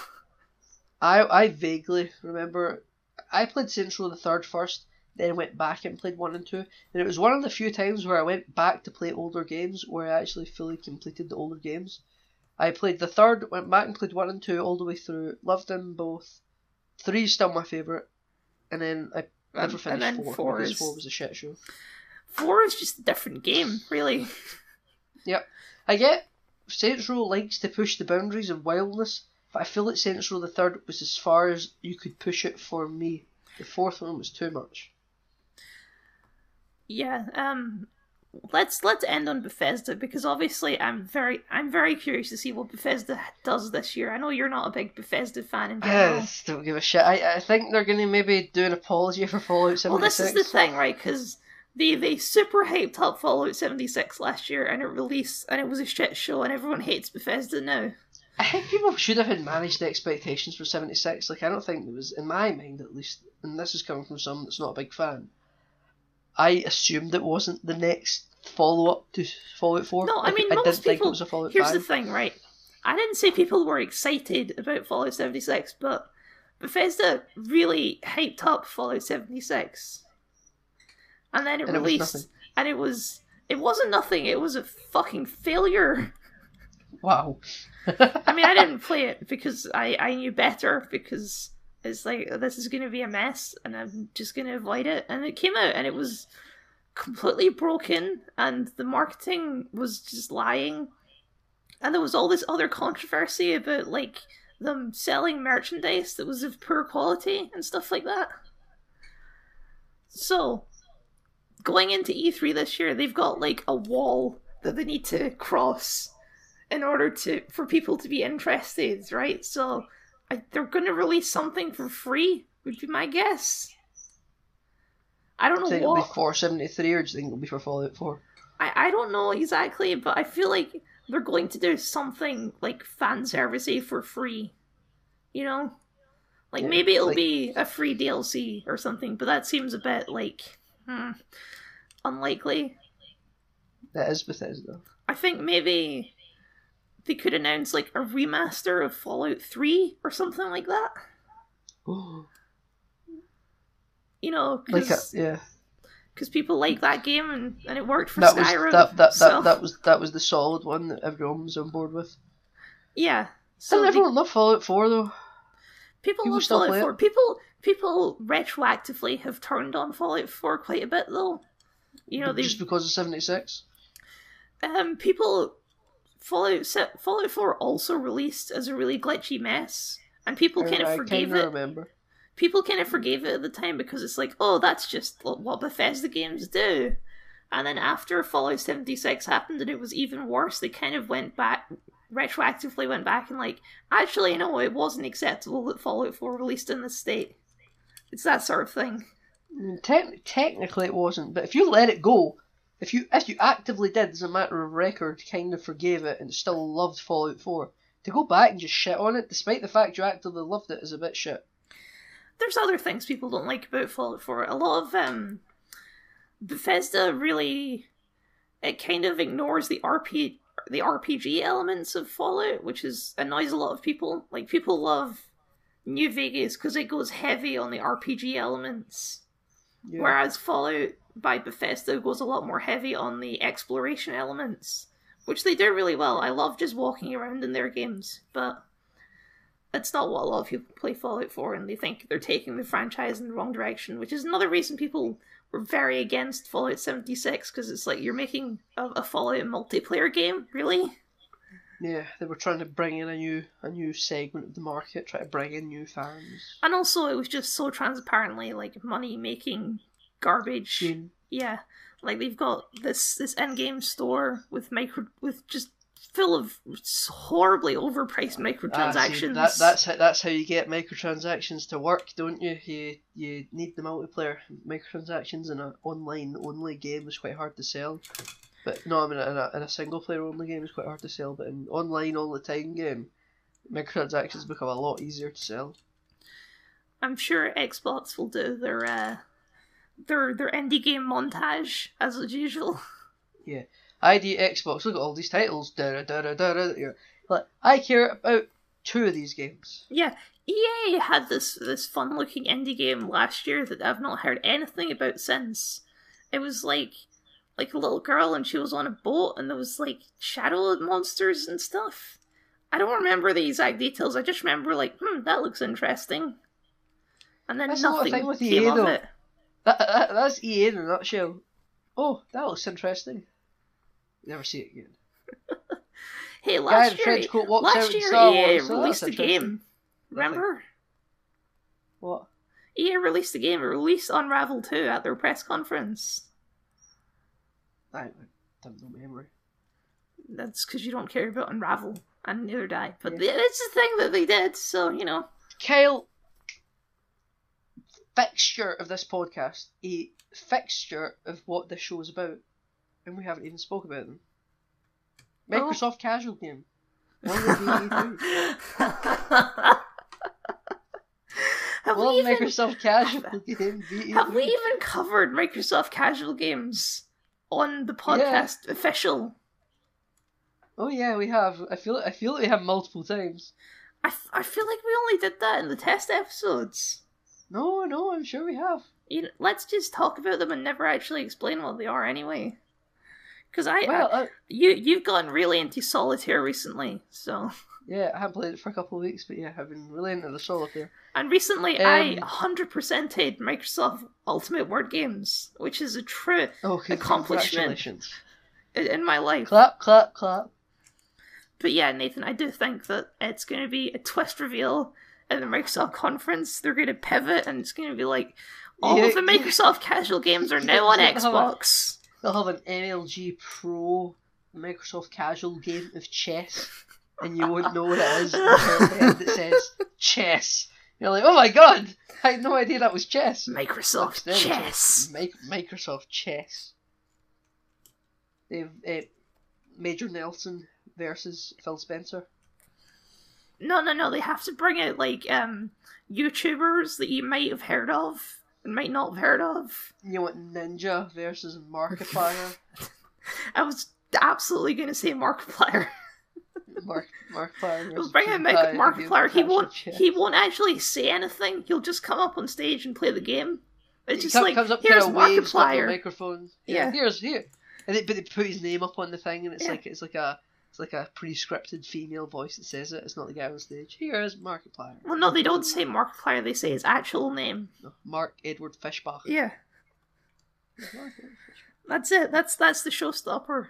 I I vaguely remember. I played Central the third first, then went back and played one and two, and it was one of the few times where I went back to play older games where I actually fully completed the older games. I played the third, went back and played one and two all the way through, loved them both. Three's still my favourite, and then I never finished and four, four is... four was a shit show. Four is just a different game, really. [LAUGHS] Yep. I get Saints Row likes to push the boundaries of wildness, but I feel like Saints Row the third was as far as you could push it for me. The fourth one was too much. Yeah, um let's let's end on Bethesda because obviously I'm very I'm very curious to see what Bethesda does this year. I know you're not a big Bethesda fan in general. I don't give a shit. I, I think they're going to maybe do an apology for Fallout 76. Well, this is the thing, right? Because they they super hyped up Fallout 76 last year and it released and it was a shit show and everyone hates Bethesda now. I think people should have had managed the expectations for 76. Like I don't think there was in my mind at least, and this is coming from someone that's not a big fan. I assumed it wasn't the next follow up to Fallout 4. No, I mean, I, most didn't people, think it was a Fallout Here's 5. the thing, right? I didn't say people were excited about Fallout 76, but Bethesda really hyped up Fallout 76. And then it and released, it and it was. It wasn't nothing, it was a fucking failure. Wow. I mean, I [LAUGHS] didn't play it because I, I knew better, because it's like, oh, this is going to be a mess, and I'm just going to avoid it. And it came out, and it was completely broken, and the marketing was just lying. And there was all this other controversy about, like, them selling merchandise that was of poor quality and stuff like that. So, going into E3 this year, they've got, like, a wall that they need to cross in order to for people to be interested, right? So I, they're going to release something for free, would be my guess. I don't know think what. It'll be four seventy three, or do you think it'll be for Fallout Four? I I don't know exactly, but I feel like they're going to do something like fan servicey for free. You know, like yeah, maybe it'll like... be a free DLC or something, but that seems a bit like hmm, unlikely. That is Bethesda. I think maybe they could announce like a remaster of Fallout 3 or something like that. you know, cause, like a, yeah, because people like that game and, and it worked for that Skyrim. Was, that that, so. that that was that was the solid one that everyone was on board with. Yeah, so everyone love Fallout 4 though? People, people love Fallout 4. People people retroactively have turned on Fallout 4 quite a bit though. You know, just because of 76. Um, people Fallout Fallout 4 also released as a really glitchy mess, and people kind of forgave it. Remember. People kind of forgave it at the time because it's like, oh, that's just what Bethesda games do. And then after Fallout 76 happened and it was even worse, they kind of went back, retroactively went back and like, actually, no, it wasn't acceptable that Fallout 4 released in this state. It's that sort of thing. Mm, te- technically, it wasn't, but if you let it go, if you if you actively did, as a matter of record, kind of forgave it and still loved Fallout 4, to go back and just shit on it, despite the fact you actively loved it, is a bit shit. There's other things people don't like about Fallout 4. A lot of um, Bethesda really it kind of ignores the RP the RPG elements of Fallout, which is annoys a lot of people. Like people love New Vegas because it goes heavy on the RPG elements, Yeah. whereas Fallout by Bethesda goes a lot more heavy on the exploration elements, which they do really well. I love just walking around in their games, but that's not what a lot of people play Fallout for, and they think they're taking the franchise in the wrong direction, which is another reason people were very against Fallout 76 because it's like you're making a, a Fallout multiplayer game, really? Yeah, they were trying to bring in a new a new segment of the market, try to bring in new fans. And also, it was just so transparently like money making garbage. Yeah, like they've got this this end game store with micro with just full of horribly overpriced Ah, microtransactions. that, that's how, that's how you get microtransactions to work, don't you? You you need the multiplayer microtransactions in an online only game is quite hard to sell. But no, I mean in a, in a single player only game is quite hard to sell. But in online all the time game, microtransactions become a lot easier to sell. I'm sure Xbox will do their uh, their their indie game montage as usual. [LAUGHS] Yeah, ID Xbox, look at all these titles. Da da da da da. Like I care about two of these games. Yeah, EA had this this fun looking indie game last year that I've not heard anything about since. It was like like a little girl and she was on a boat and there was like shadow monsters and stuff. I don't remember the exact details. I just remember like, hmm, that looks interesting. And then That's the nothing thing with came EA of though. it. That, that that's EA in a nutshell. Oh, that looks interesting. Never see it again. [LAUGHS] Hey, last year, coat walks out last in year EA so released a game. Remember? What? EA released a game. It released Unravel 2 at their press conference. I, I have no memory. That's because you don't care about Unravel, and neither do I. But Yeah. it's the thing that they did, so you know. Kyle, fixture of this podcast, a fixture of what this show is about, and we haven't even spoke about them. Oh. Microsoft casual game. [LAUGHS] Have we even Microsoft casual game. Have we even covered Microsoft casual games on the podcast official? Oh yeah, we have. I feel. I feel like we have multiple times. I, f- I feel like we only did that in the test episodes. No, no, I'm sure we have. You know, let's just talk about them and never actually explain what they are anyway. Because I, Well, I uh, you you've gotten really into solitaire recently, so yeah, I haven't played it for a couple of weeks, but yeah, I've been really into the solitaire. and recently I Um, 100%ed Microsoft Ultimate Word Games, which is a true con- Accomplishment. in my life. Clap, clap, clap. But yeah, Nathan, I do think that it's going to be a twist reveal at the Microsoft conference. They're going to pivot, and it's going to be like all Yeah, of the yeah. Microsoft casual games are now on [LAUGHS] Yeah, have a- Xbox. They'll have an MLG Pro Microsoft casual game of chess, and you won't know what it is until the end it [LAUGHS] says chess. You're like, oh my god, I had no idea that was chess. Microsoft. Chess. Mi- Microsoft Chess. They've uh, Major Nelson versus Phil Spencer. No, no, no. They have to bring out like um YouTubers that you might have heard of and might not have heard of. You want Ninja versus Markiplier. [LAUGHS] I was absolutely going to say Markiplier. [LAUGHS] Mark Markiplier. We'll bring out PewDiePie Mark- in Markiplier. He won't. chess. He won't actually say anything. He'll just come up on stage and play the game. It's He just come- like comes up here's kind of waves with the Markiplier. microphone. Yeah. Here's here, and they, but they put his name up on the thing, and it's Yeah. like it's like a it's like a pre-scripted female voice that says it. It's not the guy on stage. Here is Markiplier. Well, no, they don't say Markiplier. They say his actual name. No, Mark Edward Fischbach. Yeah, Mark Edward Fischbach. that's it. That's that's the showstopper.